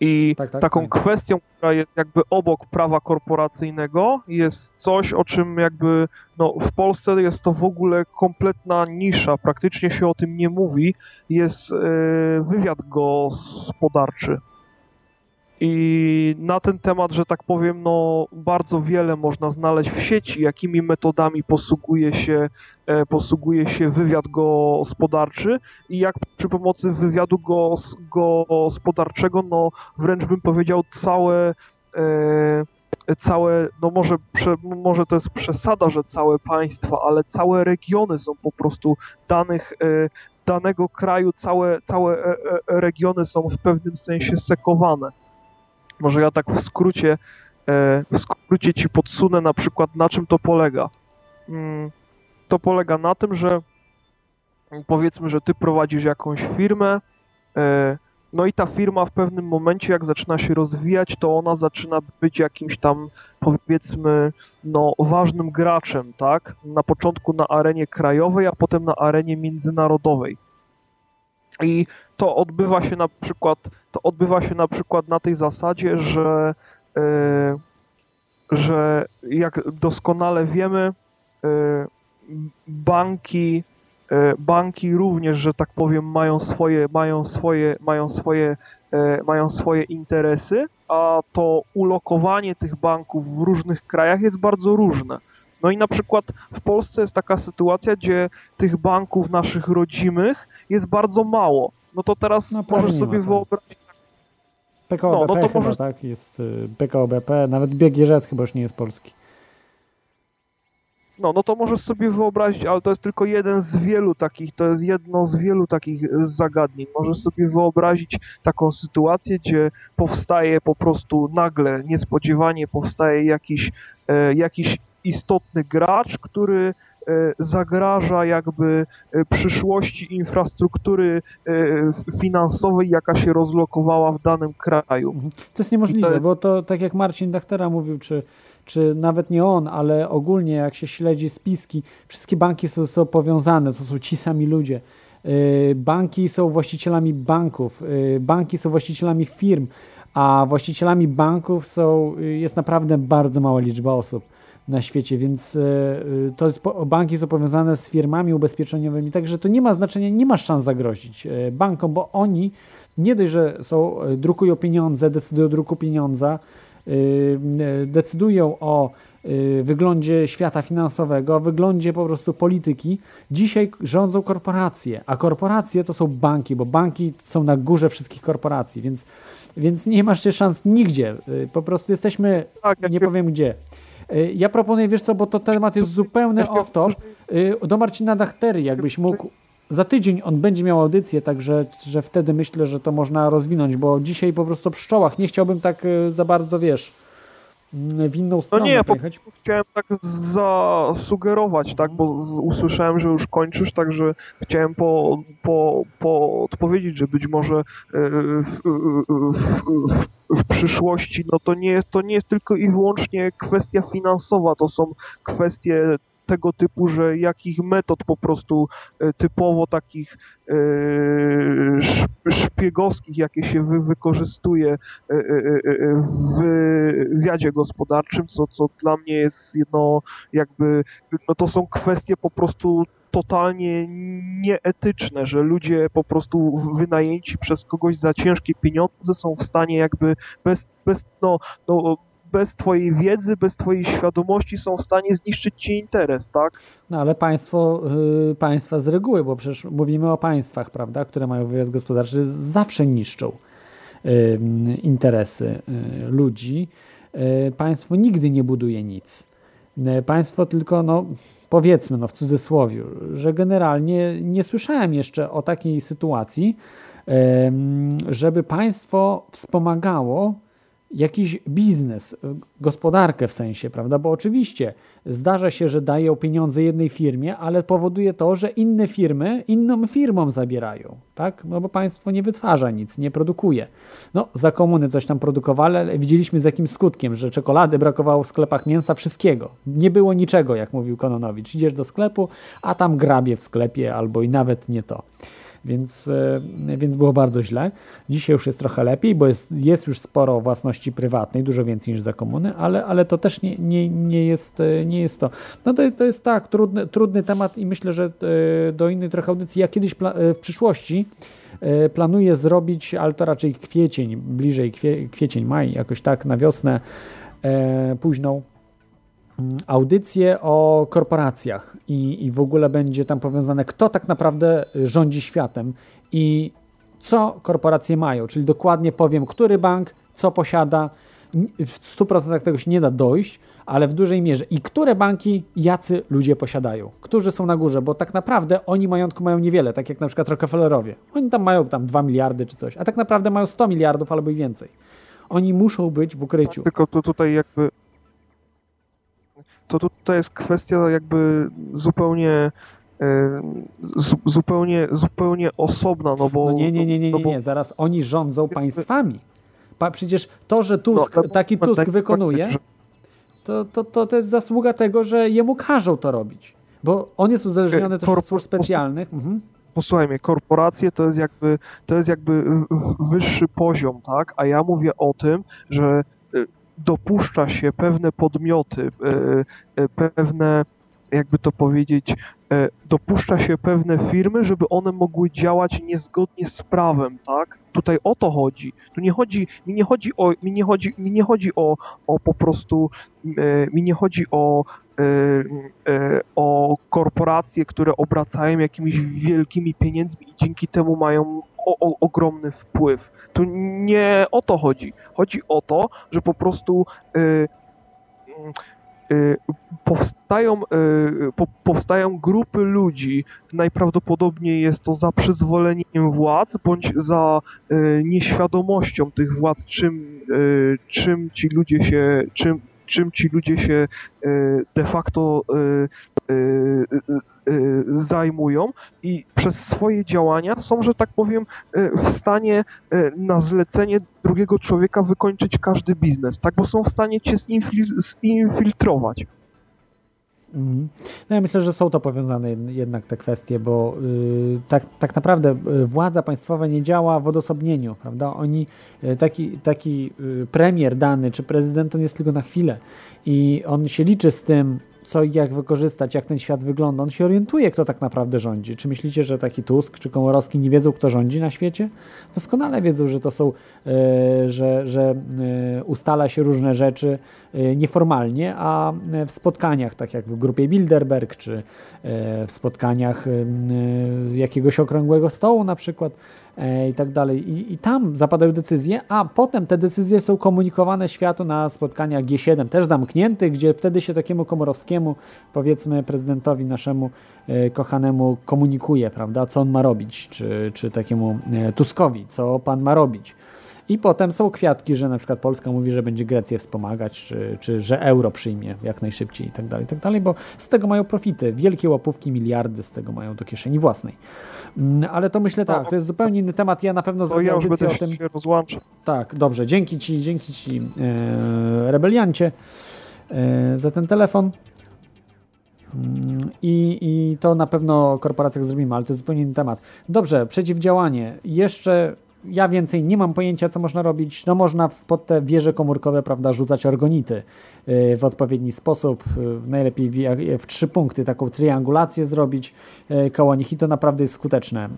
I tak, taką kwestią, która jest jakby obok prawa korporacyjnego, jest coś, o czym jakby no, w Polsce jest to w ogóle kompletna nisza, praktycznie się o tym nie mówi, jest e, wywiad gospodarczy. I na ten temat, że tak powiem, no bardzo wiele można znaleźć w sieci, jakimi metodami posługuje się, e, posługuje się wywiad gospodarczy i jak przy pomocy wywiadu gos, gospodarczego, no wręcz bym powiedział całe, e, całe, no może, prze, może to jest przesada, że całe państwa, ale całe regiony są po prostu danych, e, danego kraju, całe, całe e, regiony są w pewnym sensie sekowane. Może ja tak w skrócie, e, w skrócie ci podsunę na przykład na czym to polega. Mm, To polega na tym, że powiedzmy, że ty prowadzisz jakąś firmę, e, no i ta firma w pewnym momencie, jak zaczyna się rozwijać, to ona zaczyna być jakimś tam, powiedzmy, no ważnym graczem, tak? Na początku na arenie krajowej, a potem na arenie międzynarodowej. I to odbywa się na przykład, to odbywa się na przykład na tej zasadzie, że, e, że jak doskonale wiemy, e, banki, e, banki również, że tak powiem, mają swoje, mają swoje, mają swoje, mają swoje interesy, a to ulokowanie tych banków w różnych krajach jest bardzo różne. No i na przykład w Polsce jest taka sytuacja, gdzie tych banków naszych rodzimych jest bardzo mało. No to teraz No, możesz sobie wyobrazić. PKO No, no to chyba, możesz- tak? Jest y, PKO BP, nawet BGŻ chyba już nie jest polski. No, no to możesz sobie wyobrazić, ale to jest tylko jeden z wielu takich, to jest jedno z wielu takich zagadnień. Możesz sobie wyobrazić taką sytuację, gdzie powstaje po prostu nagle, niespodziewanie powstaje jakiś, e, jakiś istotny gracz, który zagraża jakby e, przyszłości infrastruktury e, finansowej, jaka się rozlokowała w danym kraju. To jest niemożliwe, to jest- bo to tak jak Marcin Dachtera mówił, czy, czy nawet nie on, ale ogólnie jak się śledzi spiski, wszystkie banki są, są powiązane, to są ci sami ludzie. Banki są właścicielami banków, banki są właścicielami firm, a właścicielami banków są, jest naprawdę bardzo mała liczba osób na świecie, więc yy, to jest, banki są powiązane z firmami ubezpieczeniowymi, także to nie ma znaczenia, nie ma szans zagrozić yy, bankom, bo oni nie dość, że są, drukują pieniądze, decydują o druku pieniądza, decydują o wyglądzie świata finansowego, o wyglądzie po prostu polityki. Dzisiaj rządzą korporacje, a korporacje to są banki, bo banki są na górze wszystkich korporacji, więc, więc nie masz szans nigdzie. Po prostu jesteśmy, nie powiem gdzie. Y, Ja proponuję, wiesz co, bo to temat jest zupełny off-top, y, do Marcina Dachtery, jakbyś mógł. Za tydzień on będzie miał audycję, także że wtedy myślę, że to można rozwinąć, bo dzisiaj po prostu o pszczołach nie chciałbym tak y, za bardzo, wiesz, w inną No stronę nie, ja po pojechać. prostu chciałem tak zasugerować, tak, bo z, usłyszałem, że już kończysz, także chciałem po, po, po odpowiedzieć, że być może e, w, w, w, w przyszłości, no to nie, jest, to nie jest tylko i wyłącznie kwestia finansowa, to są kwestie tego typu, że jakich metod po prostu e, typowo takich e, sz- szpiegowskich, jakie się wy, wykorzystuje e, w wywiadzie gospodarczym, co, co dla mnie jest jedno jakby, no to są kwestie po prostu totalnie nieetyczne, że ludzie po prostu wynajęci przez kogoś za ciężkie pieniądze są w stanie jakby bez, bez, no, no, bez twojej wiedzy, bez twojej świadomości są w stanie zniszczyć ci interes, tak? No ale państwo, y, państwa z reguły, bo przecież mówimy o państwach, prawda, które mają wywiad gospodarczy, zawsze niszczą y, interesy y, ludzi. Y, państwo nigdy nie buduje nic. Państwo tylko, no powiedzmy, no w cudzysłowie, że generalnie nie słyszałem jeszcze o takiej sytuacji, żeby państwo wspomagało jakiś biznes, y, gospodarkę w sensie, prawda? Bo oczywiście zdarza się, że dają pieniądze jednej firmie, ale powoduje to, że inne firmy innym firmom zabierają, tak? No bo państwo nie wytwarza nic, nie produkuje. No, za komuny coś tam produkowali, ale widzieliśmy z jakim skutkiem, że czekolady brakowało w sklepach mięsa, wszystkiego. Nie było niczego, jak mówił Kononowicz. Idziesz do sklepu, a tam grabie w sklepie albo i nawet nie to więc, e, więc było bardzo źle. Dzisiaj już jest trochę lepiej, bo jest, jest już sporo własności prywatnej, dużo więcej niż za komuny, ale, ale to też nie, nie, nie, jest, e, nie jest to. No to, to jest tak, trudny, trudny temat i myślę, że e, do innej trochę audycji. Ja kiedyś w przyszłości planuję zrobić, ale to raczej kwiecień, bliżej kwie, kwiecień, maj, jakoś tak na wiosnę późną audycję o korporacjach i, i w ogóle będzie tam powiązane, kto tak naprawdę y, rządzi światem i co korporacje mają, czyli dokładnie powiem, który bank co posiada. W 100% tego się nie da dojść, ale w dużej mierze. I które banki jacy ludzie posiadają, którzy są na górze, bo tak naprawdę oni majątku mają niewiele, tak jak na przykład Rockefellerowie. Oni tam mają tam 2 miliardy czy coś, a tak naprawdę mają 100 miliardów albo i więcej. Oni muszą być w ukryciu. Tylko to tutaj jakby to tutaj jest kwestia jakby zupełnie e, zu, zupełnie zupełnie osobna, no bo No nie, nie, nie, nie, no nie, bo- nie. zaraz oni rządzą państwami. Pa, przecież to, że Tusk, No, no, taki no, Tusk tak, wykonuje, że- to, to, to, to jest zasługa tego, że jemu każą to robić. Bo on jest uzależniony też od służb specjalnych. Mhm. Posłuchaj mnie, korporacje to jest jakby, to jest jakby wyższy poziom, tak? A ja mówię o tym, że y, dopuszcza się pewne podmioty, y, y, pewne, jakby to powiedzieć, y, dopuszcza się pewne firmy, żeby one mogły działać niezgodnie z prawem, tak? Tutaj o to chodzi. Tu nie chodzi, mi nie chodzi o, mi nie chodzi, mi nie chodzi o, o po prostu, mi nie chodzi o o korporacje, które obracają jakimiś wielkimi pieniędzmi i dzięki temu mają o, o, ogromny wpływ. Tu nie o to chodzi. Chodzi o to, że po prostu y, y, powstają, y, po, powstają grupy ludzi, najprawdopodobniej jest to za przyzwoleniem władz, bądź za nieświadomością tych władz, czym, czym ci ludzie się, czym, czym ci ludzie się de facto zajmują i przez swoje działania są, że tak powiem, y, w stanie y, na zlecenie drugiego człowieka wykończyć każdy biznes, tak? Bo są w stanie cię zinfil- zinfiltrować. Mhm. No ja myślę, że są to powiązane jed- jednak te kwestie, bo y, tak, tak naprawdę y, władza państwowa nie działa w odosobnieniu, prawda? Oni, y, taki, taki y, premier dany czy prezydent on jest tylko na chwilę i on się liczy z tym, co i jak wykorzystać, jak ten świat wygląda. On się orientuje, kto tak naprawdę rządzi. Czy myślicie, że taki Tusk czy Komorowski nie wiedzą, kto rządzi na świecie? Doskonale wiedzą, że to są, e, że, że e, ustala się różne rzeczy e, nieformalnie, a w spotkaniach, tak jak w grupie Bilderberg, czy w spotkaniach jakiegoś okrągłego stołu na przykład, i tak dalej. I, I tam zapadają decyzje, a potem te decyzje są komunikowane światu na spotkaniach G7, też zamkniętych, gdzie wtedy się takiemu Komorowskiemu, powiedzmy prezydentowi naszemu e, kochanemu komunikuje, prawda, co on ma robić, czy, czy takiemu e, Tuskowi, co pan ma robić. I potem są kwiatki, że na przykład Polska mówi, że będzie Grecję wspomagać, czy, czy że euro przyjmie jak najszybciej i tak dalej, i tak dalej, bo z tego mają profity. Wielkie łapówki, miliardy z tego mają do kieszeni własnej. Ale to myślę tak, to jest zupełnie inny temat. Ja na pewno zrobię ja audycję o tym. się rozłączał. Tak, dobrze. Dzięki ci, dzięki ci e, rebeliancie e, za ten telefon. Mm, I, I to na pewno korporacjach zrobimy, ale to jest zupełnie inny temat. Dobrze, przeciwdziałanie. Jeszcze ja więcej nie mam pojęcia, co można robić. No można pod te wieże komórkowe, prawda, rzucać organity y, w odpowiedni sposób. y, Najlepiej w, trzy punkty taką triangulację zrobić y, koło nich i to naprawdę jest skuteczne.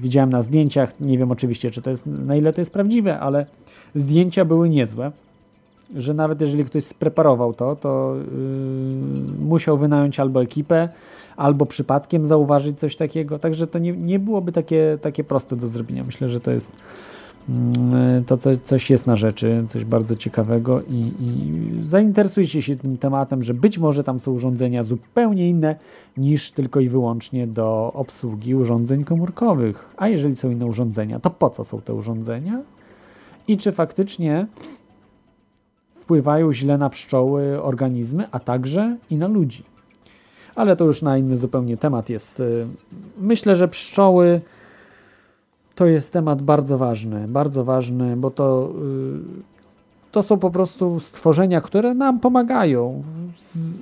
Widziałem na zdjęciach, nie wiem oczywiście, czy to jest, na ile to jest prawdziwe, ale zdjęcia były niezłe że nawet jeżeli ktoś spreparował to, to yy, musiał wynająć albo ekipę, albo przypadkiem zauważyć coś takiego. Także to nie, nie byłoby takie, takie proste do zrobienia. Myślę, że to jest mm, to coś, jest na rzeczy, coś bardzo ciekawego i, i zainteresujcie się tym tematem, że być może tam są urządzenia zupełnie inne niż tylko i wyłącznie do obsługi urządzeń komórkowych. A jeżeli są inne urządzenia, to po co są te urządzenia? I czy faktycznie wpływają źle na pszczoły, organizmy, a także i na ludzi. Ale to już na inny zupełnie temat jest. Y, Myślę, że pszczoły to jest temat bardzo ważny, bardzo ważny, bo to, y, to są po prostu stworzenia, które nam pomagają,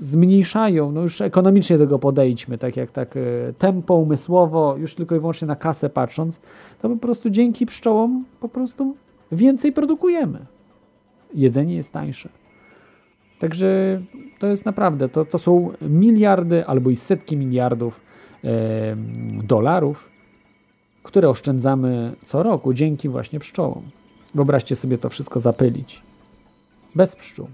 zmniejszają, no już ekonomicznie do tego podejdźmy, tak jak tak y, tempo umysłowo, już tylko i wyłącznie na kasę patrząc, to po prostu dzięki pszczołom po prostu więcej produkujemy jedzenie jest tańsze. Także to jest naprawdę, to, to są miliardy albo i setki miliardów e, dolarów, które oszczędzamy co roku dzięki właśnie pszczołom. Wyobraźcie sobie to wszystko zapylić. Bez pszczół.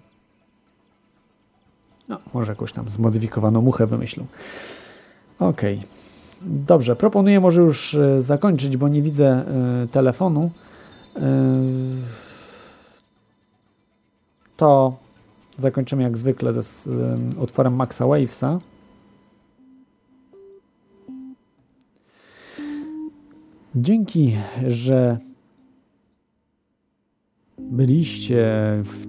No, może jakąś tam zmodyfikowaną muchę wymyślą. Okej. Dobrze, proponuję może już e, zakończyć, bo nie widzę e, telefonu. E, to zakończymy jak zwykle ze ym, utworem Maxa Wavesa. Dzięki, że byliście w,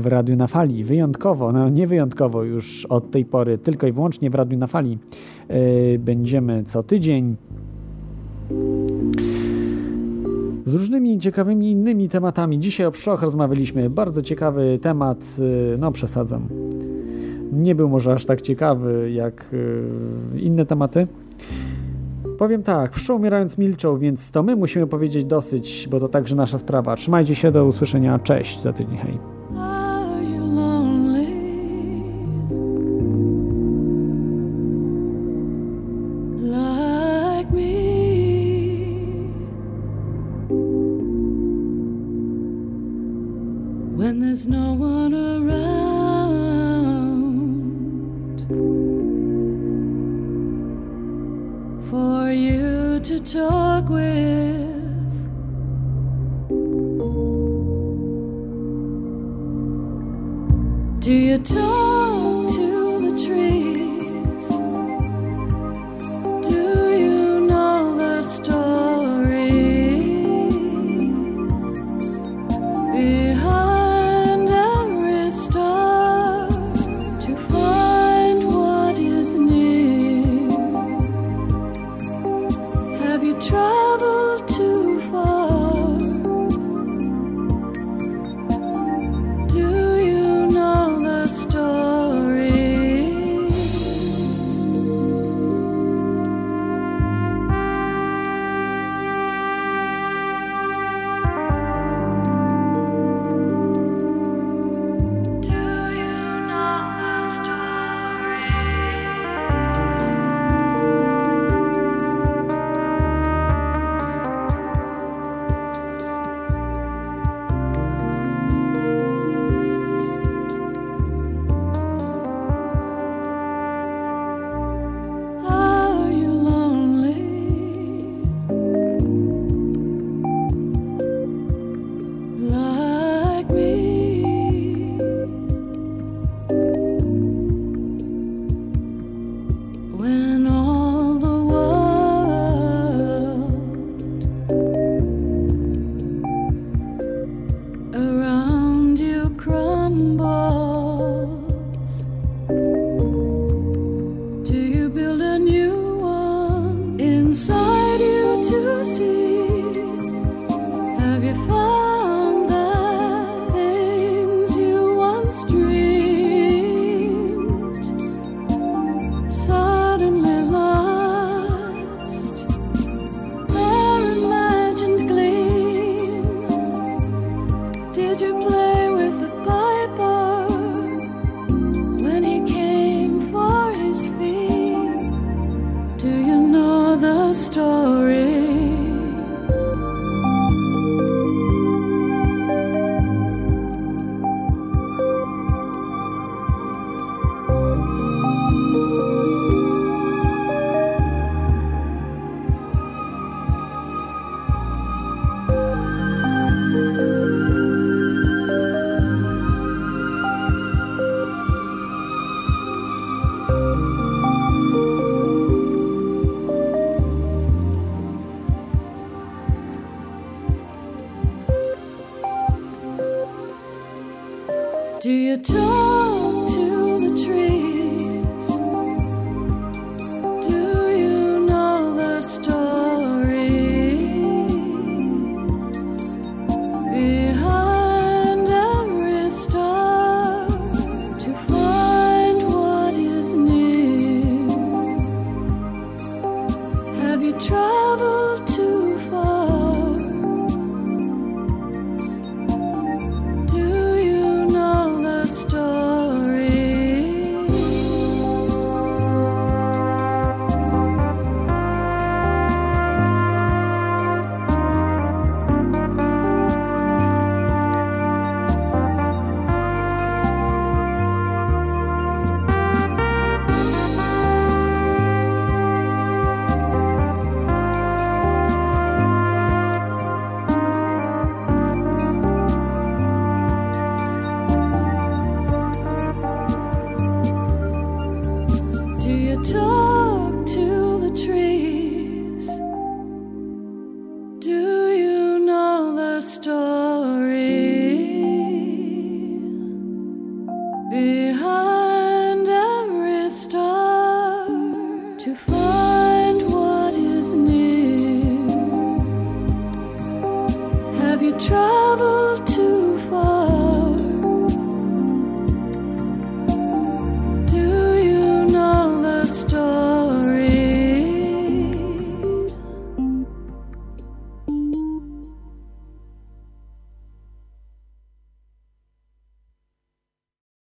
w Radiu na Fali. Wyjątkowo, no nie wyjątkowo już od tej pory, tylko i wyłącznie w Radiu na Fali. Yy, będziemy co tydzień z różnymi ciekawymi innymi tematami. Dzisiaj o pszczołach rozmawialiśmy. Bardzo ciekawy temat, y, no przesadzam. Nie był może aż tak ciekawy jak y, inne tematy. Powiem tak, pszczoły umierając milczą, więc to my musimy powiedzieć dosyć, bo to także nasza sprawa. Trzymajcie się, do usłyszenia. Cześć, za tydzień, hej.